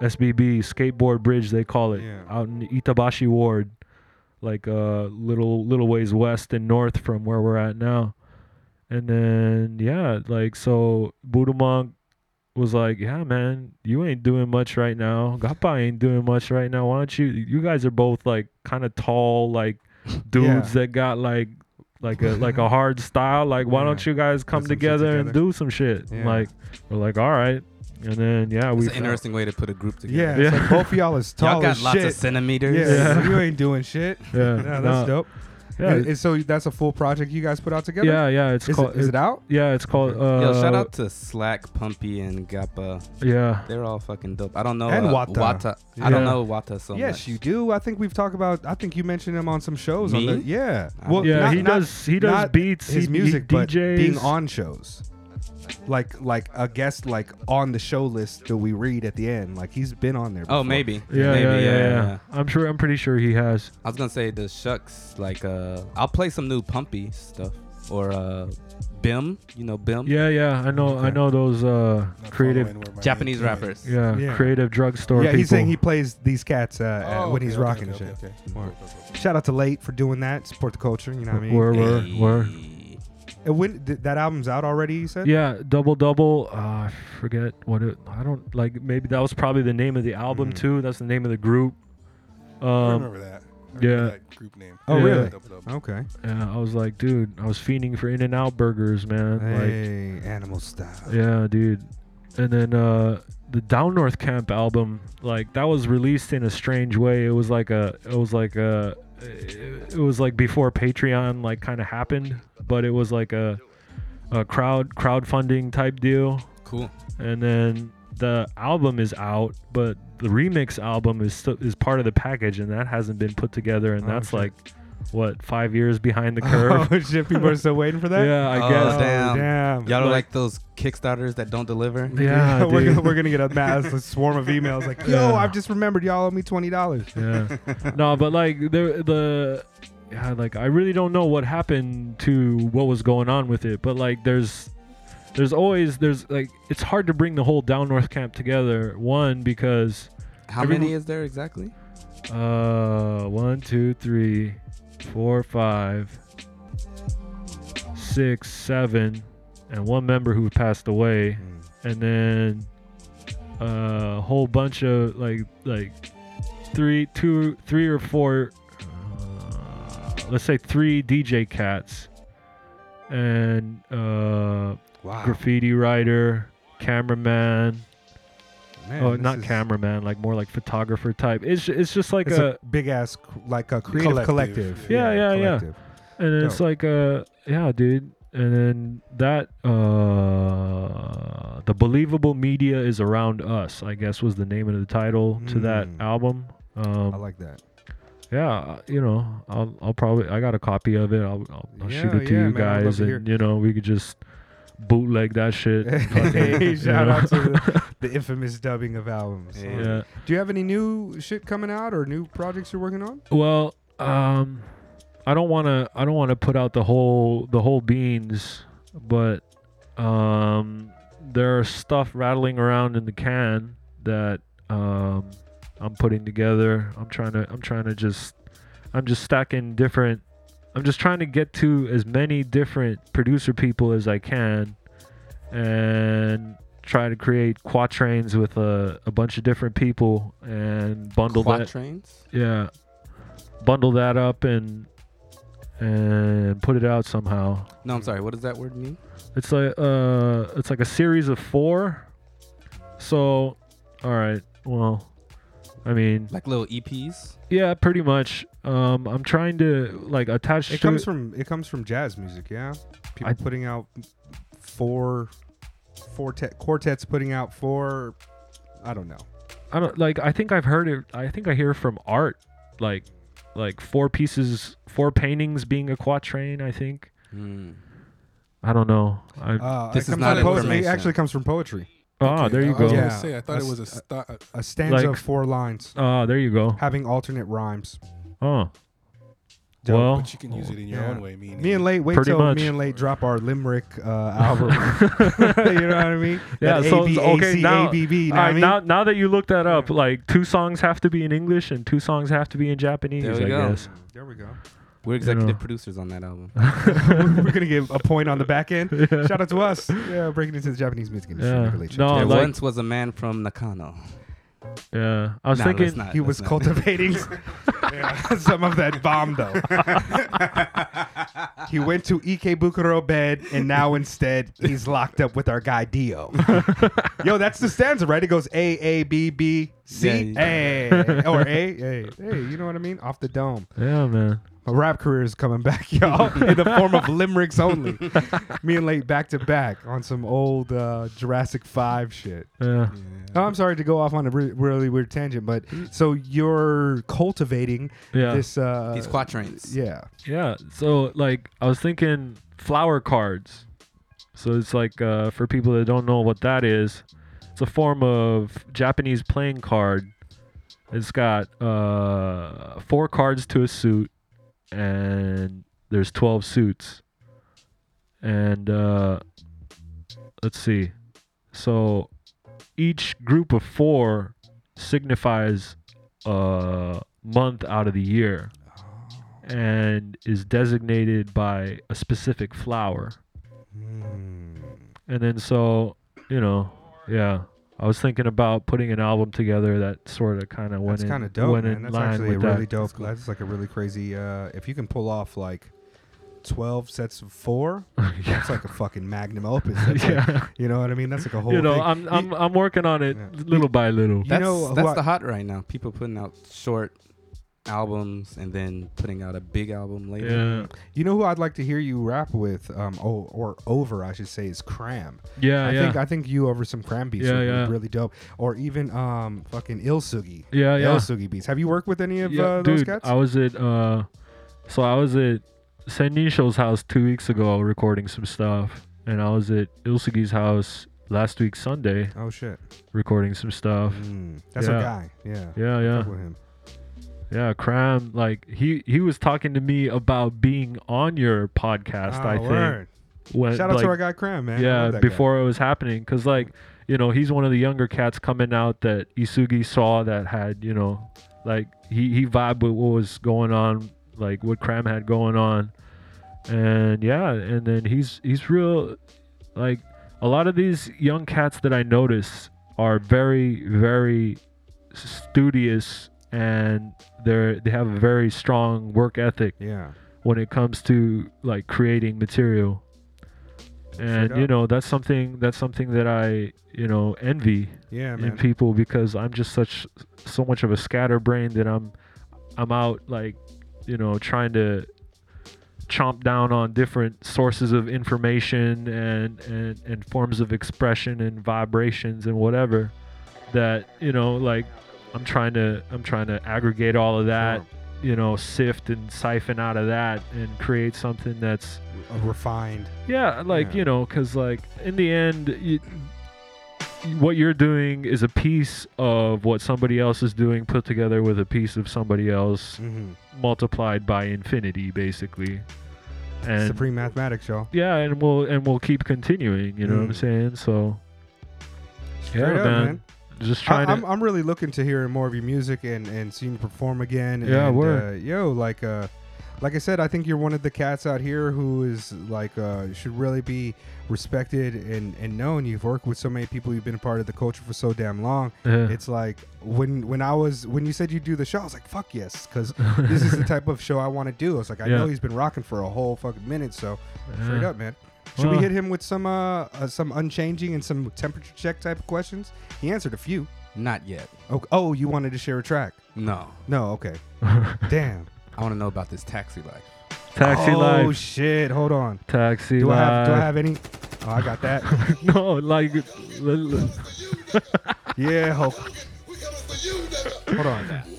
SBB Skateboard Bridge, they call it, Yeah. out in Itabashi Ward, like uh, little little ways west and north from where we're at now. And then yeah, like so Buddha Monk was like, yeah, man, you ain't doing much right now. GAPPER ain't doing much right now. Why don't you? You guys are both like kind of tall, like [laughs] dudes that got like like a like a [laughs] hard style. Like, why don't you guys come some shit together, and do some shit? Yeah. Like, we're like, all right. And then yeah, we It's an interesting way to put a group together. Yeah, it's like both of y'all is tall Y'all got as lots shit. of centimeters. Yeah, Yeah. you [laughs] ain't doing shit. Yeah, that's no. dope. Yeah. And, and so that's a full project you guys put out together. Yeah, yeah. It's Is called. it, is it out? Yeah, it's called. Uh, Yo, shout out to Slack, PUNPEE, and GAPPER. Yeah. They're all fucking dope. I don't know And uh, Wata. I don't Yeah. know Wata so much. yes, much. you do. I think we've talked about. I think you mentioned him on some shows. On Me? the, yeah. I don't Yeah, not- he not- does- he does not beats, His he- he music, but DJs. being on shows, like like a guest, like on the show list that we read at the end. Like he's been on there. Oh, maybe. Yeah, maybe, yeah, yeah, yeah, I'm sure. I'm pretty sure he has. I was gonna say the shucks. Like, uh, I'll play some new PUNPEE stuff or uh, Bim. You know Bim. Yeah, yeah. I know. I know those uh, creative. following where my Japanese rappers. Yeah, Yeah. creative drugstore Yeah, people. he's saying he plays these cats uh, Oh, when okay, he's okay, rocking okay, and shit. okay, okay. Word. Shout out to Late for doing that. Support the culture. You know what I mean? Where, where, Hey. Where? And when th- that album's out already? You said? Yeah, double double. Uh, I forget what it. I don't like. Maybe that was probably the name of the album Mhm. too. That's the name of the group. I Um, remember that. I remember yeah. that group name. Oh, Yeah. really? Double Double. Okay. yeah, I was like, dude, I was fiending for In-N-Out burgers, man. Like, Hey, animal style. Yeah, dude. And then uh the Down North Camp album, like that was released in a strange way. It was like a it was like a it was like before Patreon like kind of happened, but it was like a a crowd crowdfunding type deal. Cool. And then the album is out, but the remix album is st- is part of the package and that hasn't been put together and Oh, that's shit. like what, 5 years behind the [laughs] curve. Oh shit! People are still waiting for that. yeah, I Oh, guess. damn. damn. Y'all are Like- like those Kickstarters that don't deliver. [laughs] Yeah, [laughs] we're, gonna, we're gonna get a mass a swarm of emails like, "Yo, Yeah. I've just remembered y'all owe me twenty dollars." yeah no but like the the yeah like i really don't know what happened to what was going on with it but like there's there's always there's like it's hard to bring the whole down north camp together one because How Every- many is there exactly? uh one two three four five six seven and one member who passed away and then a whole bunch of like like three two three or four uh, let's say three dj cats and uh Wow. graffiti writer cameraman Man, oh not is- cameraman like more like photographer type it's it's just like It's a, a big ass like a creative Collective. collective. Yeah, yeah, yeah. collective. and it's Dope. like uh yeah dude and then that uh the believable media is around us i guess was the name of the title to that Mm. album um I like that. yeah you know i'll i'll probably i got a copy of it i'll, I'll, I'll shoot it to yeah, you man, guys to and you know we could just bootleg that shit [laughs] Hey, shout know. out to the, the infamous dubbing of albums. Yeah. yeah Do you have any new shit coming out or new projects you're working on? Well, um, I don't want to. I don't want to put out the whole the whole beans, but um, there are stuff rattling around in the can that um, I'm putting together. I'm trying to. I'm trying to just. I'm just stacking different. I'm just trying to get to as many different producer people as I can, and try to create quatrains with a, a bunch of different people and bundle that Quatrains. yeah bundle that up and and put it out somehow No, I'm sorry. What does that word mean? it's like uh it's like a series of four so all right well i mean Like little EPs. yeah pretty much um i'm trying to like attach It to comes from it comes from jazz music, yeah. People I- putting out four quartet quartets putting out four. I don't know. i don't like i think i've heard it i think i hear from art like like four pieces four paintings being a quatrain i think Hmm. i don't know I, Uh, This it is comes not from poetry. It actually comes from poetry. Oh, there you I was go. gonna Yeah. say, I thought A it was a s- sta- A stanza Like- of four lines, Oh, there you go. having alternate rhymes. Oh, Dope. well, but you can use it in your Yeah. own way. Meaning, Me and Late, wait Pretty till much. me and Late drop our limerick uh, album. [laughs] [laughs] you know what I mean? yeah. That So A-B-A-C, okay, now, ABB, you know all I mean? now now that you look that up, like two songs have to be in English and two songs have to be in Japanese. There we I go. guess. There we go. We're executive know. producers on that album. [laughs] We're gonna give a point on the back end. Shout out to us. Yeah, breaking into the Japanese music industry. Yeah. No, show. there like- once was a man from Nakano. Yeah, I was Nah, thinking. let's not, he was not. cultivating [laughs] [laughs] some of that bomb though. [laughs] he went to Ikebukuro bed and now instead he's locked up with our guy Dio. Yo, that's the stanza, right? It goes A A B B C Yeah, A or A A. Hey, you know what I mean? Off the dome. Yeah, man. My rap career is coming back, [laughs] y'all, in the form of limericks only. [laughs] Me and Late back to back on some old uh, Jurassic Five shit. Yeah. Oh, I'm sorry to go off on a re- really weird tangent, but so you're cultivating Yeah. this. Uh, These quatrains. Yeah. Yeah. So like I was thinking flower cards. So it's like uh, for people that don't know what that is, it's a form of Japanese playing card. It's got uh, four cards to a suit, and there's twelve suits. And uh, let's see. So each group of four signifies a month out of the year and is designated by a specific flower. Hmm. And then so, you know, yeah. I was thinking about putting an album together that sort of kind of went That's in, kind of dope, went man. in That's line actually a with really that. dope. That's like a really crazy. Uh, if you can pull off like twelve sets of four, [laughs] that's like a fucking magnum opus. [laughs] That's like- you know what I mean? That's like a whole. You know, thing. I'm I'm I'm working on it Yeah. little by little. You That's, know that's I- the hot right now. People putting out short albums and then putting out a big album later. Yeah. You know who I'd like to hear you rap with, um, oh, or over, I should say, is Cram. Yeah, I yeah. think I think you over some Cram beats Yeah, would be yeah. really dope, or even um, fucking ISSUGI. Yeah, yeah. ISSUGI beats. Have you worked with any of yeah, uh, those dude, cats? I was at uh so I was at Sennin Sho's house two weeks ago recording some stuff. And I was at ISSUGI's house last week Sunday oh shit, recording some stuff. Mm, that's Yeah. our guy. Yeah, Yeah, yeah. Fuck with him. Yeah, Cram, like he he was talking to me about being on your podcast, Oh, I think. word. When, Shout out like, to our guy Cram, man. Yeah, that guy. before it was happening cuz like, you know, he's one of the younger cats coming out that ISSUGI saw that had, you know, like he he vibed with what was going on, like what Cram had going on. And yeah, and then he's he's real like a lot of these young cats that I notice are very very studious and they're they have a very strong work ethic Yeah. when it comes to like creating material. And you know that's something that's something that i you know envy Yeah, in people because i'm just such so much of a scatterbrain that i'm i'm out like you know trying to chomp down on different sources of information and and and forms of expression and vibrations and whatever that you know like i'm trying to i'm trying to aggregate all of that you know sift and siphon out of that and create something that's A refined. yeah like Yeah. you know because like in the end you, what you're doing is a piece of what somebody else is doing put together with a piece of somebody else Mhm. multiplied by infinity basically and Supreme mathematics, y'all. yeah and we'll and we'll keep continuing you know what i'm Mm. saying so Straight yeah up, man. man. Just trying I'm, to I'm really looking to hearing more of your music and, and seeing you perform again. Yeah, and, word. Uh, yo, like uh, like I said, I think you're one of the cats out here who is like uh, should really be respected and, and known. You've worked with so many people. You've been a part of the culture for so damn long. Yeah. It's like when when I was when you said you do the show, I was like, fuck yes, because [laughs] this is the type of show I want to do. I was like, I Yeah. know he's been rocking for a whole fucking minute, so straight up, man. Should we hit him with some uh, uh some unchanging and some temperature check type of questions? He answered a few. Not yet. Oh, oh, you wanted to share a track? No. No, okay. [laughs] Damn. I want to know about this taxi life. taxi oh, life Oh shit. Hold on. taxi Do life I have do I have any Oh, I got that. [laughs] no like l- l- yeah, hope. [laughs] Hold on. I'm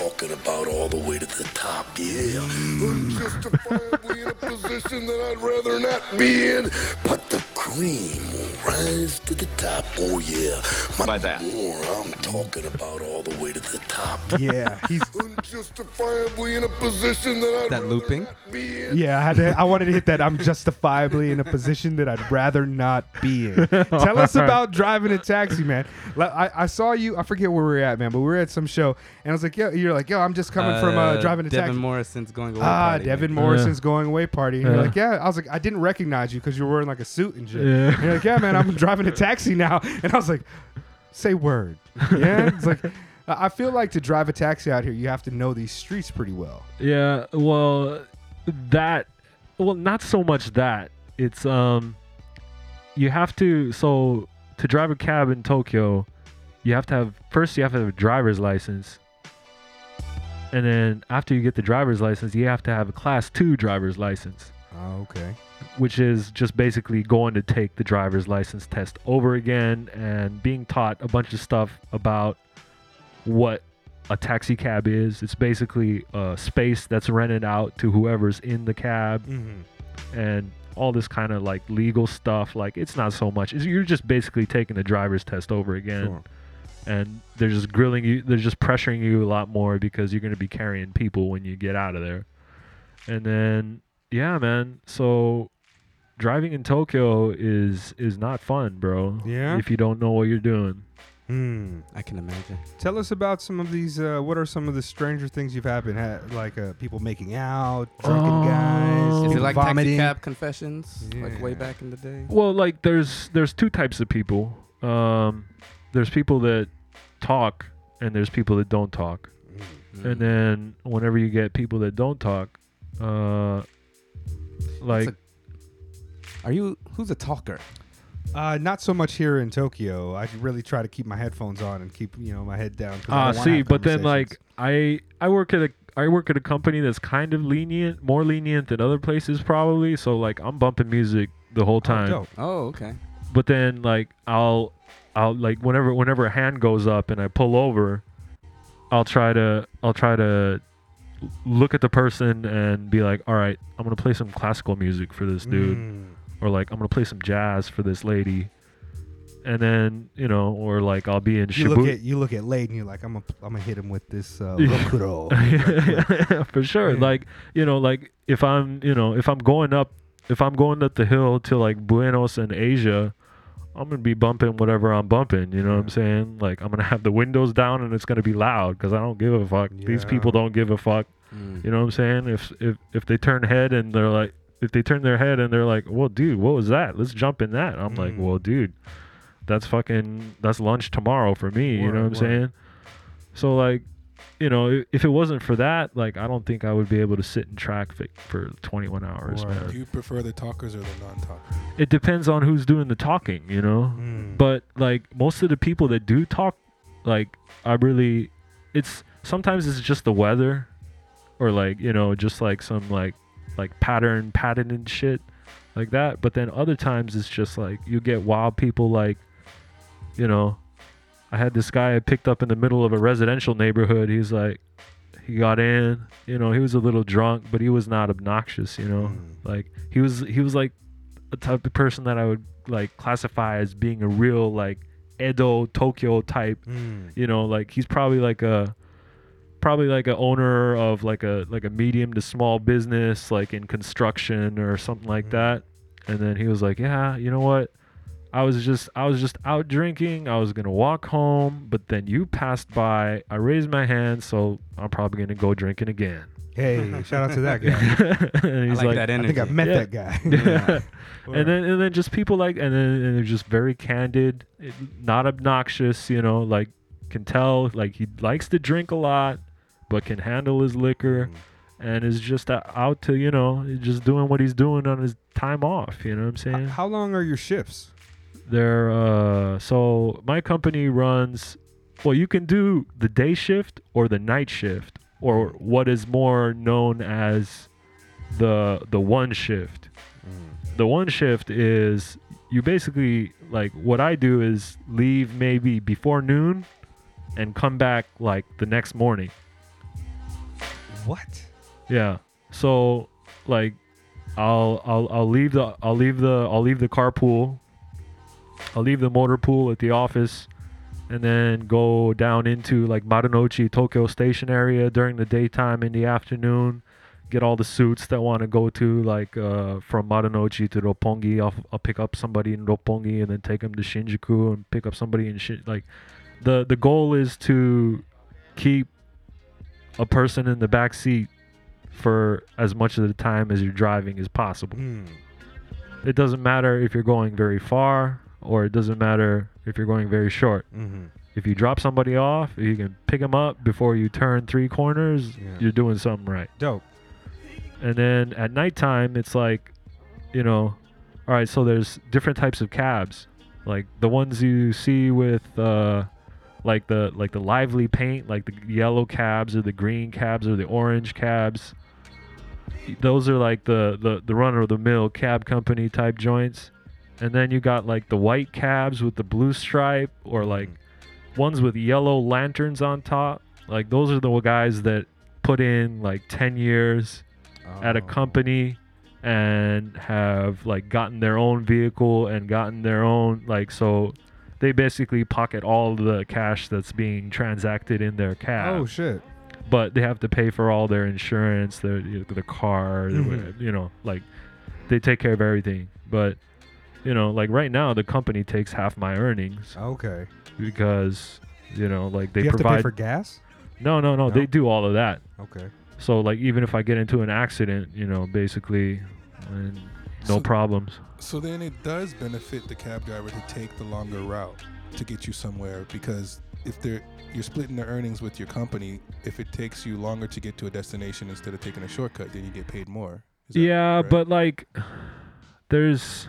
talking about all the way to the top, yeah. Unjustifiably in a position that I'd rather not be in. But the dream will rise to the top. Oh yeah. My By that. More, I'm talking about all the way to the top. Yeah, he's [laughs] Unjustifiably in a position that I That looping. be in. yeah. I, had to, I wanted to hit that. I'm justifiably in a position that I'd rather not be in. Tell us [laughs] about driving a taxi, man. I, I saw you. I forget where we were at, man, but we were at some show, and I was like, yo, you're like, yo, I'm just coming from uh, driving a Devin taxi. Morrison's going away. Ah, party, Devin man. Morrison's going away party. And You're Yeah. like, yeah. I was like, I didn't recognize you because you were wearing like a suit and shit. Yeah. And you're like, yeah, man, I'm driving a taxi now. [laughs] And I was like, say word. [laughs] Yeah. it's like, I I feel like to drive a taxi out here, you have to know these streets pretty well. Yeah, well, that, well, not so much that. It's um, you have to. So to drive a cab in Tokyo, you have to have first you have to have a driver's license, and then after you get the driver's license, you have to have a class two driver's license, Oh, okay. which is just basically going to take the driver's license test over again and being taught a bunch of stuff about what a taxi cab is. It's basically a space that's rented out to whoever's in the cab Mm-hmm. and all this kind of like legal stuff. Like it's not so much. It's, you're just basically taking the driver's test over again. Sure. And they're just grilling you. They're just pressuring you a lot more because you're going to be carrying people when you get out of there. And then, yeah, man. So driving in Tokyo is is not fun, bro. Yeah? If you don't know what you're doing. Hmm. I can imagine. Tell us about some of these. Uh, what are some of the stranger things you've happened? Ha- like uh, people making out, drunken Oh. guys, Is it like vomiting. taxi cab confessions, like way back in the day? Well, like there's there's two types of people. Um, there's people that talk, and there's people that don't talk. Mm. And then whenever you get people that don't talk, uh, like a- Are you who's a talker? Uh, not so much here in Tokyo. I really try to keep my headphones on and keep you know my head down. I ah, don't see, but then like I I work at a I work at a company that's kind of lenient, more lenient than other places probably. So like I'm bumping music the whole time. dope. Oh, okay. but then like I'll I'll like whenever whenever a hand goes up and I pull over, I'll try to I'll try to look at the person and be like, all right, I'm gonna play some classical music for this dude, Mm. or like I'm gonna play some jazz for this lady, and then you know, or like I'll be in you look at you look at Late and you're like, I'm gonna I'm gonna hit him with this uh, [laughs] [laughs] Yeah. For sure. Yeah. Like you know, like if I'm you know if I'm going up if I'm going up the hill to like Buenos and Asia, I'm gonna be bumping whatever I'm bumping. You know what I'm saying? Like I'm gonna have the windows down and it's gonna be loud because I don't give a fuck. These people don't give a fuck. Mm. You know what I'm saying? If if if they turn head and they're like. If they turn their head and they're like, "Well, dude, what was that? Let's jump in that." I'm like, Mm. "Well, dude, that's fucking that's lunch tomorrow for me." you know what I'm word. saying? So like, you know, if it wasn't for that, like, I don't think I would be able to sit in traffic for 21 hours, Word. man. Do you prefer the talkers or the non-talkers? It depends on who's doing the talking, you know. Mm. But like most of the people that do talk, like, I really, it's sometimes it's just the weather, or like you know, just like some like like pattern patented shit like that. But then other times it's just like you get wild people like, you know, I had this guy I picked up in the middle of a residential neighborhood. He's like, he got in, you know, he was a little drunk, but he was not obnoxious, you know. Mm. Like he was he was like a type of person that I would like classify as being a real like Edo Tokyo type, Mm. you know, like he's probably like a probably like a owner of like a like a medium to small business like in construction or something like Mm. that. And then he was like, "Yeah, you know what? I was just I was just out drinking. I was going to walk home, but then you passed by. I raised my hand, so I'm probably going to go drinking again." Hey, shout out to that guy. [laughs] and he's I like, like, that I think I met Yeah. that guy. Yeah. [laughs] [laughs] And then and then just people like and then and they're just very candid, not obnoxious, you know, like can tell like he likes to drink a lot, but can handle his liquor Mm. and is just uh, out to, you know, just doing what he's doing on his time off, you know what I'm saying? How long are your shifts? They're uh so my company runs well, you can do the day shift or the night shift or what is more known as the the one shift. The one shift is you basically like what I do is leave maybe before noon and come back like the next morning. What? Yeah. So like I'll I'll I'll leave the I'll leave the I'll leave the carpool I'll leave the motor pool at the office, and then go down into like Marunouchi Tokyo Station area during the daytime in the afternoon. Get all the suits that want to go to like uh, from Marunouchi to Roppongi. I'll, I'll pick up somebody in Roppongi and then take them to Shinjuku and pick up somebody in Shin. Like the the goal is to keep a person in the back seat for as much of the time as you're driving as possible. Hmm. It doesn't matter if you're going very far or it doesn't matter if you're going very short. Mm-hmm. If you drop somebody off, if you can pick them up before you turn three corners, Yeah. you're doing something right. Dope. And then at nighttime, it's like, you know, all right, so there's different types of cabs. Like the ones you see with uh like the like the lively paint, like the yellow cabs or the green cabs or the orange cabs. Those are like the the, the run of the mill cab company type joints. And then you got like the white cabs with the blue stripe or like ones with yellow lanterns on top. Like those are the guys that put in like 10 years at a Oh. company and have like gotten their own vehicle and gotten their own like so they basically pocket all the cash that's being transacted in their cab Oh shit. but they have to pay for all their insurance their you know, the car Mhm. you know like they take care of everything but you know like right now the company takes half my earnings Okay. because you know like they Do you have to provide pay for gas? no no no No? they do all of that Okay. so like even if I get into an accident, you know, basically, and no So- problems. So then it does benefit the cab driver to take the longer route to get you somewhere because if they're you're splitting the earnings with your company, if it takes you longer to get to a destination instead of taking a shortcut, then you get paid more. Is that Yeah, right? but like, there's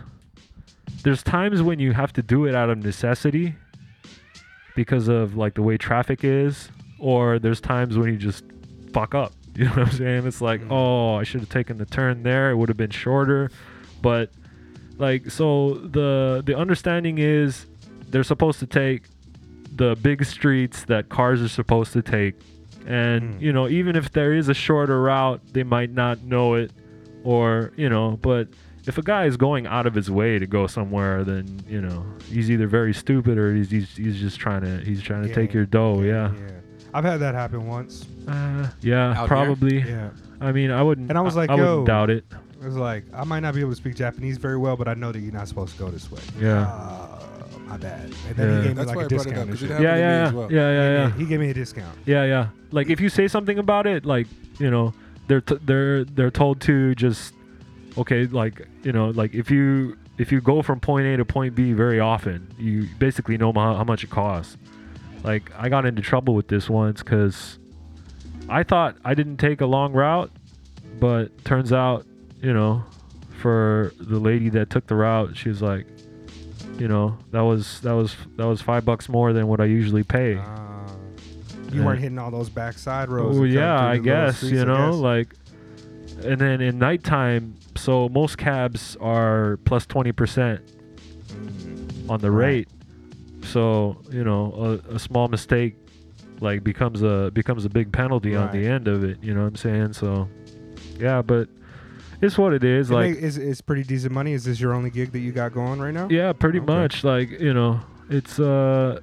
there's times when you have to do it out of necessity because of like the way traffic is, or there's times when you just fuck up. [laughs] You know what I'm saying? It's like, mm-hmm. oh, I should have taken the turn there. It would have been shorter, but like, so the the understanding is they're supposed to take the big streets that cars are supposed to take, and mm. you know, even if there is a shorter route, they might not know it, or you know, but if a guy is going out of his way to go somewhere, then you know he's either very stupid or he's he's, he's just trying to he's trying to take your dough. Yeah, Yeah. yeah. I've had that happen once. Uh, yeah, Out here? probably. Yeah. I mean, I wouldn't. And I was like, I, yo. wouldn't doubt it. It was like I might not be able to speak Japanese very well, but I know that you're not supposed to go this way. Yeah. Uh, my bad. And then Yeah. he gave me That's like why a I brought it discount. up, and 'cause it shit. happened Yeah, yeah, yeah, well. yeah, yeah, yeah. He gave me a discount. Yeah, yeah. Like if you say something about it, like you know, they're t- they're they're told to just okay, like you know, like if you if you go from point A to point B very often, you basically know how, how much it costs. Like I got into trouble with this once because I thought I didn't take a long route, but turns out, you know, for the lady that took the route, she was like, you know, that was that was that was five bucks more than what I usually pay. Uh, you Yeah. weren't hitting all those backside roads. Oh yeah, I guess you know, guess. like, and then in nighttime, so most cabs are plus plus twenty percent on the Right. rate. So you know, a, a small mistake like becomes a becomes a big penalty on the end of it. You know what I'm saying? So yeah, but it's what it is. It like, make- is it's pretty decent money. Is this your only gig that you got going right now? yeah, pretty Okay. much. Like you know, it's uh.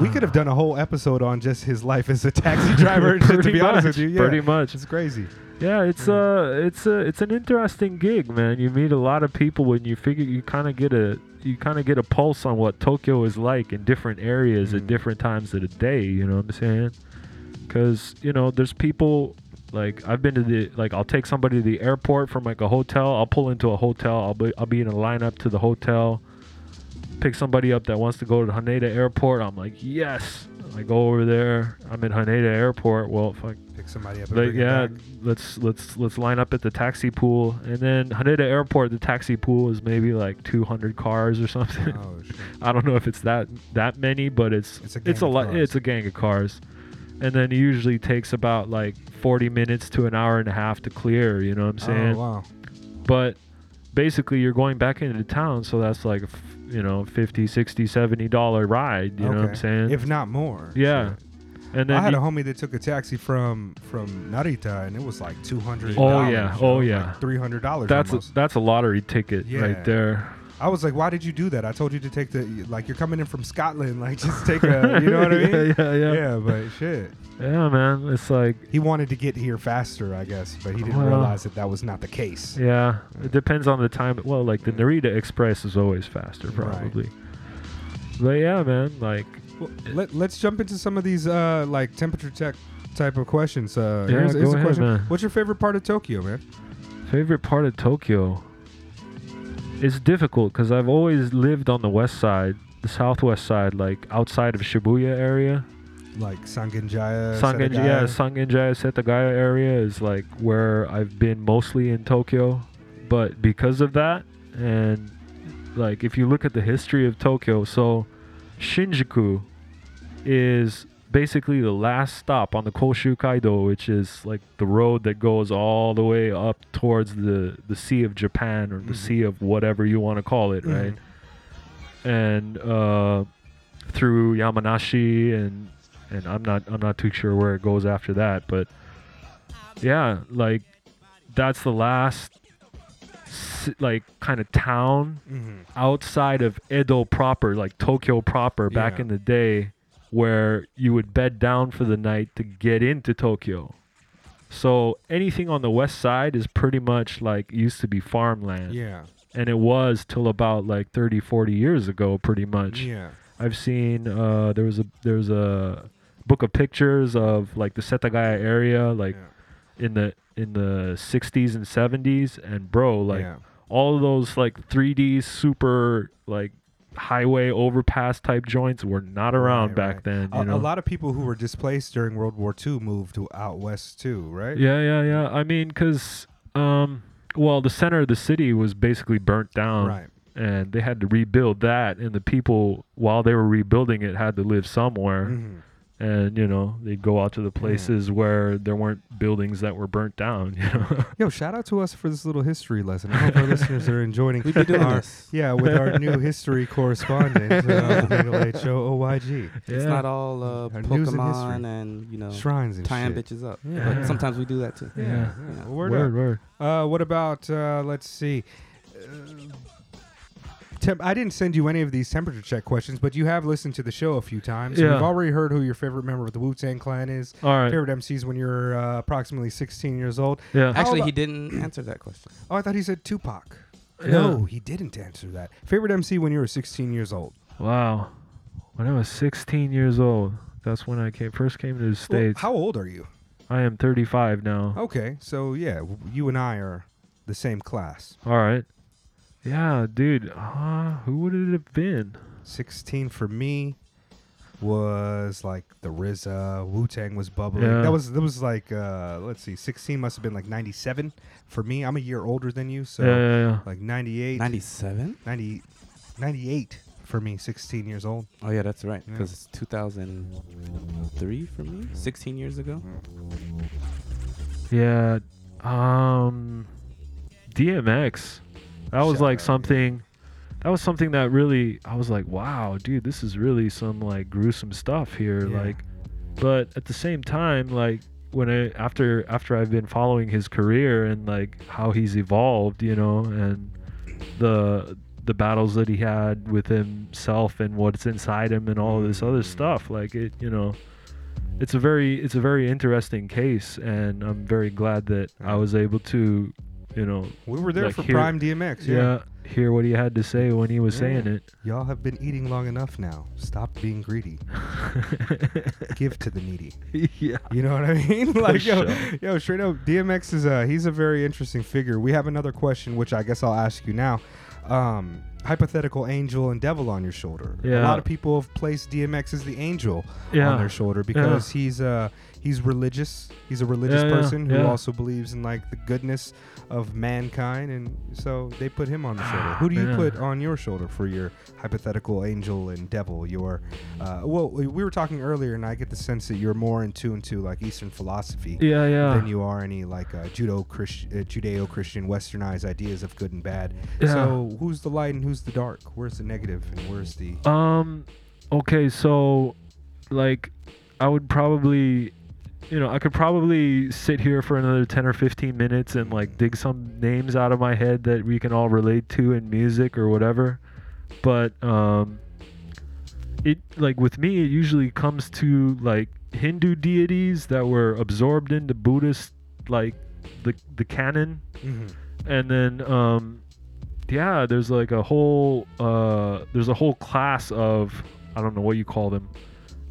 We could have done a whole episode on just his life as a taxi [laughs] driver. to be honest with you, yeah. pretty much. It's crazy. Yeah, it's mm. uh it's a it's an interesting gig, man. You meet a lot of people when you figure you kind of get a you kind of get a pulse on what Tokyo is like in different areas at mm. different times of the day, you know what I'm saying? Cuz you know, there's people like I've been to the like I'll take somebody to the airport from like a hotel. I'll pull into a hotel. I'll be I'll be in a lineup to the hotel. Pick somebody up that wants to go to Haneda Airport. I'm like, "Yes." I go over there. I'm at Haneda Airport. Well, fuck Pick somebody up. Like yeah, let's let's let's line up at the taxi pool, and then Haneda Airport. The taxi pool is maybe like 200 cars or something. Oh. [laughs] I don't know if it's that that many, but it's It's a it's a gang of lot. cars. It's a gang of cars, and then it usually takes about like 40 minutes to an hour and a half to clear. You know what I'm oh, saying? Oh wow. But basically, you're going back into town, so that's like you know 50, 60, 70 dollar ride. You know what I'm saying? If not more. yeah. And then I had you- a homie that took a taxi from from Narita, and it was like two hundred. Oh, yeah. Oh, yeah. three hundred dollars. that's a, that's a lottery ticket Yeah. right there. I was like, why did you do that? I told you to take the like you're coming in from Scotland, like just take a [laughs] you know what I mean? Yeah, yeah, yeah. Yeah, but shit. Yeah, man. It's like He wanted to get here faster, I guess, but he didn't Well- realize that that was not the case. Yeah, it depends on the time. Well, like the Narita Express is always faster, Right. probably. But yeah, man, like Well, let, let's jump into some of these uh, like temperature check type of questions. Uh, Yeah, here's, here's a ahead, question. man. What's your favorite part of Tokyo, man? favorite part of Tokyo. It's difficult because I've always lived on the west side, the southwest side, like outside of Shibuya area. Like Sangenjaya, Sangenjaya, yeah? Sangenjaya, Setagaya area is like where I've been mostly in Tokyo. But because of that, and like if you look at the history of Tokyo, so Shinjuku is basically the last stop on the Koshu Kaido, which is like the road that goes all the way up towards the the Sea of Japan or the Mhm. Sea of whatever you want to call it, Mhm. right? And uh, through Yamanashi and and I'm not I'm not too sure where it goes after that, but yeah, like that's the last like kind of town Mhm. outside of Edo proper, like Tokyo proper back Yeah. in the day where you would bed down for the night to get into Tokyo. So anything on the west side is pretty much like used to be farmland. Yeah. And it was till about like 30 40 years ago pretty much. Yeah. I've seen uh there was a there was a book of pictures of like the Setagaya area like in the in the 60s and 70s and bro like Yeah. All of those like 3D super like highway overpass type joints were not around Right, back right. then, you A, know. a lot of people who were displaced during World War II moved to out west too, right? Yeah, yeah, yeah. I mean, cause um, well, the center of the city was basically burnt down, Right. And they had to rebuild that, and the people, while they were rebuilding it, had to live somewhere. Mhm. And you know, they'd go out to the places where there weren't buildings that were burnt down. [laughs] You know. Yo, shout out to us for this little history lesson. I hope our listeners are enjoying We be doing our, this. [laughs] Yeah, with our new history [laughs] correspondent, uh, the Middle Age Show OYG. It's not all uh, Our news and. Pokemon and, you know Shrines and tying shit. bitches up. Yeah. But sometimes we do that too. Yeah. Yeah. yeah. Word, Word, word. Uh, what about uh, let's see. Temp- I didn't send you any of these temperature check questions, but you have listened to the show a few times. Yeah. We've already heard who your favorite member of the Wu Tang Clan is. All right. Favorite MCs when you're uh, approximately 16 years old. Yeah. How Actually, about- he didn't answer that question. Oh, I thought he said Tupac. Yeah. No, he didn't answer that. Favorite MC when you were 16 years old. Wow. When I was 16 years old, that's when I came first came to the Well, states. how old are you? I am 35 now. Okay, so yeah, w- you and I are the same class. All right. Yeah, dude. Uh, who would it have been? 16 for me was like the RZA, Wu Tang was bubbling. Yeah. That was that was like uh let's see, 16 must have been like 97 for me. I'm a year older than you, so Yeah, yeah, yeah. like 98, 97? 90, 98 for me, 16 years old. Oh yeah, that's right. Yeah. Because it's 2003 for me, 16 years ago. Yeah. Um DMX. That was Shout like out, something that was something that really I was like, wow, dude, this is really some like gruesome stuff here. Yeah. Like but at the same time, like when I after after I've been following his career and like how he's evolved, you know, and the the battles that he had with himself and what's inside him and all this other stuff, like it, you know, it's a very it's a very interesting case and I'm very glad that I was able to, you know, We were there like, for hear- Prime DMX. Yeah. yeah, hear what he had to say when he was Yeah. saying it. Y'all have been eating long enough now. Stop being greedy. [laughs] Give to the needy. yeah. You know what I mean? [laughs] like yo, sure. yo, straight up, DMX is a he's a very interesting figure. We have another question, which I guess I'll ask you now. Um, hypothetical angel and devil on your shoulder. Yeah. A lot of people have placed DMX as the angel Yeah. on their shoulder because he's uh he's religious. He's a religious Yeah, yeah, person who yeah. also believes in like the goodness of mankind, and so they put him on the shoulder. [sighs] Who do you put on your shoulder for your hypothetical angel and devil? Your uh, well, we we were talking earlier, and I get the sense that you're more in tune to like Eastern philosophy Yeah, yeah. than you are any like uh, judo Christ- uh, Judeo-Christian westernized ideas of good and bad. Yeah. So who's the light and who's the dark? Where's the negative and where's the Um okay, so like I would probably you know, I could probably sit here for another 10 or 15 minutes and like dig some names out of my head that we can all relate to in music or whatever. But um it like with me it usually comes to like Hindu deities that were absorbed into Buddhist like the the canon Mhm. and then um yeah there's like a whole uh there's a whole class of i don't know what you call them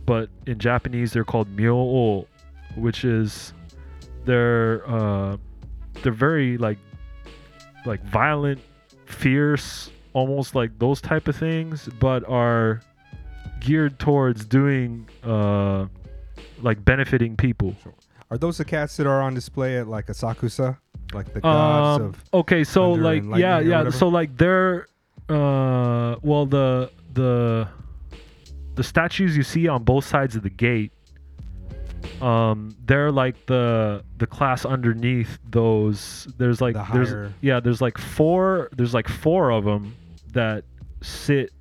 but in japanese they're called myo which is they're uh they're very like like violent fierce almost like those type of things but are geared towards doing uh like benefiting people. Are those the cats that are on display at like Asakusa? Like the gods um, of okay so like yeah yeah so like they're uh well the the the statues you see on both sides of the gate um they're like the the class underneath those there's like The there's yeah there's like four there's like four of them that sit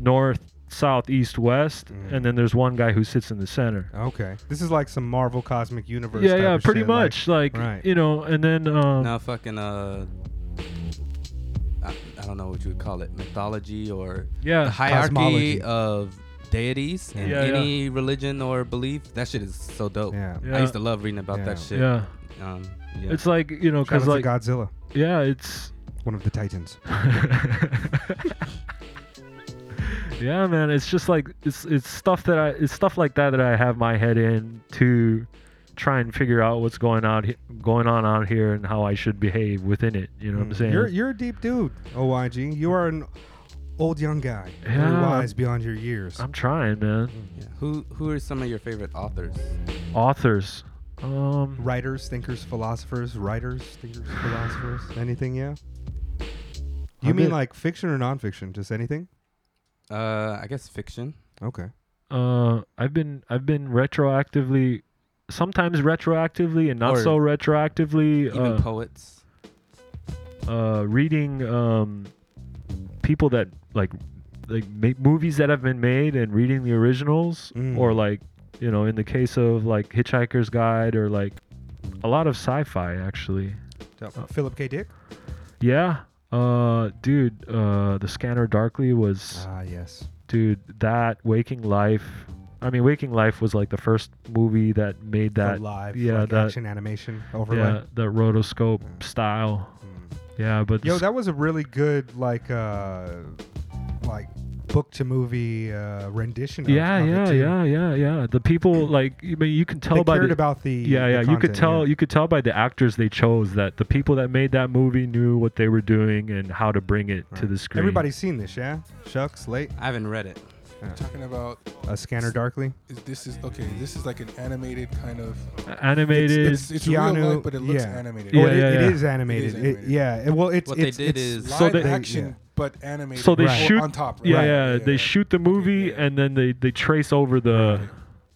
north south east west Mm. and then there's one guy who sits in the center Okay. This is like some Marvel Cosmic Universe. yeah yeah pretty shit, much like, right. you know and then um now fucking uh I, I don't know what you would call it mythology or Yeah. the hierarchy Cosmology. of deities in Yeah, yeah. any religion or belief that shit is so dope Yeah. i used to love reading about that shit yeah um yeah it's like you know Shout because like Godzilla, yeah it's one of the Titans. [laughs] [laughs] yeah man it's just like it's it's stuff that i it's stuff like that that i have my head in to try and figure out what's going on going on out here and how i should behave within it you know what i'm saying Mm. You're you're a deep dude, OYG. You are an old young guy, very Yeah. wise beyond your years. i'm trying man yeah. who who are some of your favorite authors authors um Writers, thinkers, philosophers, writers, thinkers, [sighs] philosophers. Anything, yeah. You I've mean been- like fiction or nonfiction? Just anything? uh i guess fiction Okay. uh i've been i've been retroactively sometimes retroactively and not Or so retroactively even uh, poets uh, reading um, people that like like make movies that have been made and reading the originals, Mm. or like you know, in the case of like Hitchhiker's Guide or like a lot of sci-fi actually. So, Philip K. Dick. Yeah, uh, dude, uh, the Scanner Darkly was Ah, yes. dude that Waking Life. I mean, Waking Life was like the first movie that made that live, yeah, like, that action animation overlay. yeah, the rotoscope style. Yeah, but Yo, that was a really good like uh like book to movie uh rendition. Yeah, of it, yeah, too. yeah, yeah, yeah. The people like I mean, you can tell They by cared the, about the- yeah, the yeah. you could tell yeah. you could tell by the actors they chose that the people that made that movie knew what they were doing and how to bring it to the screen. Everybody's seen this, yeah? Shucks, late. i haven't read it Talking about A Scanner Darkly. is this is okay. This is like an animated kind of. animated. It's, it's real Keanu, life, but it looks yeah. animated. Yeah, Oh, it, yeah, it yeah. is animated. It is It- animated. yeah. well, it's What it's, they did it's is- live So they- action, yeah. but animated. so they Right. shoot on top. Right? Yeah, Right. yeah, Yeah, They yeah. shoot the movie yeah. and then they they trace over the Right.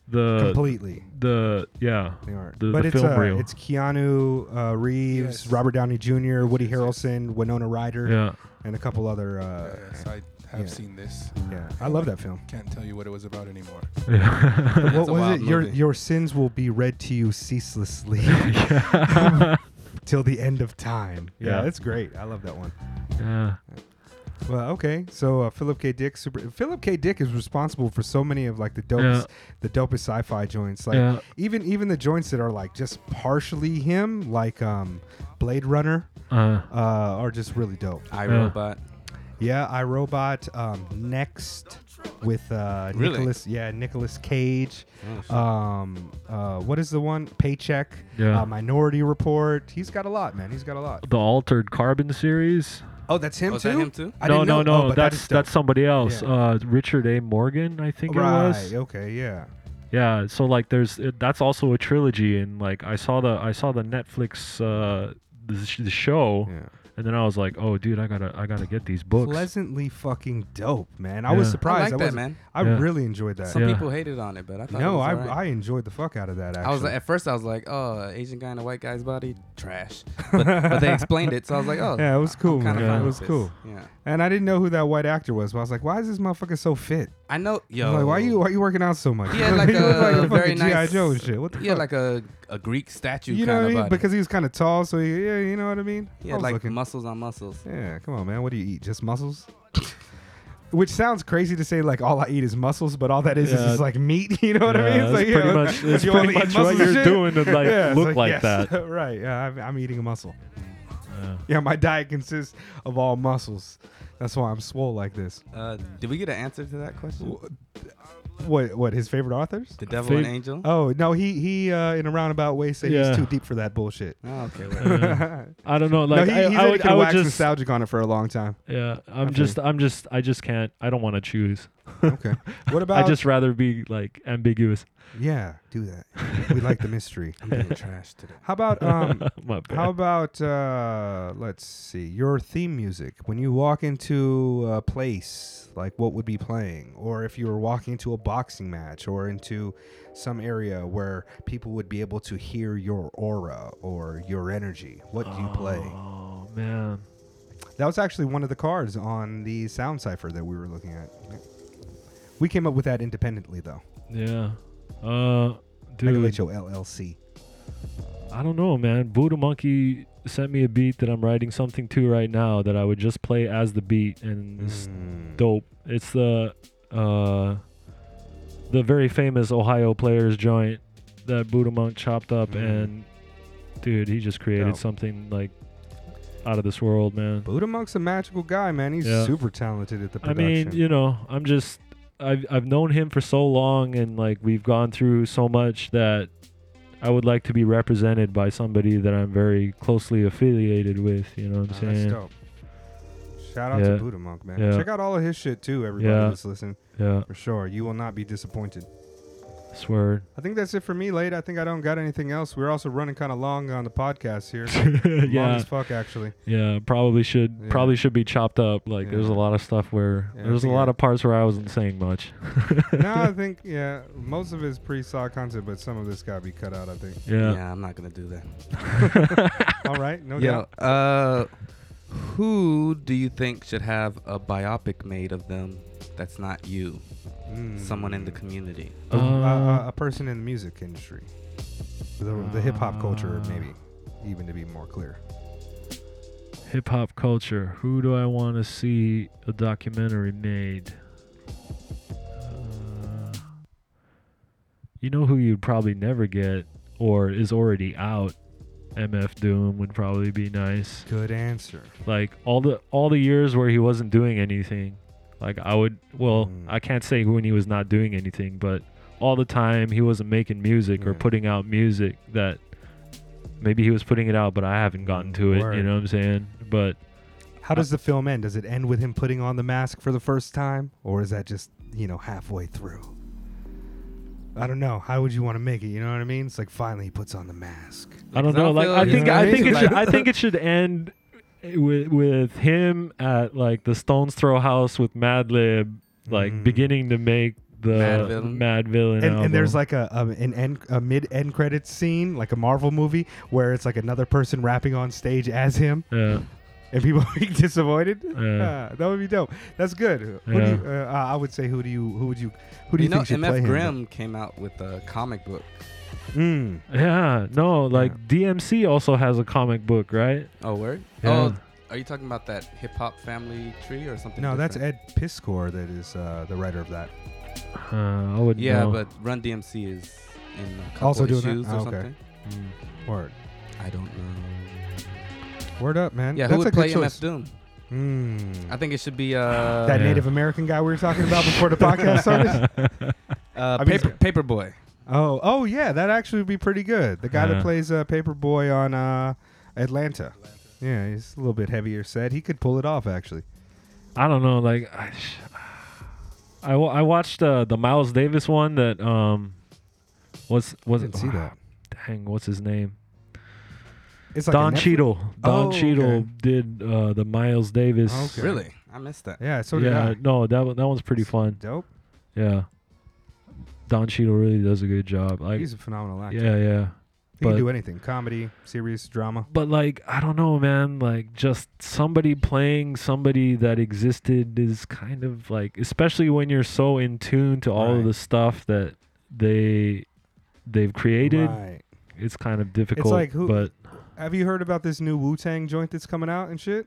the completely. the yeah They are. the, but the it's film uh, reel. it's Keanu uh, Reeves, Yes. Robert Downey Jr., Woody yes, yes. Harrelson, Winona Ryder, yeah. and a couple other. Yeah, Uh, yes, I have yeah. seen this. yeah, I love that film. Can't tell you what it was about anymore. yeah. [laughs] what was it? Your movie. your sins will be read to you ceaselessly [laughs] [laughs] till the end of time. Yeah, Yeah. that's great. I love that one. yeah. Well, okay. So uh, Philip K. Dick, super. Philip K. Dick is responsible for so many of like the dopest, the dopest sci-fi joints. Like Yeah. even even the joints that are like just partially him, like um, Blade Runner, Uh, uh, are just really dope. i Yeah. robot Yeah, iRobot. Um, next with uh, Really? Nicholas. Yeah, Nicolas Cage. Oh. Um, uh, what is the one? Paycheck. Yeah. Uh, Minority Report. He's got a lot, man. He's got a lot. the Altered Carbon series. Oh, that's him Oh, is too. that him too? I no, didn't no, know- no. oh, but that that's is dope. that's somebody else. Yeah. Uh, Richard A. Morgan, I think right. it was. Okay. Yeah. Yeah. So like, there's it, that's also a trilogy, and like I saw the I saw the Netflix uh the, the show, Yeah. And then I was like, oh, dude, I gotta I gotta get these books. Pleasantly fucking dope, man. I was Yeah. surprised. I like that, wasn't- man. I Yeah. really enjoyed that. Some Yeah. people hated on it, but I thought no, it was I alright. I enjoyed the fuck out of that. Actually, I was like, at first I was like, oh, Asian guy in a white guy's body, trash. But, but they explained it, so I was like, oh, [laughs] yeah, it was cool, kinda man. fine It with was this. cool. Yeah, And I didn't know who that white actor was, but I was like, why is this motherfucker so fit? I know. I Yo, like, why you why you working out so much? He had like [laughs] look a, like a very fucking GI nice Joe and shit. What the He had fuck? like a, a Greek statue you know kind what I mean? body. Because he was kind of tall, so he, yeah, you know what I mean. Yeah, I like looking- muscles on muscles. Yeah, come on, man. What do you eat? Just muscles? [laughs] Which sounds crazy to say, like all I eat is muscles, but all that is is Yeah. just like meat. [laughs] You know what I mean? It's that's like, pretty yeah, much- [laughs] it's you pretty much what you're shit- doing to, like, Yeah, look like yes. that. right? Yeah, I'm, I'm eating a muscle. Yeah. Yeah, my diet consists of all muscles. That's why I'm swole like this. Uh, did we get an answer to that question? What? What? His favorite authors? The Devil and Fav- Angel. Oh no, he he uh, in a roundabout way said Yeah. he's too deep for that bullshit. Oh, okay. Well, Yeah. [laughs] I don't know. Like no, he, I, he I said would, he I would wax just nostalgic on it for a long time. yeah. I'm Okay. just I'm just I just can't. I don't want to choose. Okay. What [laughs] about I just rather be like ambiguous. Yeah, do that. we like the mystery. [laughs] I'm being trash today. How about um? [laughs] How about uh? Let's see your theme music when you walk into a place. Like what would be playing, or if you were walking into a boxing match, or into some area where people would be able to hear your aura or your energy. What do you play? Oh man. That was actually one of the cards on the sound cipher that we were looking at. We came up with that independently, though. Yeah. Uh, dude. LLC. I don't know, man. Buddha Monkey sent me a beat that I'm writing something to right now that I would just play as the beat, and it's Mm. dope. It's the uh, the very famous Ohio Players joint that Buddha Monk chopped up, Mm. and dude, he just created something like out of this world, man. Buddha Monk's a magical guy, man. He's Yeah. super talented at the production. I mean, you know, I'm just I've I've known him for so long and like we've gone through so much that I would like to be represented by somebody that I'm very closely affiliated with, you know what I'm ah, that's saying? dope. Shout out Yeah. to Buddha Monk, man. Yeah. Check out all of his shit too, everybody Yeah. that's listening. Yeah, For sure. You will not be disappointed. Swear. I think that's it for me, late. I think I don't got anything else. We're also running kind of long on the podcast here. [laughs] Long yeah. as fuck, actually. Yeah, probably should Yeah. probably should be chopped up. Like there's a lot of stuff where Yeah, there's a lot of parts where I wasn't saying much. [laughs] no, I [laughs] think, yeah, most of it is pretty solid content, but some of this got to be cut out, I think. Yeah. Yeah, I'm not gonna do that. all right, no Yo, doubt. uh, who do you think should have a biopic made of them that's not you? Someone in the community. A- a- Uh, a, a person in the music industry. The, the hip hop culture, maybe, even to be more clear. Hip hop culture. Who do I want to see a documentary made? Uh, you know who you'd probably never get, or is already out. MF Doom would probably be nice. Good answer. Like all the all the years where he wasn't doing anything. Like I would, well, Mm. I can't say when he was not doing anything, but all the time he wasn't making music or putting out music that maybe he was putting it out, but I haven't gotten to it. Word. You know what I'm saying? But How does the film end? Does it end with him putting on the mask for the first time, or is that just you know halfway through? I don't know. How would you want to make it? You know what I mean? It's like finally he puts on the mask. I don't know. don't Like I think You know I I think it should I [laughs] think it should end with with him at like the Stones Throw House with Madlib, like Mm. beginning to make the Madvillain. Mad Villain And, and there's like a, a an end a mid end credits scene, like a Marvel movie, where it's like another person rapping on stage as him, yeah. and people [laughs] being disappointed. Yeah. Ah, [laughs] that would be dope. That's good. Who do you, uh, I would say who do you who would you who do you, you know, think should play MF him? Grimm came out with a comic book. Mm. Yeah, no, like DMC also has a comic book, right? Oh, word? Yeah. Oh, are you talking about that hip hop family tree or something? No, that's? Ed Piskor that is uh, the writer of that. Uh, I would Yeah, know. but Run DMC is in a couple Also doing that? issues Ah, or okay. something. Mm. Word. I don't know. Word up, man. Yeah, That's who a would good play choice. MF Doom? Mm. I think it should be uh, that Yeah. Native American guy we were talking about before the podcast started. [laughs] uh Paper Paperboy. Oh, oh yeah, that actually would be pretty good. The guy Yeah. that plays uh, Paperboy on uh, Atlanta. Yeah, he's a little bit heavier set. He could pull it off actually. I don't know. Like, I, I, wa- I watched uh, the Miles Davis one that um, was was Didn't see that. [sighs] Dang, what's his name? It's like Don Netflix- Cheadle. Don Oh, Cheadle okay. did uh, the Miles Davis. Okay. Really? I missed that. Yeah, so did yeah, I. no, that one- that one's pretty fun. Dope. Yeah. Don Cheadle really does a good job. Like, He's a phenomenal actor. yeah, yeah. But can do anything: comedy, serious, drama. but like I don't know, man. Like just somebody playing somebody that existed is kind of like, especially when you're so in tune to all Right. of the stuff that they they've created. Right. It's kind of difficult. like who- but Have you heard about this new Wu Tang joint that's coming out and shit?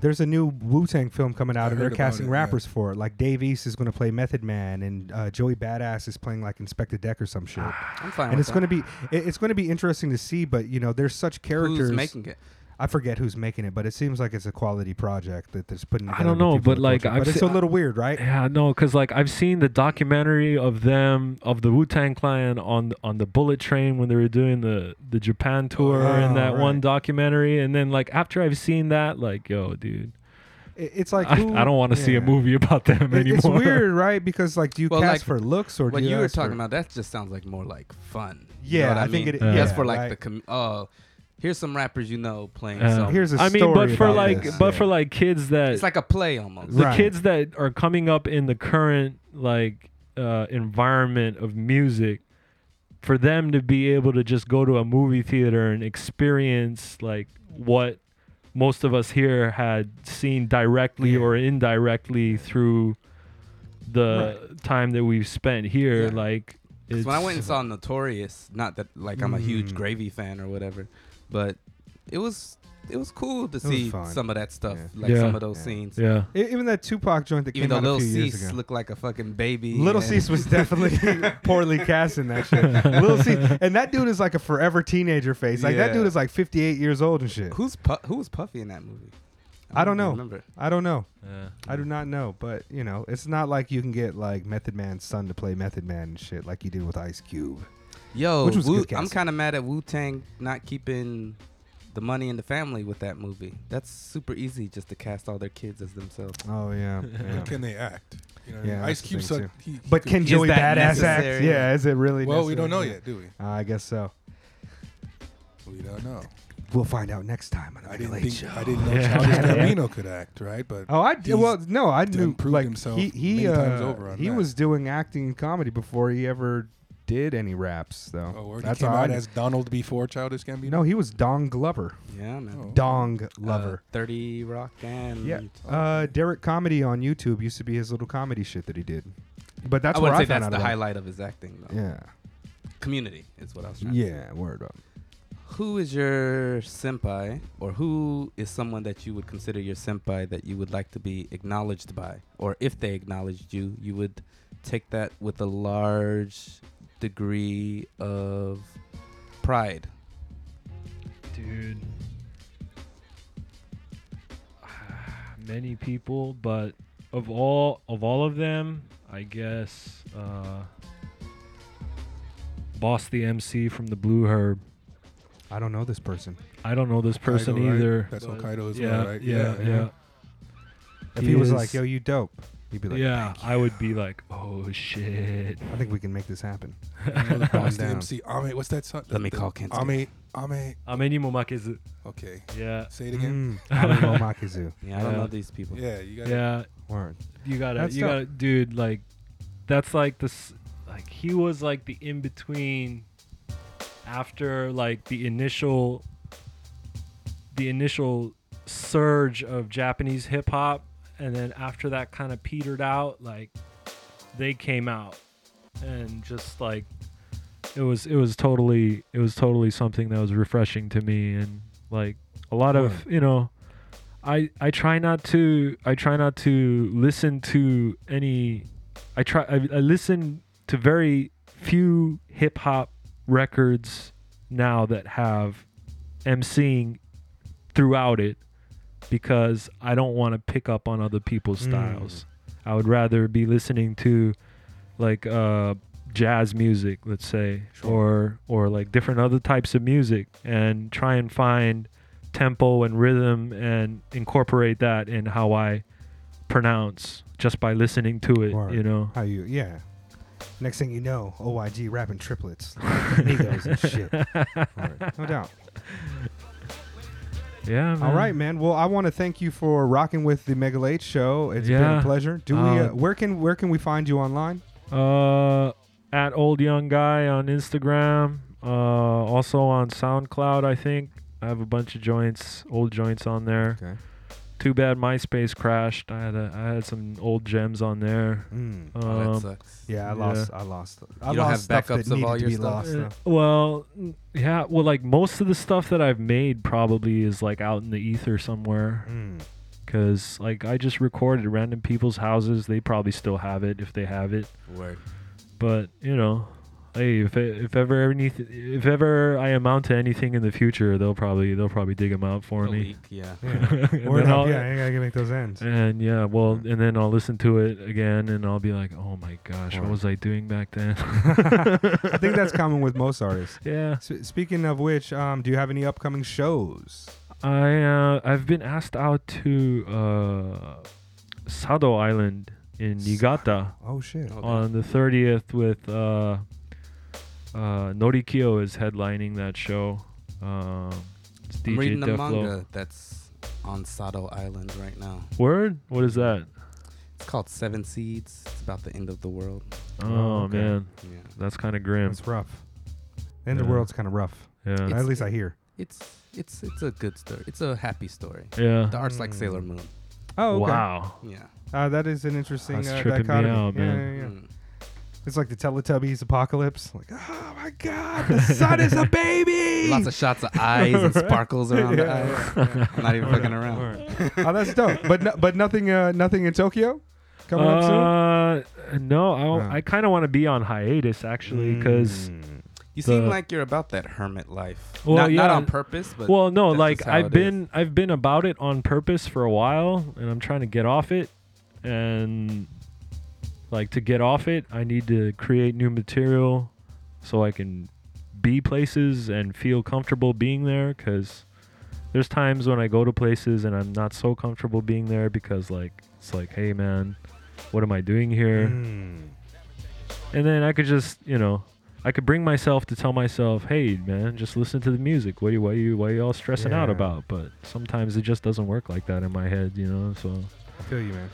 There's a new Wu Tang film coming out, I and they're casting it, yeah. rappers for it. Like Dave East is going to play Method Man, and uh, Joey Badass is playing like Inspectah Deck or some shit. [sighs] I'm fine and with it's going to be it, it's going to be interesting to see. But you know, there's such characters. Who's making it? I forget who's making it, but it seems like it's a quality project that that's putting. I don't know, but like. I've but it's se- a little weird, right? Yeah, no, because like I've seen the documentary of them of the Wu Tang Clan on on the Bullet Train when they were doing the the Japan tour Oh, in that one documentary, and then like after I've seen that, like yo, dude, It- It's like I, who- I don't want to see a movie about them It- anymore. It's weird, right? Because like, do you Well, cast like, for looks or what do you, you were ask talking for- about? That just sounds like more like fun. Yeah, you know what I I, think mean? it- That's yeah, for like right. the com- oh, here's some rappers you know playing. Uh, some. Here's a I mean, but for like, this, but yeah. for like kids that it's like a play almost. the Right. kids that are coming up in the current like uh, environment of music for them to be able to just go to a movie theater and experience like what most of us here had seen directly Yeah. or indirectly through the time that we've spent here Yeah. like 'Cause when I went and saw Notorious, not that like I'm a huge Mm. Gravy fan or whatever, but it was it was cool to was see fun. some of that stuff, Yeah. like Yeah. some of those Yeah. scenes. yeah even that Tupac joint that Even came though out a Lil few years Cease ago. looked like a fucking baby. Little and- Cease was [laughs] definitely [laughs] poorly cast in that shit. Little Cease, and that dude is like a forever teenager face. Like that dude is like 58 years old and shit. Who's Pu- who was Puffy in that movie? I don't know. Remember? I don't know. yeah I do not know. But you know, it's not like you can get like Method Man's son to play Method Man and shit like you did with Ice Cube. Yo, Which was Wu- good I'm kind of mad at Wu Tang not keeping the money in the family with that movie. That's super easy just to cast all their kids as themselves. Oh yeah, [laughs] yeah. But can they act? You know, what I mean? Yeah, Ice that's the Cube thing, He, he But can Is Joey that Badass act? Yeah, is it really? Well, we don't know yet, do we? I guess so. We don't know. We'll find out next time on the I didn't Late think Show. I didn't know [laughs] Yeah. Childish Gambino could act, right? But Oh, I did. Well, no, I done knew. proved Like himself he he many times uh, over on he that. was doing acting and comedy before he ever did any raps, though. Oh, word. That's he came all I out as Donald before Childish Gambino. No, he was Dong Glover. Yeah, man. Oh. Dong Uh, Lover. Thirty Rock and yeah. Uh, Derrick Comedy on YouTube used to be his little comedy shit that he did. But that's I where wouldn't I say found that's out the about highlight of his acting. Though. Yeah. Community is what I was trying to say. Yeah. Word up. Who is your senpai, or who is someone that you would consider your senpai that you would like to be acknowledged by, or if they acknowledged you, you would take that with a large degree of pride. dude [sighs] many people but of all of all of them i guess uh boss the mc from the blue herb I don't know this person. i don't know this person Hokkaido, right? either That's but Hokkaido as yeah, well, right? yeah Yeah, yeah, yeah. If he, was is- like, "Yo, you dope," he'd be like, yeah "Thank i would be like oh shit I think we can make this happen." [laughs] Boss Calm the down. MC. Ame, what's that song? Let me call Kensei. Ame, Ame. ameni mo makezu Okay, yeah say it again. Mm, [laughs] Ame Momakizu. Yeah, I don't know these people. Yeah, you got. yeah Word. you gotta you gotta dude like that's like this like he was like the in between after like the initial the initial surge of Japanese hip hop and then after that kind of petered out like they came out and just like it was it was totally it was totally something that was refreshing to me and like a lot of you know I I try not to I try not to listen to any I try I, I listen to very few hip hop records now that have emceeing throughout it because I don't want to pick up on other people's Mm. styles. I would rather be listening to like uh jazz music, let's say, or or like different other types of music and try and find tempo and rhythm and incorporate that in how I pronounce just by listening to it, Word. you know. How you? Yeah. Next thing you know, OYG rapping triplets, [laughs] Migos and shit. Word. No doubt. [laughs] yeah. Man. All right, man. Well, I want to thank you for rocking with the Mega Late Show. It's been a pleasure. Do we? Uh, Uh, where can where can we find you online? Uh, at old young guy on Instagram. Uh, also on SoundCloud. I think I have a bunch of joints, old joints on there. Okay. Too bad MySpace crashed. I had a, I had some old gems on there. Mm. Oh, that Um, sucks. Yeah, I lost. I lost. I You don't have stuff backups of all your stuff? lost. Uh, well, mm, yeah. Well, like most of the stuff that I've made probably is like out in the ether somewhere. Mm. Cause like I just recorded random people's houses. They probably still have it if they have it. Word. But you know, hey, if if ever anything, if ever I amount to anything in the future, they'll probably they'll probably dig them out for A me. leak, [laughs] yeah. And Word then yeah, I gotta make those ends. And yeah, well, and then I'll listen to it again, and I'll be like, oh my gosh, what Word. was I doing back then? [laughs] I think that's [laughs] common with most artists. Yeah. S- speaking of which, um, do you have any upcoming shows? I uh, I've been asked out to uh, Sado Island in Niigata Oh shit. on the 30th with uh, uh, Norikiyo is headlining that show. Um, it's I'm DJ reading the manga that's on Sado Island right now. Word? What is that? It's called Seven Seeds. It's about the end of the world. Oh, okay. man, Yeah. that's kind of grim. It's rough. End And the Yeah. world's kind of rough. Yeah. At least I hear. It's it's it's a good story. It's a happy story. Yeah. The art's like Mm. Sailor Moon. Oh, okay. Wow. Yeah. Uh, that is an interesting That's uh, tripping me dichotomy. out, yeah, man. yeah, yeah. Mm. It's like the Teletubbies apocalypse. Like, oh my god, the sun is a baby. [laughs] Lots of shots of eyes and [laughs] sparkles around the Yeah, eyes. [laughs] I'm not even fucking around. oh, that's dope. But no, but nothing, uh, nothing in Tokyo coming up soon. Uh, no, I, Oh. I kind of want to be on hiatus actually because Mm. You seem The- like you're about that hermit life. Well, not, not yeah. on purpose, but well, no, that's like just how I've it is. been I've been about it on purpose for a while, and I'm trying to get off it. And like to get off it, I need to create new material so I can be places and feel comfortable being there. Because there's times when I go to places and I'm not so comfortable being there because like it's like, hey man, what am I doing here? Mm. and then I could just, you know, I could bring myself to tell myself, "Hey, man, just listen to the music. What are you, what are you, what are you all stressing out about?" But sometimes it just doesn't work like that in my head, you know. So, I feel you, man.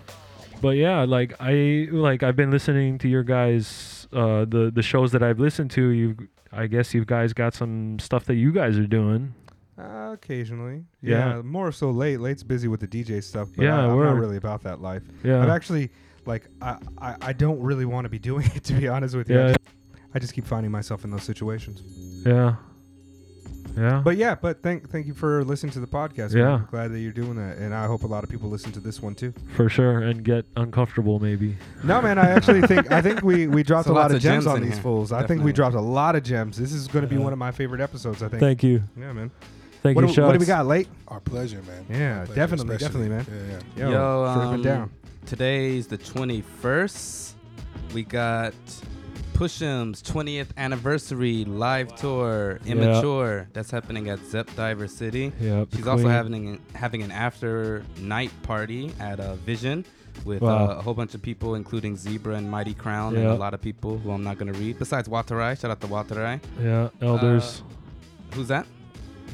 But yeah, like I like I've been listening to your guys, uh, the the shows that I've listened to. You, I guess you guys got some stuff that you guys are doing. Uh, occasionally, Yeah. yeah. More so late. Late's busy with the DJ stuff. But Yeah, I, I'm not really about that life. Yeah. I'm actually like I, I, I don't really want to be doing [laughs] it to be honest with you. I Yeah. just, I just keep finding myself in those situations. Yeah. Yeah. But yeah, but thank thank you for listening to the podcast. man. Yeah. I'm glad that you're doing that, and I hope a lot of people listen to this one too. for sure, and get uncomfortable maybe. No, man, I actually think I think we we [laughs] dropped So a lot lots of of gems, gems on in these here. fools. I think we Definitely. dropped a lot of gems. This is going to be one of my favorite episodes. I think. Thank you. Yeah, man. Thank what, you, do, what do we got, late? Our pleasure, man. Yeah, Our pleasure, definitely, especially. definitely, man. Yeah, yeah. Yo, Yo, should've um, down. Today's the 21st. We got PUSHIM's 20th anniversary live tour, Yeah. Immature. That's happening at Zepp DiverCity. Yep, the She's also queen. having having an after night party at uh, Vision with Wow. uh, a whole bunch of people, including Zeebra and Mighty Crown, and a lot of people who I'm not gonna read. Besides Watarai, shout out to Watarai. Yeah, elders. Uh, who's that?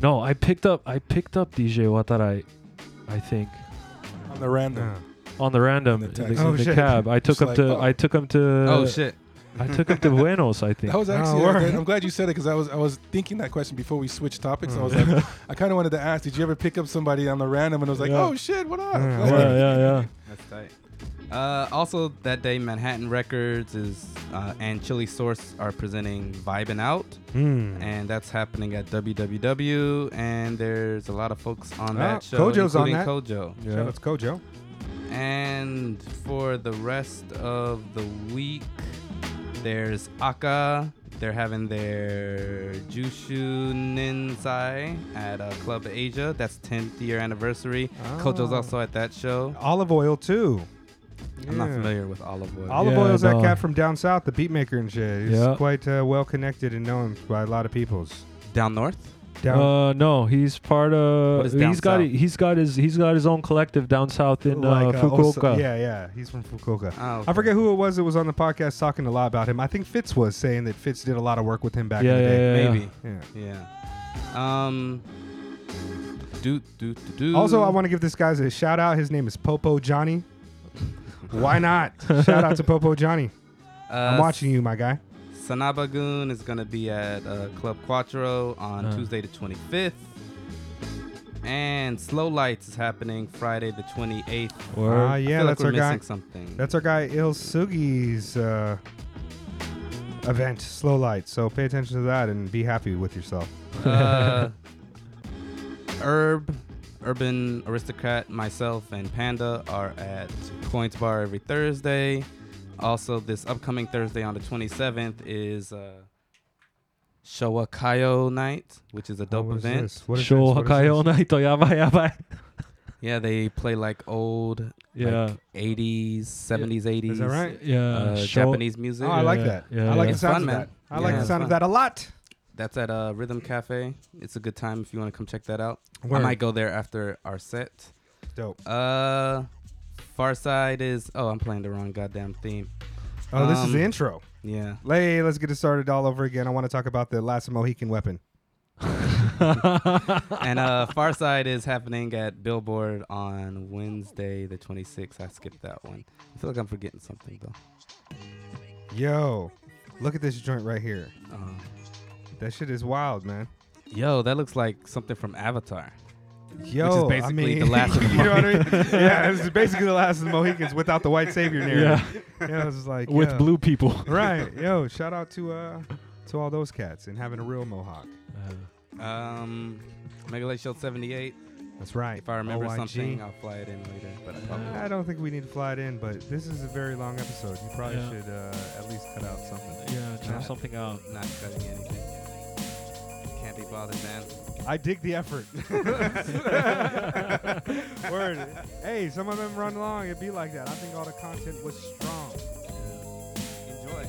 No, I picked up I picked up DJ Watarai, I think. On the random. On the random In in the the, taxi. in Oh, the cab. I took Just him like, to oh. I took him to Oh, shit. I took him to [laughs] Buenos, I think. That was actually. Oh, I'm glad- I'm glad you said it because I was I was thinking that question before we switched topics. I was Mm. like, I kind of wanted to ask, did you ever pick up somebody on the random and it was like, Yeah. oh shit, what up? Yeah, Like, yeah, yeah, yeah. [laughs] That's tight. Uh, also that day, Manhattan Records is uh, and Chili Source are presenting Vibin' Out, Hmm. and that's happening at WWW. And there's a lot of folks on Ah, that show, KOJOE's on including that. KOJOE. Yeah. Shout out to KOJOE. And for the rest of the week, there's Aka. They're having their Jushu Ninsai at uh, Club Asia. That's 10th year anniversary. KOJOE's Oh. also at that show. Olive oil too. I'm not Yeah. familiar with olive oil. Olive Yeah, oil's that no. cat from down south, the beat maker and shit. He's Yeah. quite uh, well connected and known by a lot of peoples. Down north? Down Uh, no, he's part of. What is down he's got south? he's got his he's got his own collective down south in like, uh, uh, Osa- Fukuoka. yeah, yeah, he's from Fukuoka. Oh, I forget who it was that was on the podcast talking a lot about him. I think Fitz was saying that Fitz did a lot of work with him back Yeah, in the yeah, day. yeah. Maybe. Yeah. Yeah. Um. Do do do do. Also, I want to give this guy a shout out. His name is Popo Johnny. [laughs] Why not? shout out to Popo Johnny. I'm Uh, watching you, my guy. Sanabagun is gonna be at uh, Club Quattro on Uh. Tuesday the 25th. And Slow Lights is happening Friday the 28th. Word. Ah, yeah, feel like that's we're our guy. something. That's our guy ISSUGI's uh, event, Slow Lights. So pay attention to that and be happy with yourself. uh, [laughs] Herb, Urban Aristocrat, myself, and Panda are at Coins Bar every Thursday. Also, this upcoming Thursday on the 27th is uh, Showa Kayo Night, which is a dope what is event. this? What is Show this? What is Hakayo this? Yabai yabai. [laughs] Yeah, they play like old, Yeah. like 80s, 70s, 80s. Is that right? Yeah. Uh, show- Japanese music. Oh, I like Yeah, that. yeah, I like yeah. the sound fun, of man. that. I Yeah, like the it's sound of that a lot. That's at uh, Rhythm Cafe. It's a good time if you want to come check that out. Word. I might go there after our set. Dope. Uh, Pharcyde is. Oh, I'm playing the wrong goddamn theme. Oh, this is Um, the intro. Yeah. Lay, let's get it started all over again. I want to talk about the last Mohican weapon. [laughs] and uh, Pharcyde is happening at Billboard on Wednesday, the 26th. I skipped that one. I feel like I'm forgetting something though. Yo, look at this joint right here. Uh, That shit is wild, man. yo, that looks like something from Avatar. Yo, basically I mean, the last of the [laughs] you know what I mean? yeah, this is basically the last of the Mohicans without the white savior narrative. Yeah. yeah, it's like With yeah. blue people. Right, [laughs] yo, shout out to uh to all those cats and having a real mohawk. Um, Mega Late Show 78. That's right. If I remember OYG. something, I'll fly it in later. But I I don't think we need to fly it in, but this is a very long episode. You probably Yeah. should uh, at least cut out something. Yeah, try something out. not cutting anything. Can't be bothered, man. I dig the effort. [laughs] Word. Hey, some of them run long. It'd be like that. I think all the content was strong. Enjoy.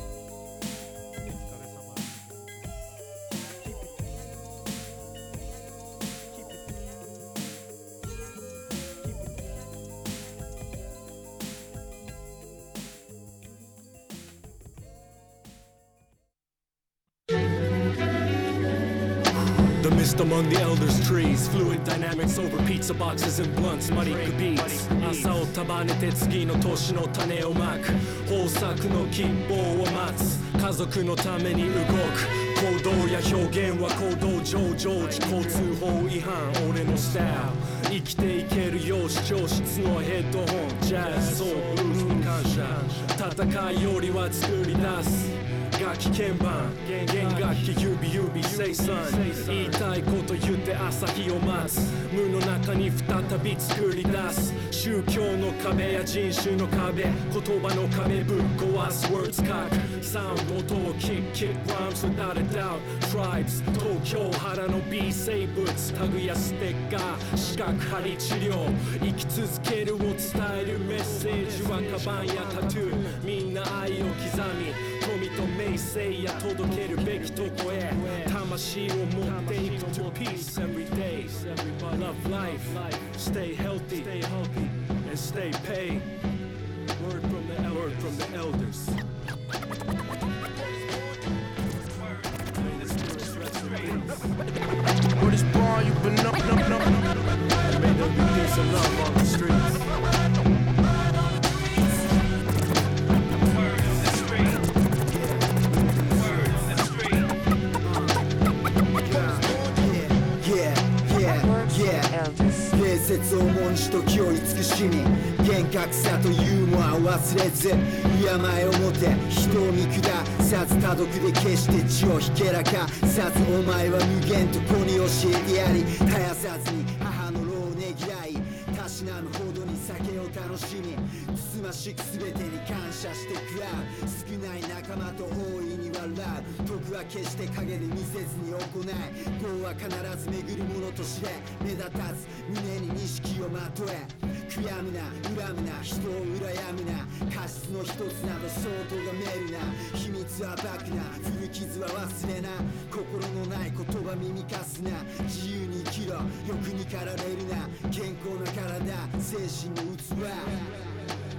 Lost among the elders' trees. Fluid dynamics over pizza boxes and blunts. マリックビーツ朝を束ねて次の年の種をまく豊作の希望を待つ家族のために動く行動や表現は行動上常時交通法違反俺のスタイル生きていけるよう視聴室のヘッドホンジャズソウルブルースに感謝戦いよりは作り出す楽器鍵盤弦楽器指指生産言いたいこと言って朝日を待つ無の中に再び作り出す宗教の壁や人種の壁言葉の壁ぶっ壊す words 書くサウンド音をキックキック rhymes without a doubt tribes 東京原の B 生物タグやステッカー視覚針治療生き続けるを伝えるメッセージはカバンやタトゥーみんな愛を刻みと名声や届けるべきとこへ魂を持っていく to peace every day love life stay healthy and stay paid word from the word from the elders What is born, you been up, up, up. May there be peace and love on 重んじ時を慈しみ厳格さとユーモアを忘れず敬いをもて人を見下さず多読で決して血をひけらかさずお前は無限と子に教えてやり絶やさずに母の労をねぎらいたしなむほどに酒を楽しみ。つましく全てに感謝して食らう少ない仲間と大いに笑う徳は決して陰で見せずに行い業は必ず巡るものと知れ目立たず胸に錦をまとえ。悔やむな恨むな人を羨むな。過失の一つなど相当がめるな。秘密は暴くな。古傷は忘れな。心のない言葉耳かすな。自由に生きろ。欲に駆られるな。健康な体。精神の器。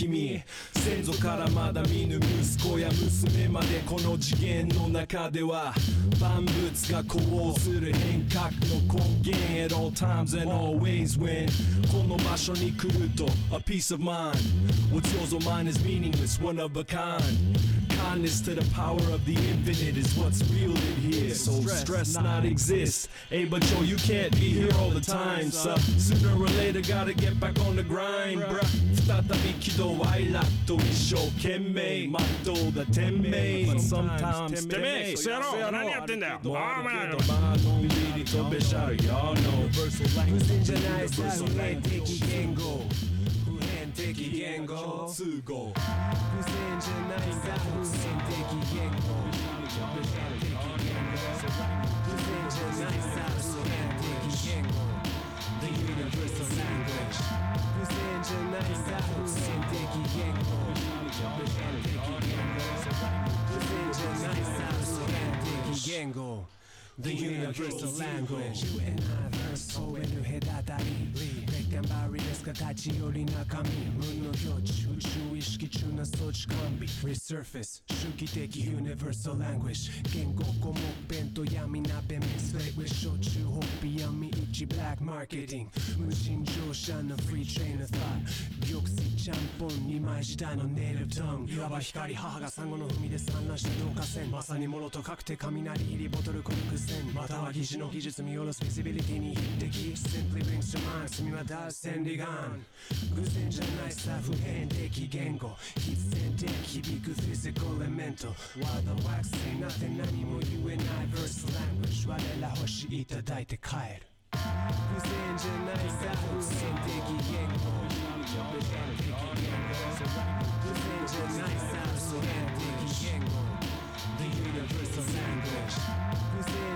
君先祖からまだ見ぬ息子や娘までこの次元の中では万物が呼応する変革の根源 at all times and always when この場所に来ると a peace of mind what's yours or mine is meaningless one of a kind kindness to the power of the infinite is what's wielded here so stress not exist hey but yo you can't be here all the time so sooner or later gotta get back on the grind bruh 再び喜怒哀楽と一生懸命全うだ天命 but sometimes てめえクソ野郎何やってんだよもうあーお前あるけどまあのんびりとべしゃる y'all know 無線じゃないさ Universal 普遍 language 的言語普遍 的言語。共通語無線じゃないさ普遍的言語。普遍的言語無線じゃないさ普遍的言語 The universal language 無線じゃないさ普遍的言語普遍的言語無線じゃないさ普遍的言語。The universal language. You and I verse 応援の隔たり別間バリです形より中身無の境地宇宙意識中な装置完備 Resurface. 主義的 universal language. 言語語目弁と闇鍋ミスレイウェ焼酎ホッピ闇市。ブラックマーケティング無心乗車のフリートレインの thought. 玉石ちゃんぽん二枚舌のネイルトン。いわば光。母が産後の海で産卵した導火線。まさにものと確て雷入りボトルコルク線または疑似の技術見下ろすビジビリティに匹敵 Simply brings to mind 澄み渡る千里眼偶然じゃないさ普遍的言語必然的響くフィジカルエメント While the wax say nothing 何も言えない verse language 我ら星いただいて帰る偶然じゃないさ普遍的言語普遍的言語偶然じゃないさ普遍的言語 The universal language.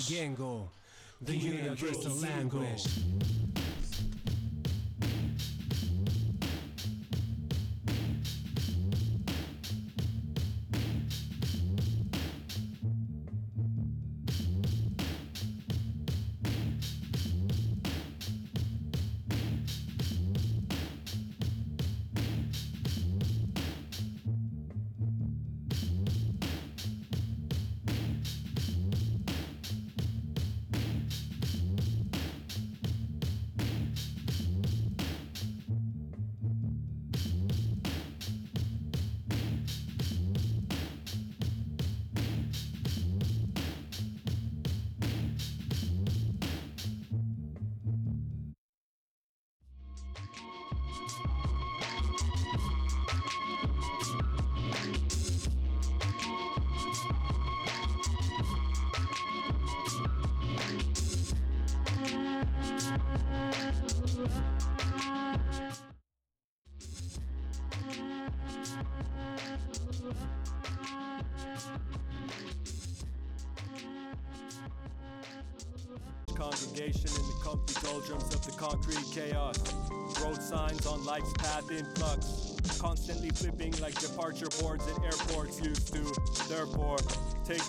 Gengo, the universal language.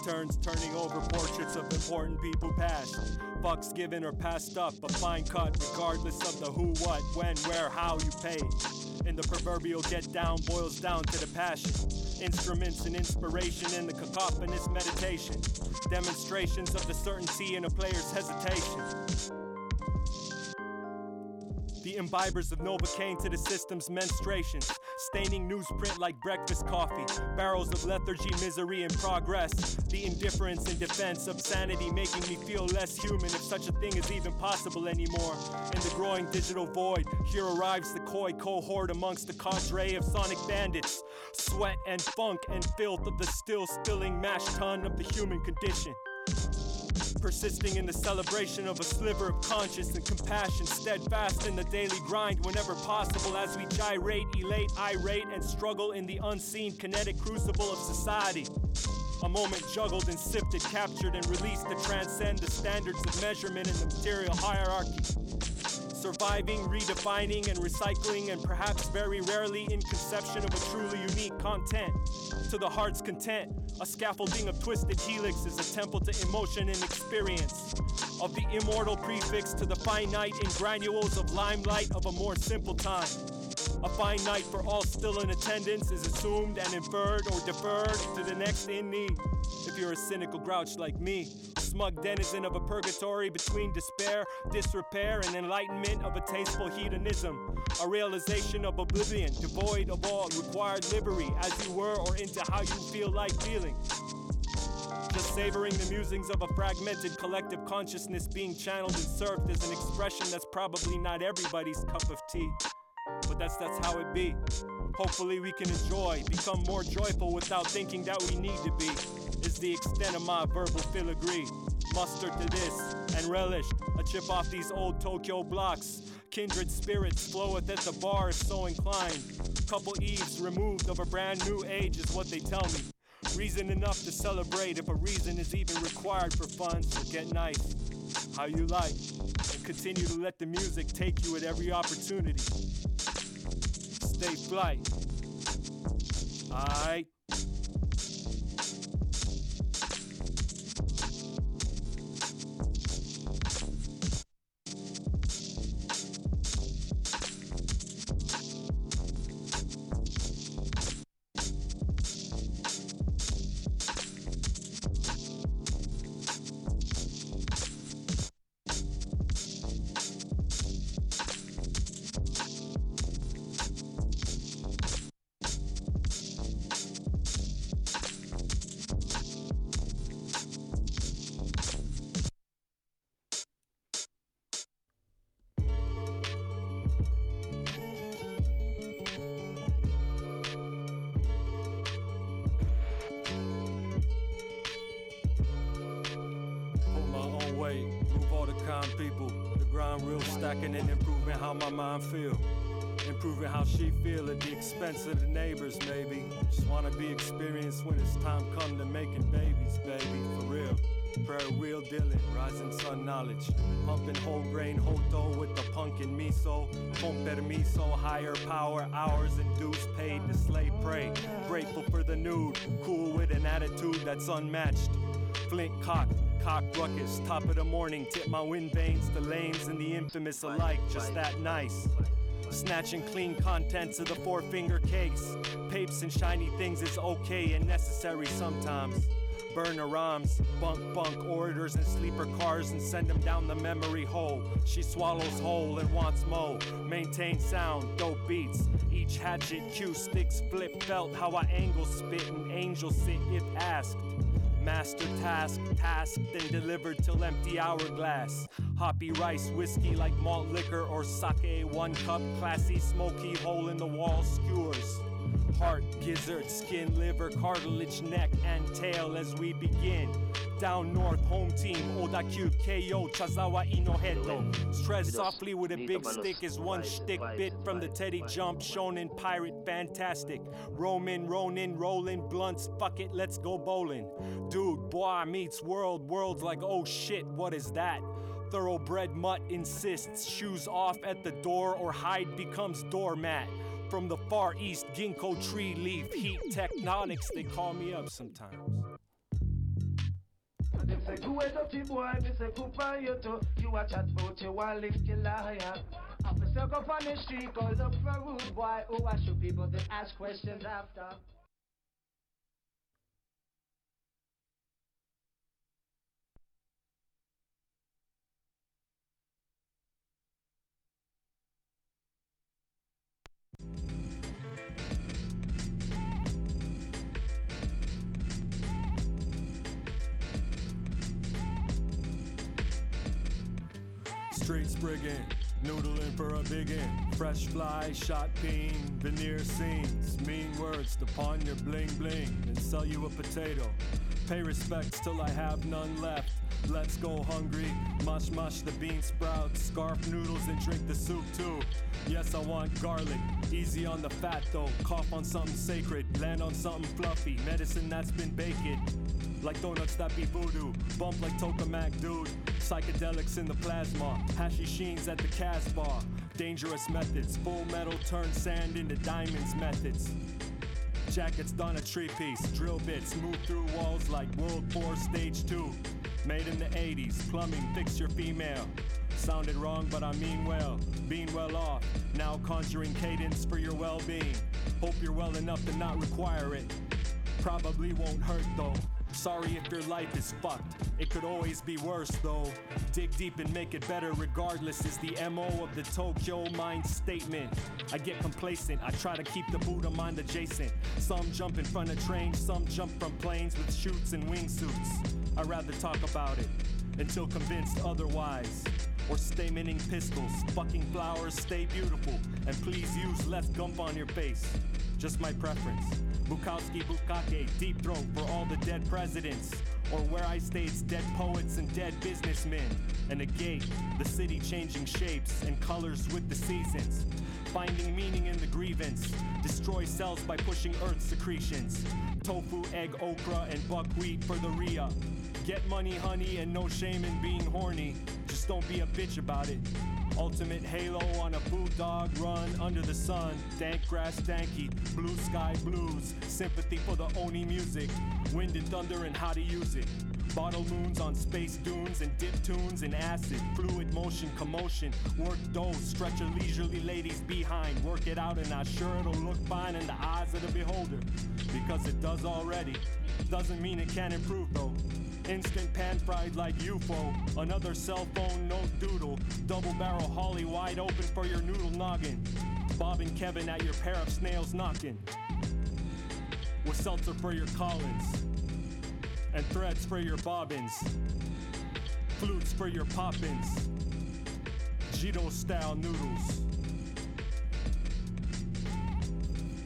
Turns turning over portraits of important people past. Fucks given or passed up, a fine cut regardless of the who, what, when, where, how you pay. And the proverbial get down boils down to the passion. Instruments and inspiration in the cacophonous meditation. Demonstrations of the certainty in a player's hesitation. The imbibers of Novocaine to the system's menstruations. Staining newsprint like breakfast coffee. Barrels of lethargy, misery, and progress. The indifference and defense of sanity, making me feel less human if such a thing is even possible anymore. In the growing digital void, here arrives the coy cohort amongst the cadre of sonic bandits. Sweat and funk and filth of the still spilling mash tun of the human condition. Persisting in the celebration of a sliver of conscience and compassion, steadfast in the daily grind whenever possible as we gyrate, elate, irate, and struggle in the unseen kinetic crucible of society. A moment juggled and sifted, captured and released to transcend the standards of measurement in the material hierarchy. Surviving, redefining, and recycling, and perhaps very rarely in conception of a truly unique content. To the heart's content, a scaffolding of twisted helix is a temple to emotion and experience. Of the immortal prefix to the finite in granules of limelight of a more simple time. A fine night for all still in attendance is assumed and inferred or deferred to the next in need. If you're a cynical grouch like me, a smug denizen of a purgatory between despair, disrepair, and enlightenment of a tasteful hedonism, a realization of oblivion, devoid of all required livery as you were or into how you feel like feeling. Just savoring the musings of a fragmented collective consciousness being channeled and served as an expression that's probably not everybody's cup of tea. But that's that's how it be. Hopefully we can enjoy, become more joyful without thinking that we need to be. Is the extent of my verbal filigree. Mustered to this and relished a chip off these old Tokyo blocks. Kindred spirits floweth at the bar if so inclined. Couple eves removed of a brand new age is what they tell me. Reason enough to celebrate if a reason is even required for fun, so get nice. How you like. And continue to let the music take you at every opportunity. Stay flight. Alright. Feel. Improving how she feel at the expense of the neighbors, maybe. Just wanna be experienced when it's time come to making babies, baby, for real. Prayer wheel dealing, rising sun knowledge. Pumping whole grain hoto with the pumpkin miso. Con permiso, higher power, hours dues paid to slay prey. Grateful for the nude, cool with an attitude that's unmatched. Flint cocked, cock ruckus, top of the morning, tip my wind veins, the lanes and the infamous alike, just that nice. Snatching clean contents of the four finger case. Papes and shiny things is okay and necessary sometimes. Burner ROMs, bunk bunk orders and sleeper cars and send them down the memory hole. She swallows whole and wants mo. Maintain sound, dope beats. Each hatchet, cue sticks, flip felt how I angle spit and angel sit if asked. Master task, tasked and delivered till empty hourglass. Hoppy rice, whiskey like malt liquor or sake, one cup, classy, smoky, hole in the wall skewers. Heart, gizzard, skin, liver, cartilage, neck, and tail as we begin. Down north, home team. Oda Cube, Keio, Chazawa Inoheto. Stress softly with a big stick is one shtick bit from the Teddy Jump. Shonen pirate, fantastic. Roman, Ronin, rolling blunts. Fuck it, let's go bowling. Dude, boy meets world. World's like, oh shit, what is that? Thoroughbred mutt insists shoes off at the door or hide becomes doormat. From the far east, ginkgo tree leaf, heat tectonics, they call me up sometimes. Them say, who is dirty boy? Me say, who find you to? You a chat about you lift your liar. Up a circle on the street, go look for a rude boy who I shoot people then ask questions after. Straight spriggin', noodling for a biggin'. Fresh fly, shot peen, veneer scenes. Mean words to pawn your bling bling and sell you a potato. Pay respects till I have none left. Let's go hungry, mush mush the bean sprouts, scarf noodles and drink the soup too. Yes, I want garlic, easy on the fat though. Cough on something sacred, land on something fluffy. Medicine that's been baked. Like donuts that be voodoo, bump like Tokamak dude. Psychedelics in the plasma, hashisheens at the Casbah. Dangerous methods, full metal turn sand into diamonds methods. Jackets done a tree piece, drill bits move through walls like World War Stage 2. Made in the 80s, plumbing, fix your female. Sounded wrong, but I mean well. Being well off, now conjuring cadence for your well being. Hope you're well enough to not require it. Probably won't hurt though. Sorry if your life is fucked. It could always be worse though. Dig deep and make it better regardless is the MO of the Tokyo mind statement. I get complacent, I try to keep the Buddha mind adjacent. Some jump in front of trains, some jump from planes with chutes and wingsuits. I'd rather talk about it until convinced otherwise. Or stay minting pistols, fucking flowers, stay beautiful. And please use less gump on your face. Just my preference. Bukowski Bukake, deep throat for all the dead presidents. Or where I stay's dead poets and dead businessmen. And a gate, the city changing shapes and colors with the seasons. Finding meaning in the grievance. Destroy cells by pushing earth secretions. Tofu, egg, okra, and buckwheat for the Ria. Get money, honey, and no shame in being horny. Just don't be a bitch about it. Ultimate halo on a food dog run under the sun. Dank grass danky, blue sky blues. Sympathy for the Oni music. Wind and thunder and how to use it. Bottle moons on space dunes and dip tunes and acid. Fluid motion, commotion. Work those, stretch a leisurely ladies behind. Work it out and I'm sure it'll look fine in the eyes of the beholder. Because it does already. Doesn't mean it can't improve though. Instant pan fried like UFO. Another cell phone, no doodle. Double barrel holly wide open for your noodle noggin. Bob and Kevin at your pair of snails knocking. With seltzer for your collins. And threads for your bobbins. Flutes for your poppins. Jiro style noodles.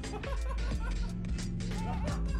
Ha ha ha!